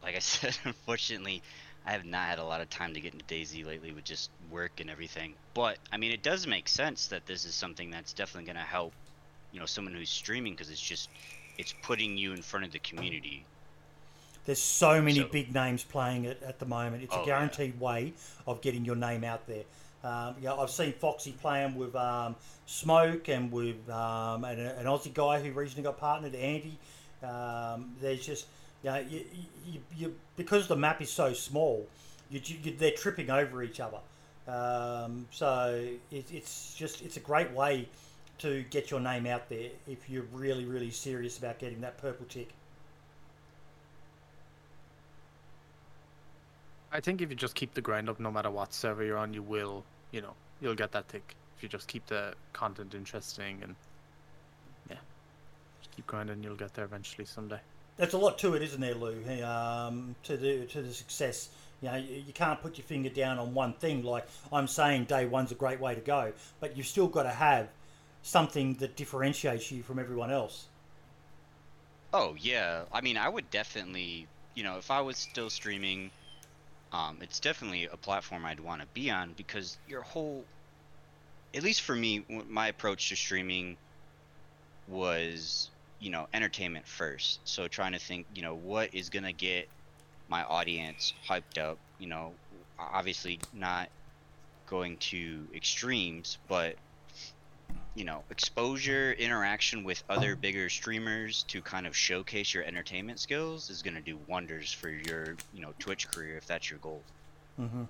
Like I said, unfortunately, I have not had a lot of time to get into DayZ lately with just work and everything. But I mean, it does make sense that this is something that's definitely going to help, you know, someone who's streaming because it's just it's putting you in front of the community there's so many so, big names playing it at the moment. It's oh, a guaranteed yeah. way of getting your name out there. Um, you know, I've seen Foxy playing with um, Smoke and with um, an, an, Aussie guy who recently got partnered, Andy. Um, there's just, you you, you, you, because the map is so small, you, they're tripping over each other. Um, so it, it's just, it's a great way to get your name out there if you're really, really serious about getting that purple tick. I think if you just keep the grind up, no matter what server you're on, you will, you know, you'll get that tick. If you just keep the content interesting and yeah, just keep grinding, you'll get there eventually someday. There's a lot to it, isn't there, Lou? Um, to the to the success, you know, you, you can't put your finger down on one thing. Like I'm saying, day one's a great way to go, but you've still got to have something that differentiates you from everyone else. Oh yeah, I mean, I would definitely, you know, if I was still streaming um, it's definitely a platform I'd want to be on because your whole, at least for me, my approach to streaming was, you know, entertainment first. So trying to think, you know, what is gonna get my audience hyped up. You know, obviously not going to extremes, but you know exposure interaction with other bigger streamers to kind of showcase your entertainment skills is going to do wonders for your you know twitch career if that's your goal mm-hmm.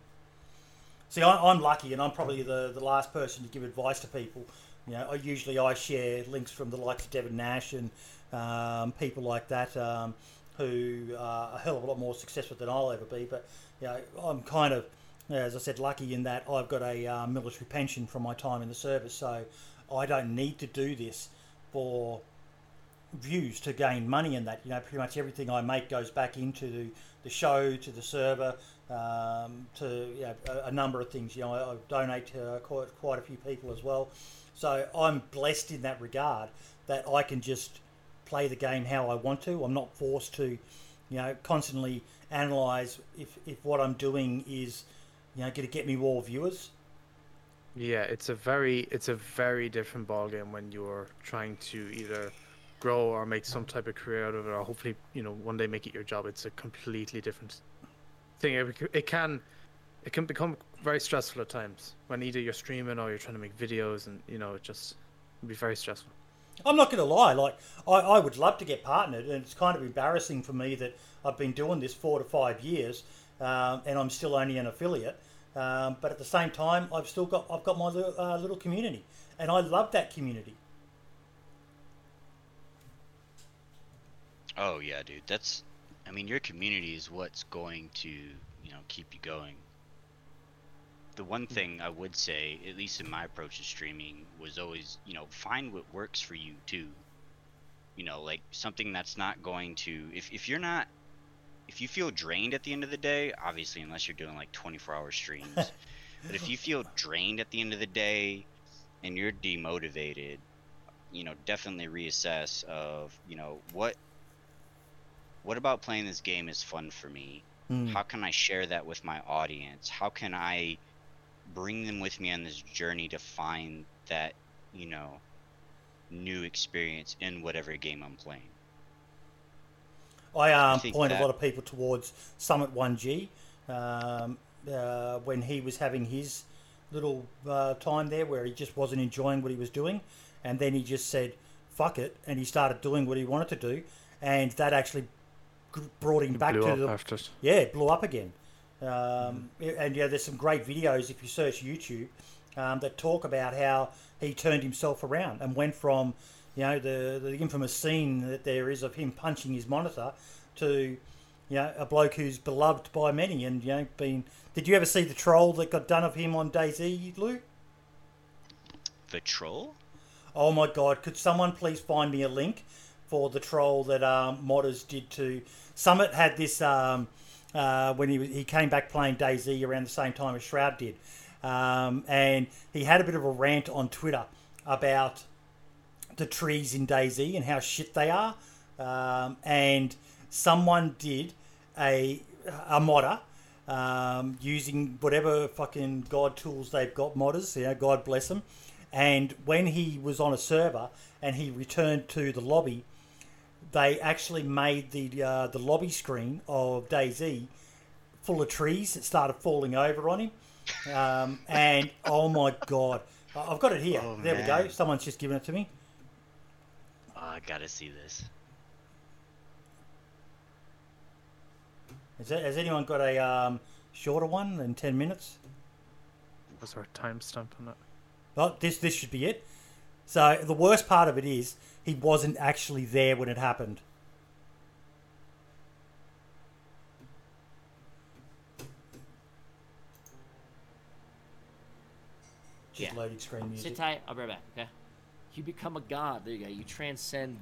see I, am lucky and i'm probably the, the last person to give advice to people you know usually i share links from the likes of devin nash and um, people like that um, who are a hell of a lot more successful than i'll ever be but you know i'm kind of as I said, lucky in that I've got a uh, military pension from my time in the service, so I don't need to do this for views to gain money in that. You know, pretty much everything I make goes back into the, show, to the server, um, to you know, a, a, number of things. You know, I, I donate to quite, quite a few people as well. So I'm blessed in that regard that I can just play the game how I want to. I'm not forced to, you know, constantly analyze if, if what I'm doing is, you know, going to get me more viewers. Yeah, it's a very it's a very different ballgame when you're trying to either grow or make some type of career out of it, or hopefully you know one day make it your job. It's a completely different thing. It can it can become very stressful at times when either you're streaming or you're trying to make videos, and you know it just can be very stressful. I'm not going to lie. Like I, I would love to get partnered, and it's kind of embarrassing for me that I've been doing this four to five years, um, and I'm still only an affiliate. Um, but at the same time, I've still got I've got my little, uh, little community, and I love that community. Oh yeah, dude. That's I mean, your community is what's going to you know keep you going. The one thing I would say, at least in my approach to streaming, was always you know find what works for you too. You know, like something that's not going to if if you're not if you feel drained at the end of the day, obviously, unless you're doing like 24 hour streams, but if you feel drained at the end of the day and you're demotivated, you know, definitely reassess of, you know, what what about playing this game is fun for me? Mm. How can I share that with my audience? How can I bring them with me on this journey to find that, you know, new experience in whatever game I'm playing? I um, point that... a lot of people towards Summit1G um, uh, when he was having his little uh, time there where he just wasn't enjoying what he was doing. And then he just said, fuck it. And he started doing what he wanted to do. And that actually brought him back Blew to up the after yeah, it blew up again. Um, and yeah, there's some great videos if you search YouTube um, that talk about how he turned himself around and went from, you know, the the infamous scene that there is of him punching his monitor to, you know, a bloke who's beloved by many and you know been. Did you ever see the troll that got done of him on DayZ, Lou? The troll? Oh my god, could someone please find me a link for the troll that um, Modders did to Summit had this um, uh, when he was, he came back playing DayZ around the same time as Shroud did. Um, and he had a bit of a rant on Twitter about the trees in DayZ and how shit they are. Um, and someone did a a modder um, using whatever fucking god tools they've got modders. You know, God bless them. And when he was on a server and he returned to the lobby, they actually made the uh, the lobby screen of DayZ full of trees that started falling over on him. Um, and oh my god, I- I've got it here. Oh, there we go. Someone's just given it to me. Oh, I gotta see this. Has, has anyone got a um, shorter one than ten minutes? Was there a timestamp on it? Oh, this this should be it. So the worst part of it is he wasn't actually there when it happened. Just Yeah. loading screen music. Sit tight. I'll be right back. Okay. You become a god. There you go. You transcend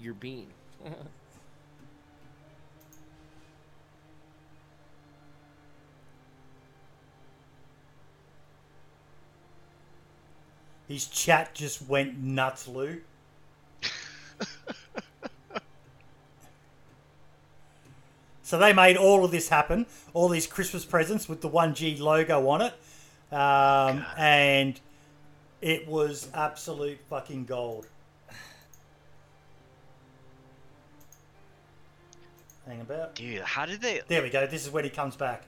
your being. His chat just went nuts, Lou. so they made all of this happen, all these Christmas presents with the 1G logo on it. Um, and it was absolute fucking gold. Hang about. Dude, how did they? There we go. This is when he comes back.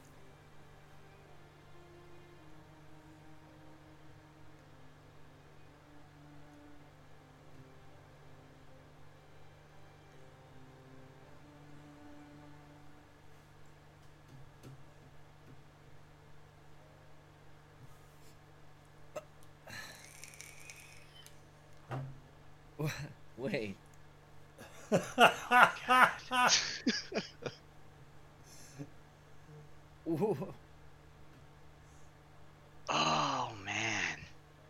Wait. Oh man,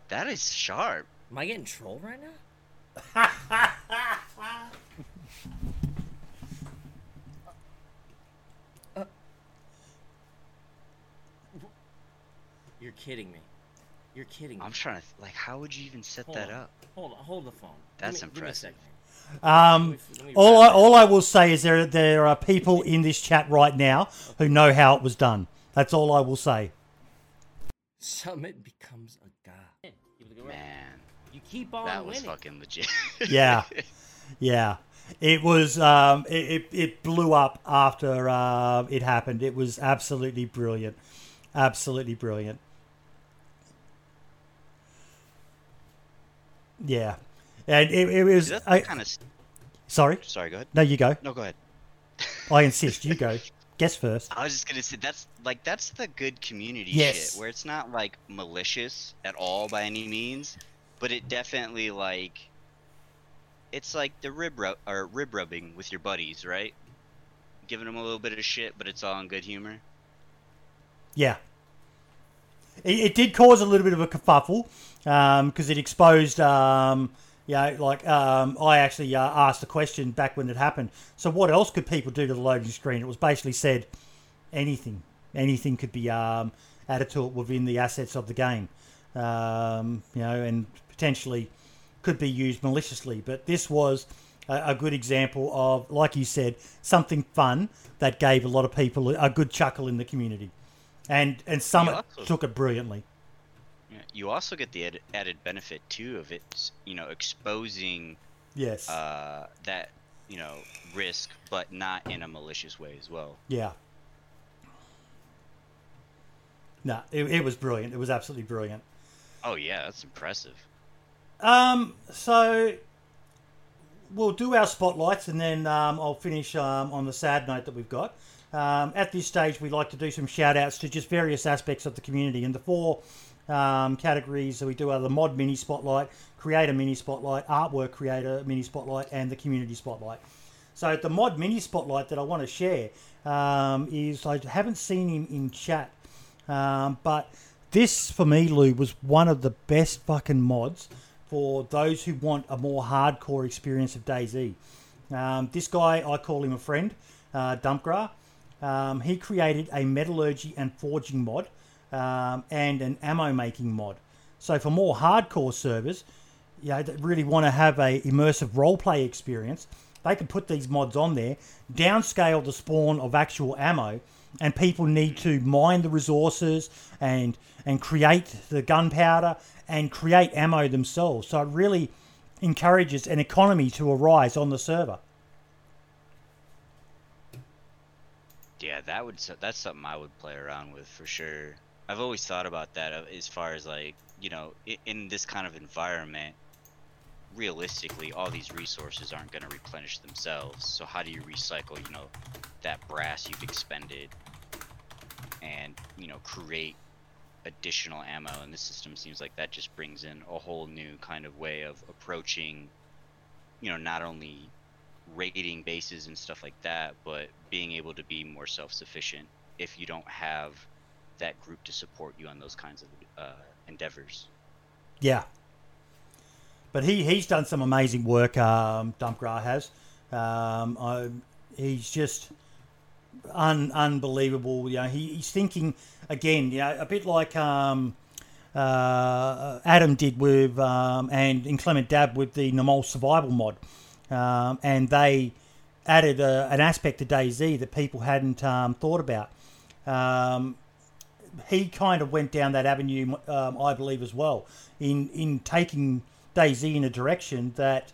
that is sharp. Am I getting trolled right now? Uh. You're kidding me. You're kidding me. I'm trying to th- like, how would you even set Hold that on. up? Hold on, hold the phone. That's me, give me a impressive. Um, Let me- let me all I, all I will say is there there are people in this chat right now who know how it was done. That's all I will say. Summit becomes a god. Give it a go right. Man, You keep on that was winning. fucking legit. Yeah, yeah. It was. Um, it, it it blew up after uh, it happened. It was absolutely brilliant. Absolutely brilliant. Yeah, and it, it was. That's I, kind of. sorry. Sorry, go ahead. No, you go. No, go ahead. I insist. You go. Guess first. I was just gonna say that's like that's the good community Yes. shit where it's not like malicious at all by any means, but it definitely like it's like the rib rub or rib rubbing with your buddies, right? Giving them a little bit of shit, but it's all in good humor. Yeah. It, it did cause a little bit of a kerfuffle because it exposed, um, you know, like um, I actually uh, asked the question back when it happened. So, what else could people do to the loading screen? It was basically said anything. Anything could be um, added to it within the assets of the game, um, you know, and potentially could be used maliciously. But this was a, a good example of, like you said, something fun that gave a lot of people a good chuckle in the community. And and Summit also- took it brilliantly. You also get the ad- added benefit too of it, you know, exposing Yes. uh, that you know risk, but not in a malicious way as well. yeah. No, it, it was brilliant. It was absolutely brilliant. Oh yeah, that's impressive. Um, so we'll do our spotlights and then um, I'll finish um, on the sad note that we've got. Um, at this stage, we like to do some shout outs to just various aspects of the community. And the four um, categories that we do are the mod mini spotlight, creator mini spotlight, artwork creator mini spotlight, and the community spotlight. So the mod mini spotlight that I want to share um, is I haven't seen him in chat, um, but this for me, Lou, was one of the best fucking mods for those who want a more hardcore experience of DayZ. Um, this guy, I call him a friend, uh, Dumpgra. Um, he created a metallurgy and forging mod um, and an ammo making mod. So for more hardcore servers, you know, that really want to have a immersive roleplay experience, they can put these mods on there, downscale the spawn of actual ammo, and people need to mine the resources and and create the gunpowder and create ammo themselves. So it really encourages an economy to arise on the server. Yeah, that would that's something I would play around with for sure. I've always thought about that uh, as far as like you know in this kind of environment. Realistically, all these resources aren't going to replenish themselves. So how do you recycle, you know, that brass you've expended, and you know create additional ammo? And this system seems like that just brings in a whole new kind of way of approaching, you know, not only raiding bases and stuff like that, but being able to be more self-sufficient if you don't have that group to support you on those kinds of uh, endeavors. Yeah. But he, he's done some amazing work, um, Dumpgra has. Um, I, he's just un, unbelievable. You know, he, he's thinking, again, you know, a bit like um, uh, Adam did with, um, and Inclement Dab with the Namalsk Survival mod. Um, and they added a, an aspect to DayZ that people hadn't um, thought about. Um, he kind of went down that avenue, um, I believe, as well, in in taking DayZ in a direction that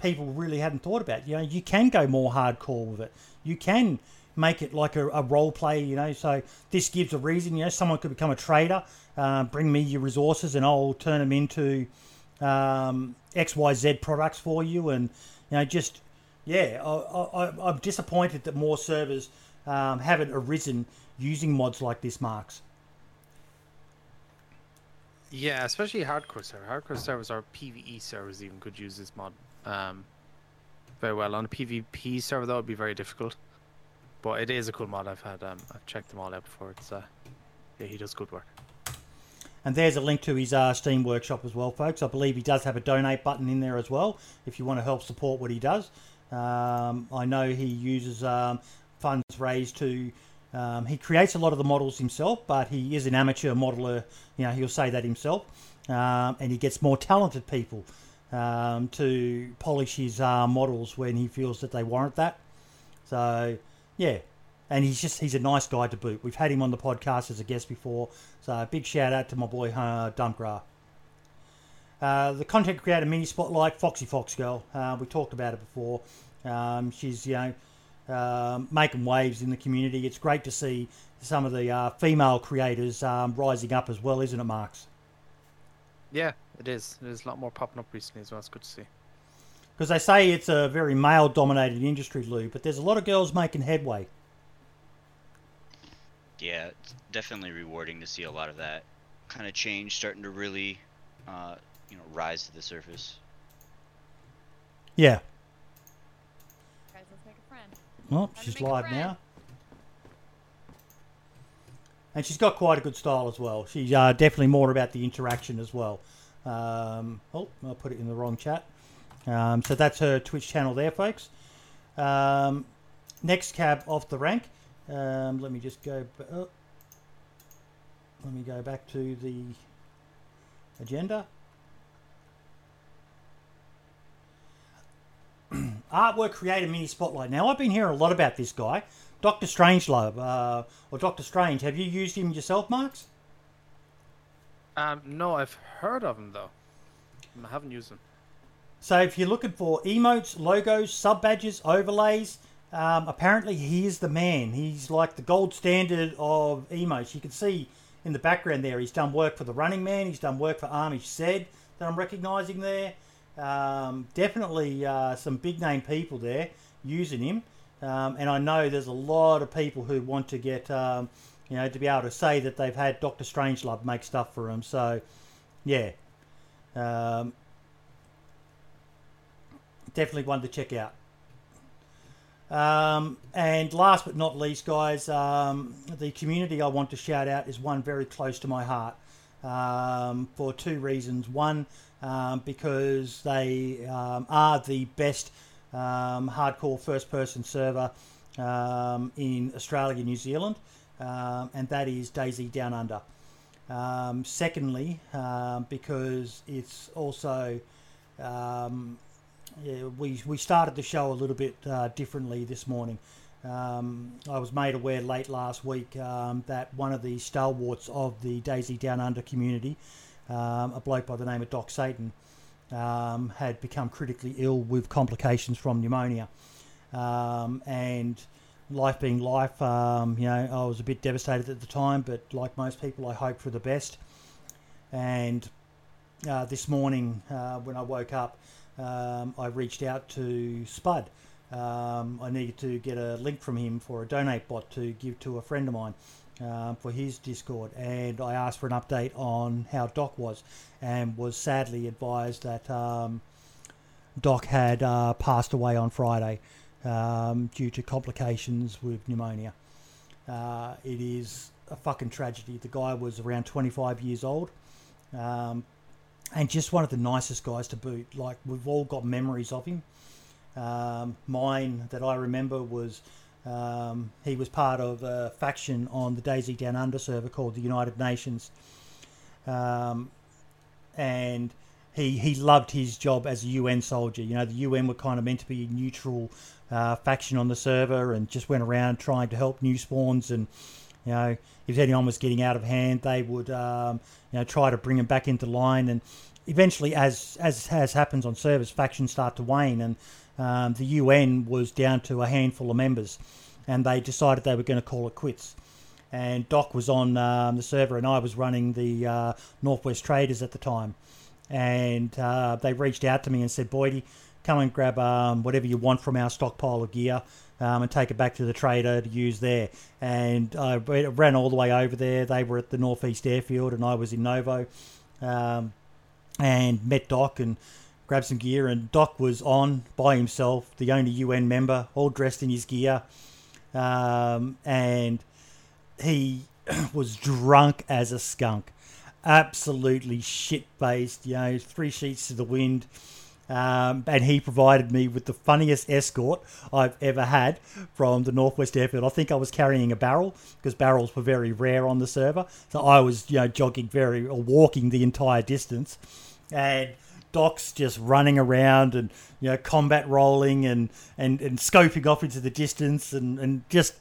people really hadn't thought about. You know, you can go more hardcore with it. You can make it like a, a role play. You know, so this gives a reason. You know, someone could become a trader, uh, bring me your resources, and I'll turn them into um, X, Y, Z products for you, and you know, just yeah, I, I, I'm disappointed that more servers um, haven't arisen using mods like this, Marks. Yeah, especially hardcore server. Hardcore servers or PVE servers even could use this mod um, very well. On a PvP server, that would be very difficult. But it is a cool mod. I've had um, I've checked them all out before. It's uh, yeah, he does good work. And there's a link to his uh, Steam workshop as well, folks. I believe he does have a donate button in there as well if you want to help support what he does. Um, I know he uses um, funds raised to. Um, he creates a lot of the models himself, but he is an amateur modeler. You know, he'll say that himself, um, and he gets more talented people um, to polish his uh, models when he feels that they warrant that. So, yeah, and he's just he's a nice guy to boot. We've had him on the podcast as a guest before, so big shout out to my boy uh. Uh, the content creator mini spotlight, Foxy Fox Girl. Uh, we talked about it before. Um, she's you know um, making waves in the community. It's great to see some of the uh, female creators um, rising up as well, isn't it, Marks? Yeah, it is. There's a lot more popping up recently as well. It's good to see. Because they say it's a very male-dominated industry, Lou, but there's a lot of girls making headway. Yeah, it's definitely rewarding to see a lot of that kind of change starting to really, uh, you know, rise to the surface. Yeah. Guys, let's make a friend. Well, she's live now. And she's got quite a good style as well. She's uh, definitely more about the interaction as well. Um, oh, I put it in the wrong chat. Um, so that's her Twitch channel there, folks. Um, next cab off the rank. Um, let me just go. Oh, let me go back to the agenda. Artwork creator mini spotlight. Now I've been hearing a lot about this guy, Doctor Strangelove, uh, or Doctor Strange. Have you used him yourself, Marks? Um, no, I've heard of him though. I haven't used him. So if you're looking for emotes, logos, sub badges, overlays, um, apparently he is the man. He's like the gold standard of emotes. You can see in the background there, he's done work for the Running Man. He's done work for Amish Said that I'm recognising there. Um, definitely uh, some big name people there using him, um, and I know there's a lot of people who want to get, um, you know, to be able to say that they've had Doctor Strangelove make stuff for them. So, yeah, um, definitely one to check out. Um, and last but not least, guys, um, the community I want to shout out is one very close to my heart um, for two reasons. One, um, because they um, are the best um, hardcore first person server um, in Australia and New Zealand, um, and that is DayZ Down Under. Secondly, because it's also yeah, we we started the show a little bit uh, differently this morning. Um, I was made aware late last week um, that one of the stalwarts of the DayZ Down Under community, um, a bloke by the name of Doc Satan, um, had become critically ill with complications from pneumonia. Um, and life being life, um, you know, I was a bit devastated at the time, but like most people, I hoped for the best. And uh, this morning, uh, when I woke up, um, I reached out to Spud. Um, I needed to get a link from him for a donate bot to give to a friend of mine um, for his Discord, and I asked for an update on how Doc was, and was sadly advised that um, Doc had uh, passed away on Friday um, due to complications with pneumonia. Uh, it is a fucking tragedy. The guy was around 25 years old. Um, and just one of the nicest guys to boot. Like we've all got memories of him. Um, mine that I remember was um, he was part of a faction on the DayZ Down Under server called the United Nations, um, and he he loved his job as a UN soldier. You know, the UN were kind of meant to be a neutral uh, faction on the server, and just went around trying to help new spawns and. You know, if anyone was getting out of hand, they would, um, you know, try to bring them back into line. And eventually, as as has happens on servers, factions start to wane, and um, the UN was down to a handful of members, and they decided they were going to call it quits. And Doc was on um, the server, and I was running the uh, Northwest Traders at the time. And uh, they reached out to me and said, "Boydie, come and grab um, whatever you want from our stockpile of gear." Um, and take it back to the trader to use there. And I ran all the way over there. They were at the Northeast Airfield, and I was in Novo. Um, and met Doc and grabbed some gear. And Doc was on by himself, the only UN member, all dressed in his gear. Um, and he was drunk as a skunk, absolutely shit faced, you know, three sheets to the wind. Um, and he provided me with the funniest escort I've ever had from the Northwest Airfield. I think I was carrying a barrel because barrels were very rare on the server. So I was, you know, jogging very or walking the entire distance, and Doc's just running around and you know combat rolling and and, and scoping off into the distance and and just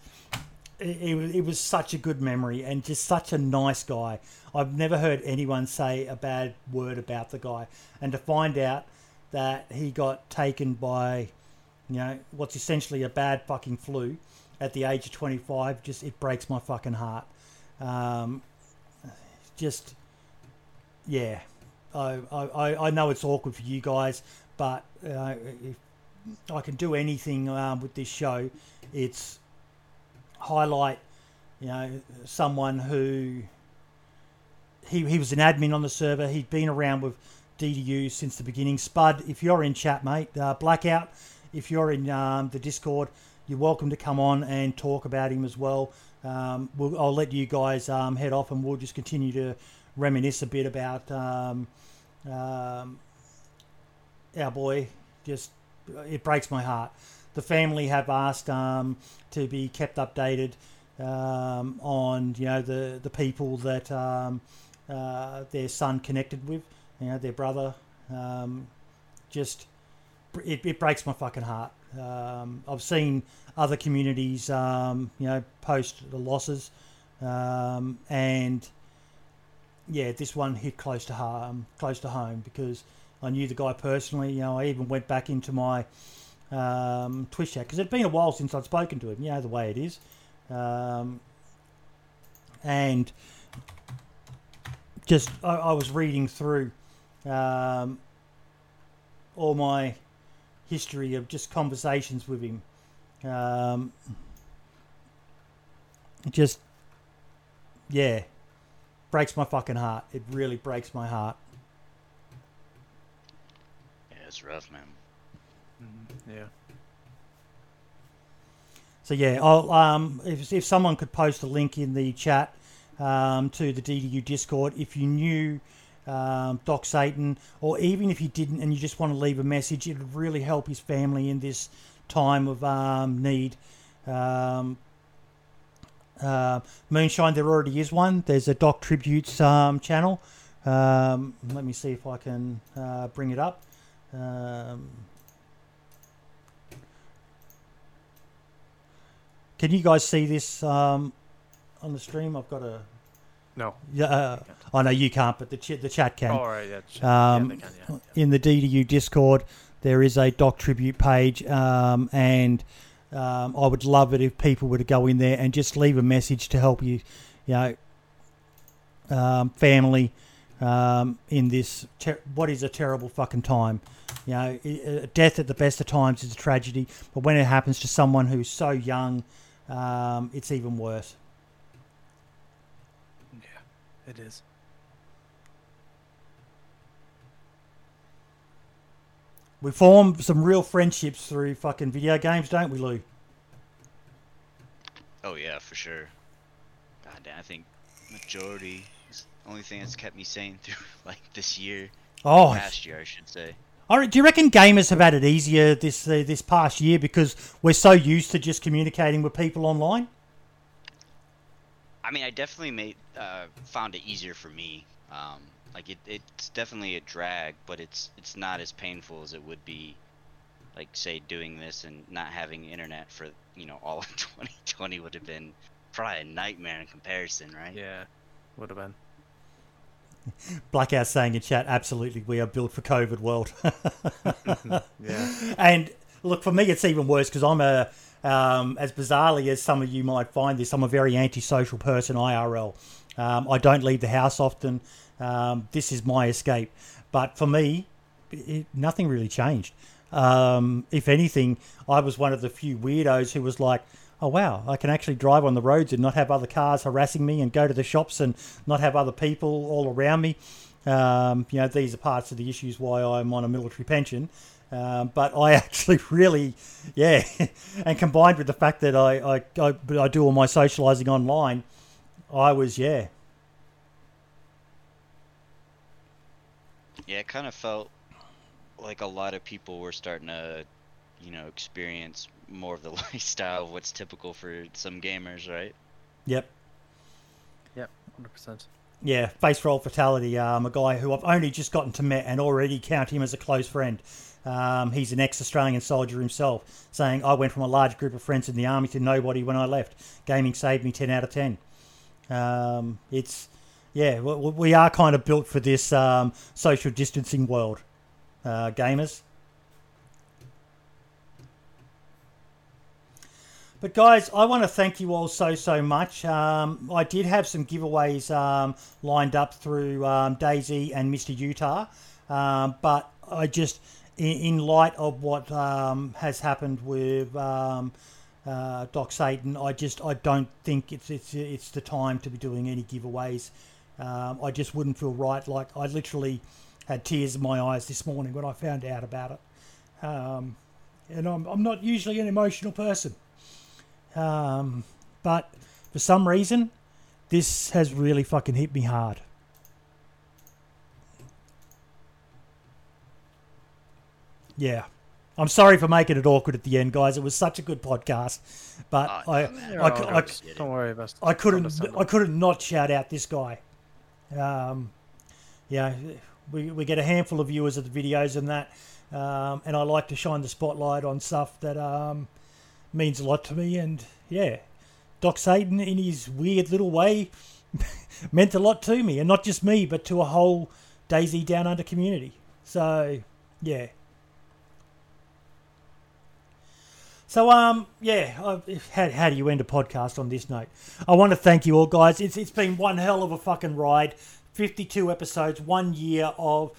it, it, was such a good memory and just such a nice guy. I've never heard anyone say a bad word about the guy, and to find out that he got taken by, you know, what's essentially a bad fucking flu at the age of 25, just it breaks my fucking heart. Um, just, yeah, I, I, I know it's awkward for you guys, but uh, if I can do anything um, with this show, it's highlight, you know, someone who he, he was an admin on the server. He'd been around with DDU since the beginning. Spud, if you're in chat, mate, uh, Blackout, if you're in um, the Discord, you're welcome to come on and talk about him as well. Um, we'll, I'll let you guys um, head off and we'll just continue to reminisce a bit about um, um, our boy. Just it breaks my heart. The family have asked um, to be kept updated on you know the the people that uh, their son connected with you know, their brother. Um, just it, it breaks my fucking heart. Um, I've seen other communities, um, you know, post the losses, um, and yeah, this one hit close to home, close to home because I knew the guy personally. You know, I even went back into my um, Twitch chat because it'd been a while since I'd spoken to him. You know the way it is, um, and just I, I was reading through um, all my history of just conversations with him. Um, just, yeah, breaks my fucking heart. It really breaks my heart. Yeah, it's rough, man. Yeah. So yeah, I'll um, if if someone could post a link in the chat um, to the DDU Discord, if you knew um, Doc Satan, or even if you didn't and you just want to leave a message, it would really help his family in this time of um, need. Um, uh, Moonshine, there already is one. There's a Doc Tributes um, channel. Um, let me see if I can uh, bring it up. Um, can you guys see this um, on the stream? I've got a. No. Yeah, uh, I know you can't, but the ch- the chat can. Oh, all right. Yeah. Um, yeah, they can, yeah, in the DDU Discord, there is a doc tribute page, um, and um, I would love it if people were to go in there and just leave a message to help you, you know, um, family um, in this ter- what is a terrible fucking time. You know, i- uh, death at the best of times is a tragedy, but when it happens to someone who's so young, um, it's even worse. yeah. It is. We form some real friendships through fucking video games, don't we, Lou? Oh yeah, for sure. God damn, I think majority is the only thing that's kept me sane through like this year, Oh, past year, I should say. All right, do you reckon gamers have had it easier this uh, this past year because we're so used to just communicating with people online? I mean, I definitely made uh, found it easier for me. Um, like it, it's definitely a drag, but it's it's not as painful as it would be, like say doing this and not having internet for you know all of 2020 would have been probably a nightmare in comparison, right? Yeah. Would have been. Blackout saying in chat, absolutely, we are built for COVID world. Yeah. and look, for me, it's even worse because I'm a, um, as bizarrely as some of you might find this, I'm a very antisocial person IRL. Um, I don't leave the house often. Um, this is my escape. But for me, it, nothing really changed. Um, if anything, I was one of the few weirdos who was like, oh, wow, I can actually drive on the roads and not have other cars harassing me and go to the shops and not have other people all around me. Um, you know, these are parts of the issues why I'm on a military pension. Um, but I actually really, yeah, and combined with the fact that I, I, I, I do all my socializing online, I was, yeah, Yeah, it kind of felt like a lot of people were starting to, you know, experience more of the lifestyle of what's typical for some gamers, right? yep. Yep. Hundred percent. Yeah, face roll fatality. Um, a guy who I've only just gotten to met and already count him as a close friend. Um, he's an ex-Australian soldier himself, saying I went from a large group of friends in the army to nobody when I left. Gaming saved me ten out of ten. Um, it's yeah, we, are kind of built for this um, social distancing world, uh, gamers. But guys, I want to thank you all so so much. Um, I did have some giveaways um, lined up through um, DayZ and Mr. Utah, um, but I just, in, in light of what um, has happened with um, uh, Doc Satan, I just I don't think it's it's it's the time to be doing any giveaways. Um, I just wouldn't feel right. Like I literally had tears in my eyes this morning when I found out about it, um, and I'm I'm not usually an emotional person. Um, but for some reason, this has really fucking hit me hard. Yeah. I'm sorry for making it awkward at the end, guys. It was such a good podcast, but Oh, I, no, man. I, You're I, all good. Don't worry about. I couldn't, I couldn't not shout out this guy. Um, yeah, we, we get a handful of viewers of the videos and that, um, and I like to shine the spotlight on stuff that um, means a lot to me. And yeah, Doc Satan, in his weird little way, meant a lot to me, and not just me, but to a whole DayZ Down Under community. So yeah. So um yeah, how, how do you end a podcast on this note? I want to thank you all guys. It's it's been one hell of a fucking ride. 52 episodes, one year of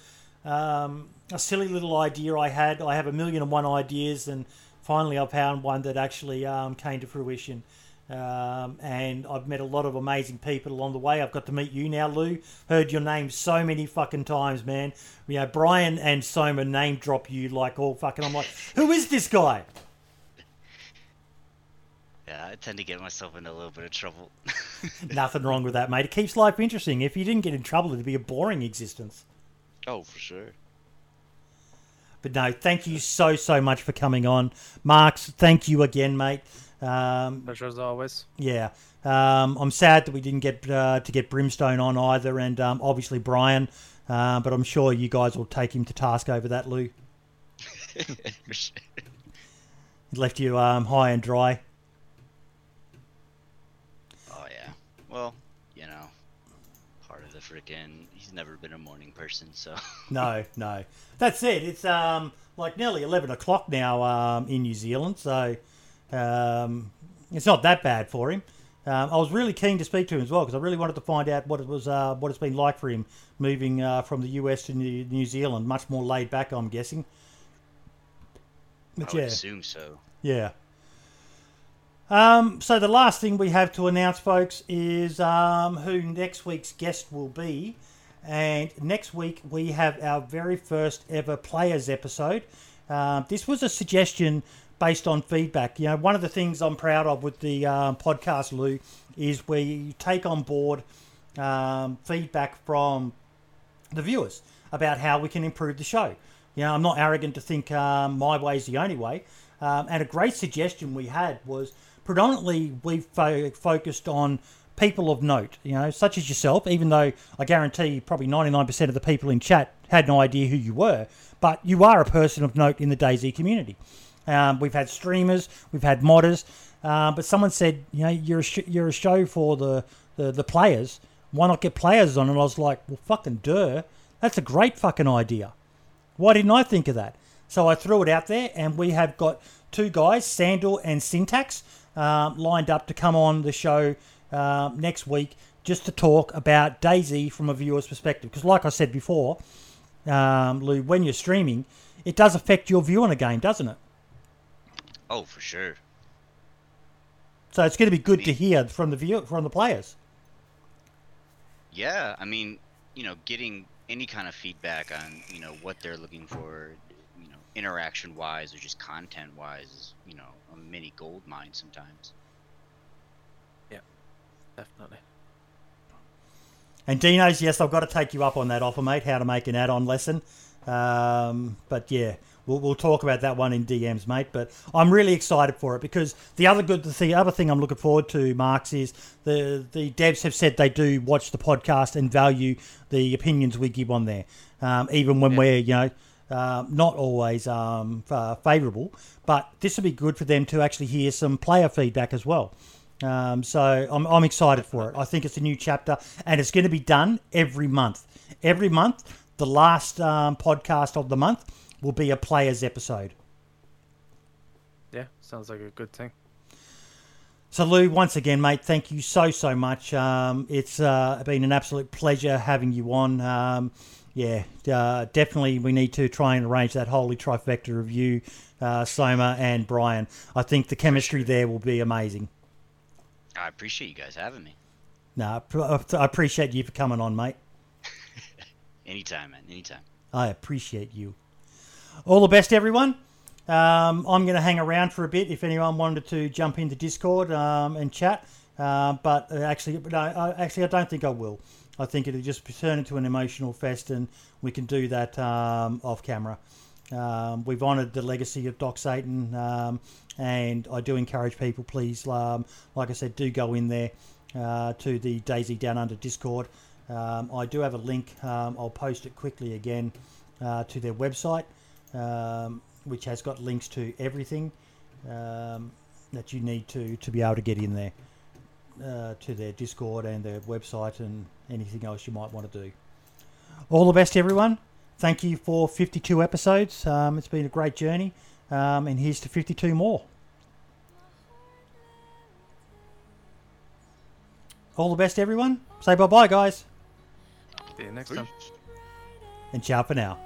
um, a silly little idea I had. I have a million and one ideas, and finally I found one that actually um, came to fruition. Um, and I've met a lot of amazing people along the way. I've got to meet you now, Lou. Heard your name so many fucking times, man. You know, Brian and Soma name drop you like all fucking. I'm like, who is this guy? Yeah, I tend to get myself into a little bit of trouble. Nothing wrong with that, mate. It keeps life interesting. If you didn't get in trouble, it'd be a boring existence. oh, for sure. But no, thank you so so much for coming on, Marks. Thank you again, mate. Um, Pleasure as always. yeah, um, I'm sad that we didn't get uh, to get Brimstone on either, and um, obviously Brian. Uh, but I'm sure you guys will take him to task over that, Lou. He left you um, high and dry. Oh yeah. Well, you know, of. He's never been a morning person, so. No, no. That's it. It's um like nearly eleven o'clock now um, in New Zealand, so um, it's not that bad for him. Um, I was really keen to speak to him as well because I really wanted to find out what it was, uh, what it's been like for him moving uh, from the US to New, New Zealand. Much more laid back, I'm guessing. I But would yeah, assume so. yeah. Um, so the last thing we have to announce, folks, is um, who next week's guest will be. And next week we have our very first ever players episode. Um, this was a suggestion based on feedback. You know, one of the things I'm proud of with the um, podcast, Lou, is we take on board um, feedback from the viewers about how we can improve the show. You know, I'm not arrogant to think um, my way is the only way. Um, and a great suggestion we had was predominantly we fo- focused on people of note, you know, such as yourself, even though I guarantee probably 99% of the people in chat had no idea who you were, but you are a person of note in the DayZ community. Um, we've had streamers, we've had modders, uh, but someone said, you know, you're a, sh- you're a show for the, the, the players. Why not get players on? And I was like, well, fucking duh. That's a great fucking idea. Why didn't I think of that? So I threw it out there, and we have got two guys, Sandal and Syntax, um, lined up to come on the show um, next week just to talk about DayZ from a viewer's perspective. Because, like I said before, um, Lou, when you're streaming, it does affect your view on a game, doesn't it? Oh, for sure. So it's going to be good to hear from the view from the players. Yeah, I mean, you know, getting any kind of feedback on, you know, what they're looking for, you know, interaction wise or just content wise is, you know, a mini gold mine sometimes. Yeah, definitely. And Dino's, yes, I've got to take you up on that offer, mate. How to make an add-on lesson. Um, but yeah, we'll, we'll talk about that one in DMs, mate. But I'm really excited for it because the other good, the other thing I'm looking forward to, Marks, is the the devs have said they do watch the podcast and value the opinions we give on there, um, even when Yeah. we're you know. Uh, not always um, uh, favourable, but this will be good for them to actually hear some player feedback as well. Um, so I'm, I'm excited for it. I think it's a new chapter, and it's going to be done every month. Every month, the last um, podcast of the month will be a players episode. Yeah, sounds like a good thing. So Lou, once again, mate, thank you so so much. Um, it's uh, been an absolute pleasure having you on. Um, yeah, uh, definitely we need to try and arrange that holy trifecta of you, uh, Soma and Brian. I think the chemistry there will be amazing. I appreciate you guys having me. No, I appreciate you for coming on, mate. Anytime, man. Anytime. I appreciate you. All the best, everyone. Um, I'm going to hang around for a bit if anyone wanted to jump into Discord um, and chat. Uh, but uh, actually, no, I, actually, I don't think I will. I think it'll just turn into an emotional fest, and we can do that um, off camera. Um, we've honoured the legacy of Doc Satan, um, and I do encourage people, please, um, like I said, do go in there uh, to the DayZ Down Under Discord. Um, I do have a link. Um, I'll post it quickly again uh, to their website, which has got links to everything that you need to to be able to get in there uh, to their Discord and their website and anything else you might want to do. All the best, everyone. Thank you for 52 episodes. Um, it's been a great journey, um, and here's to 52 more. All the best, everyone. Say bye bye, guys, See you next time. and ciao for now.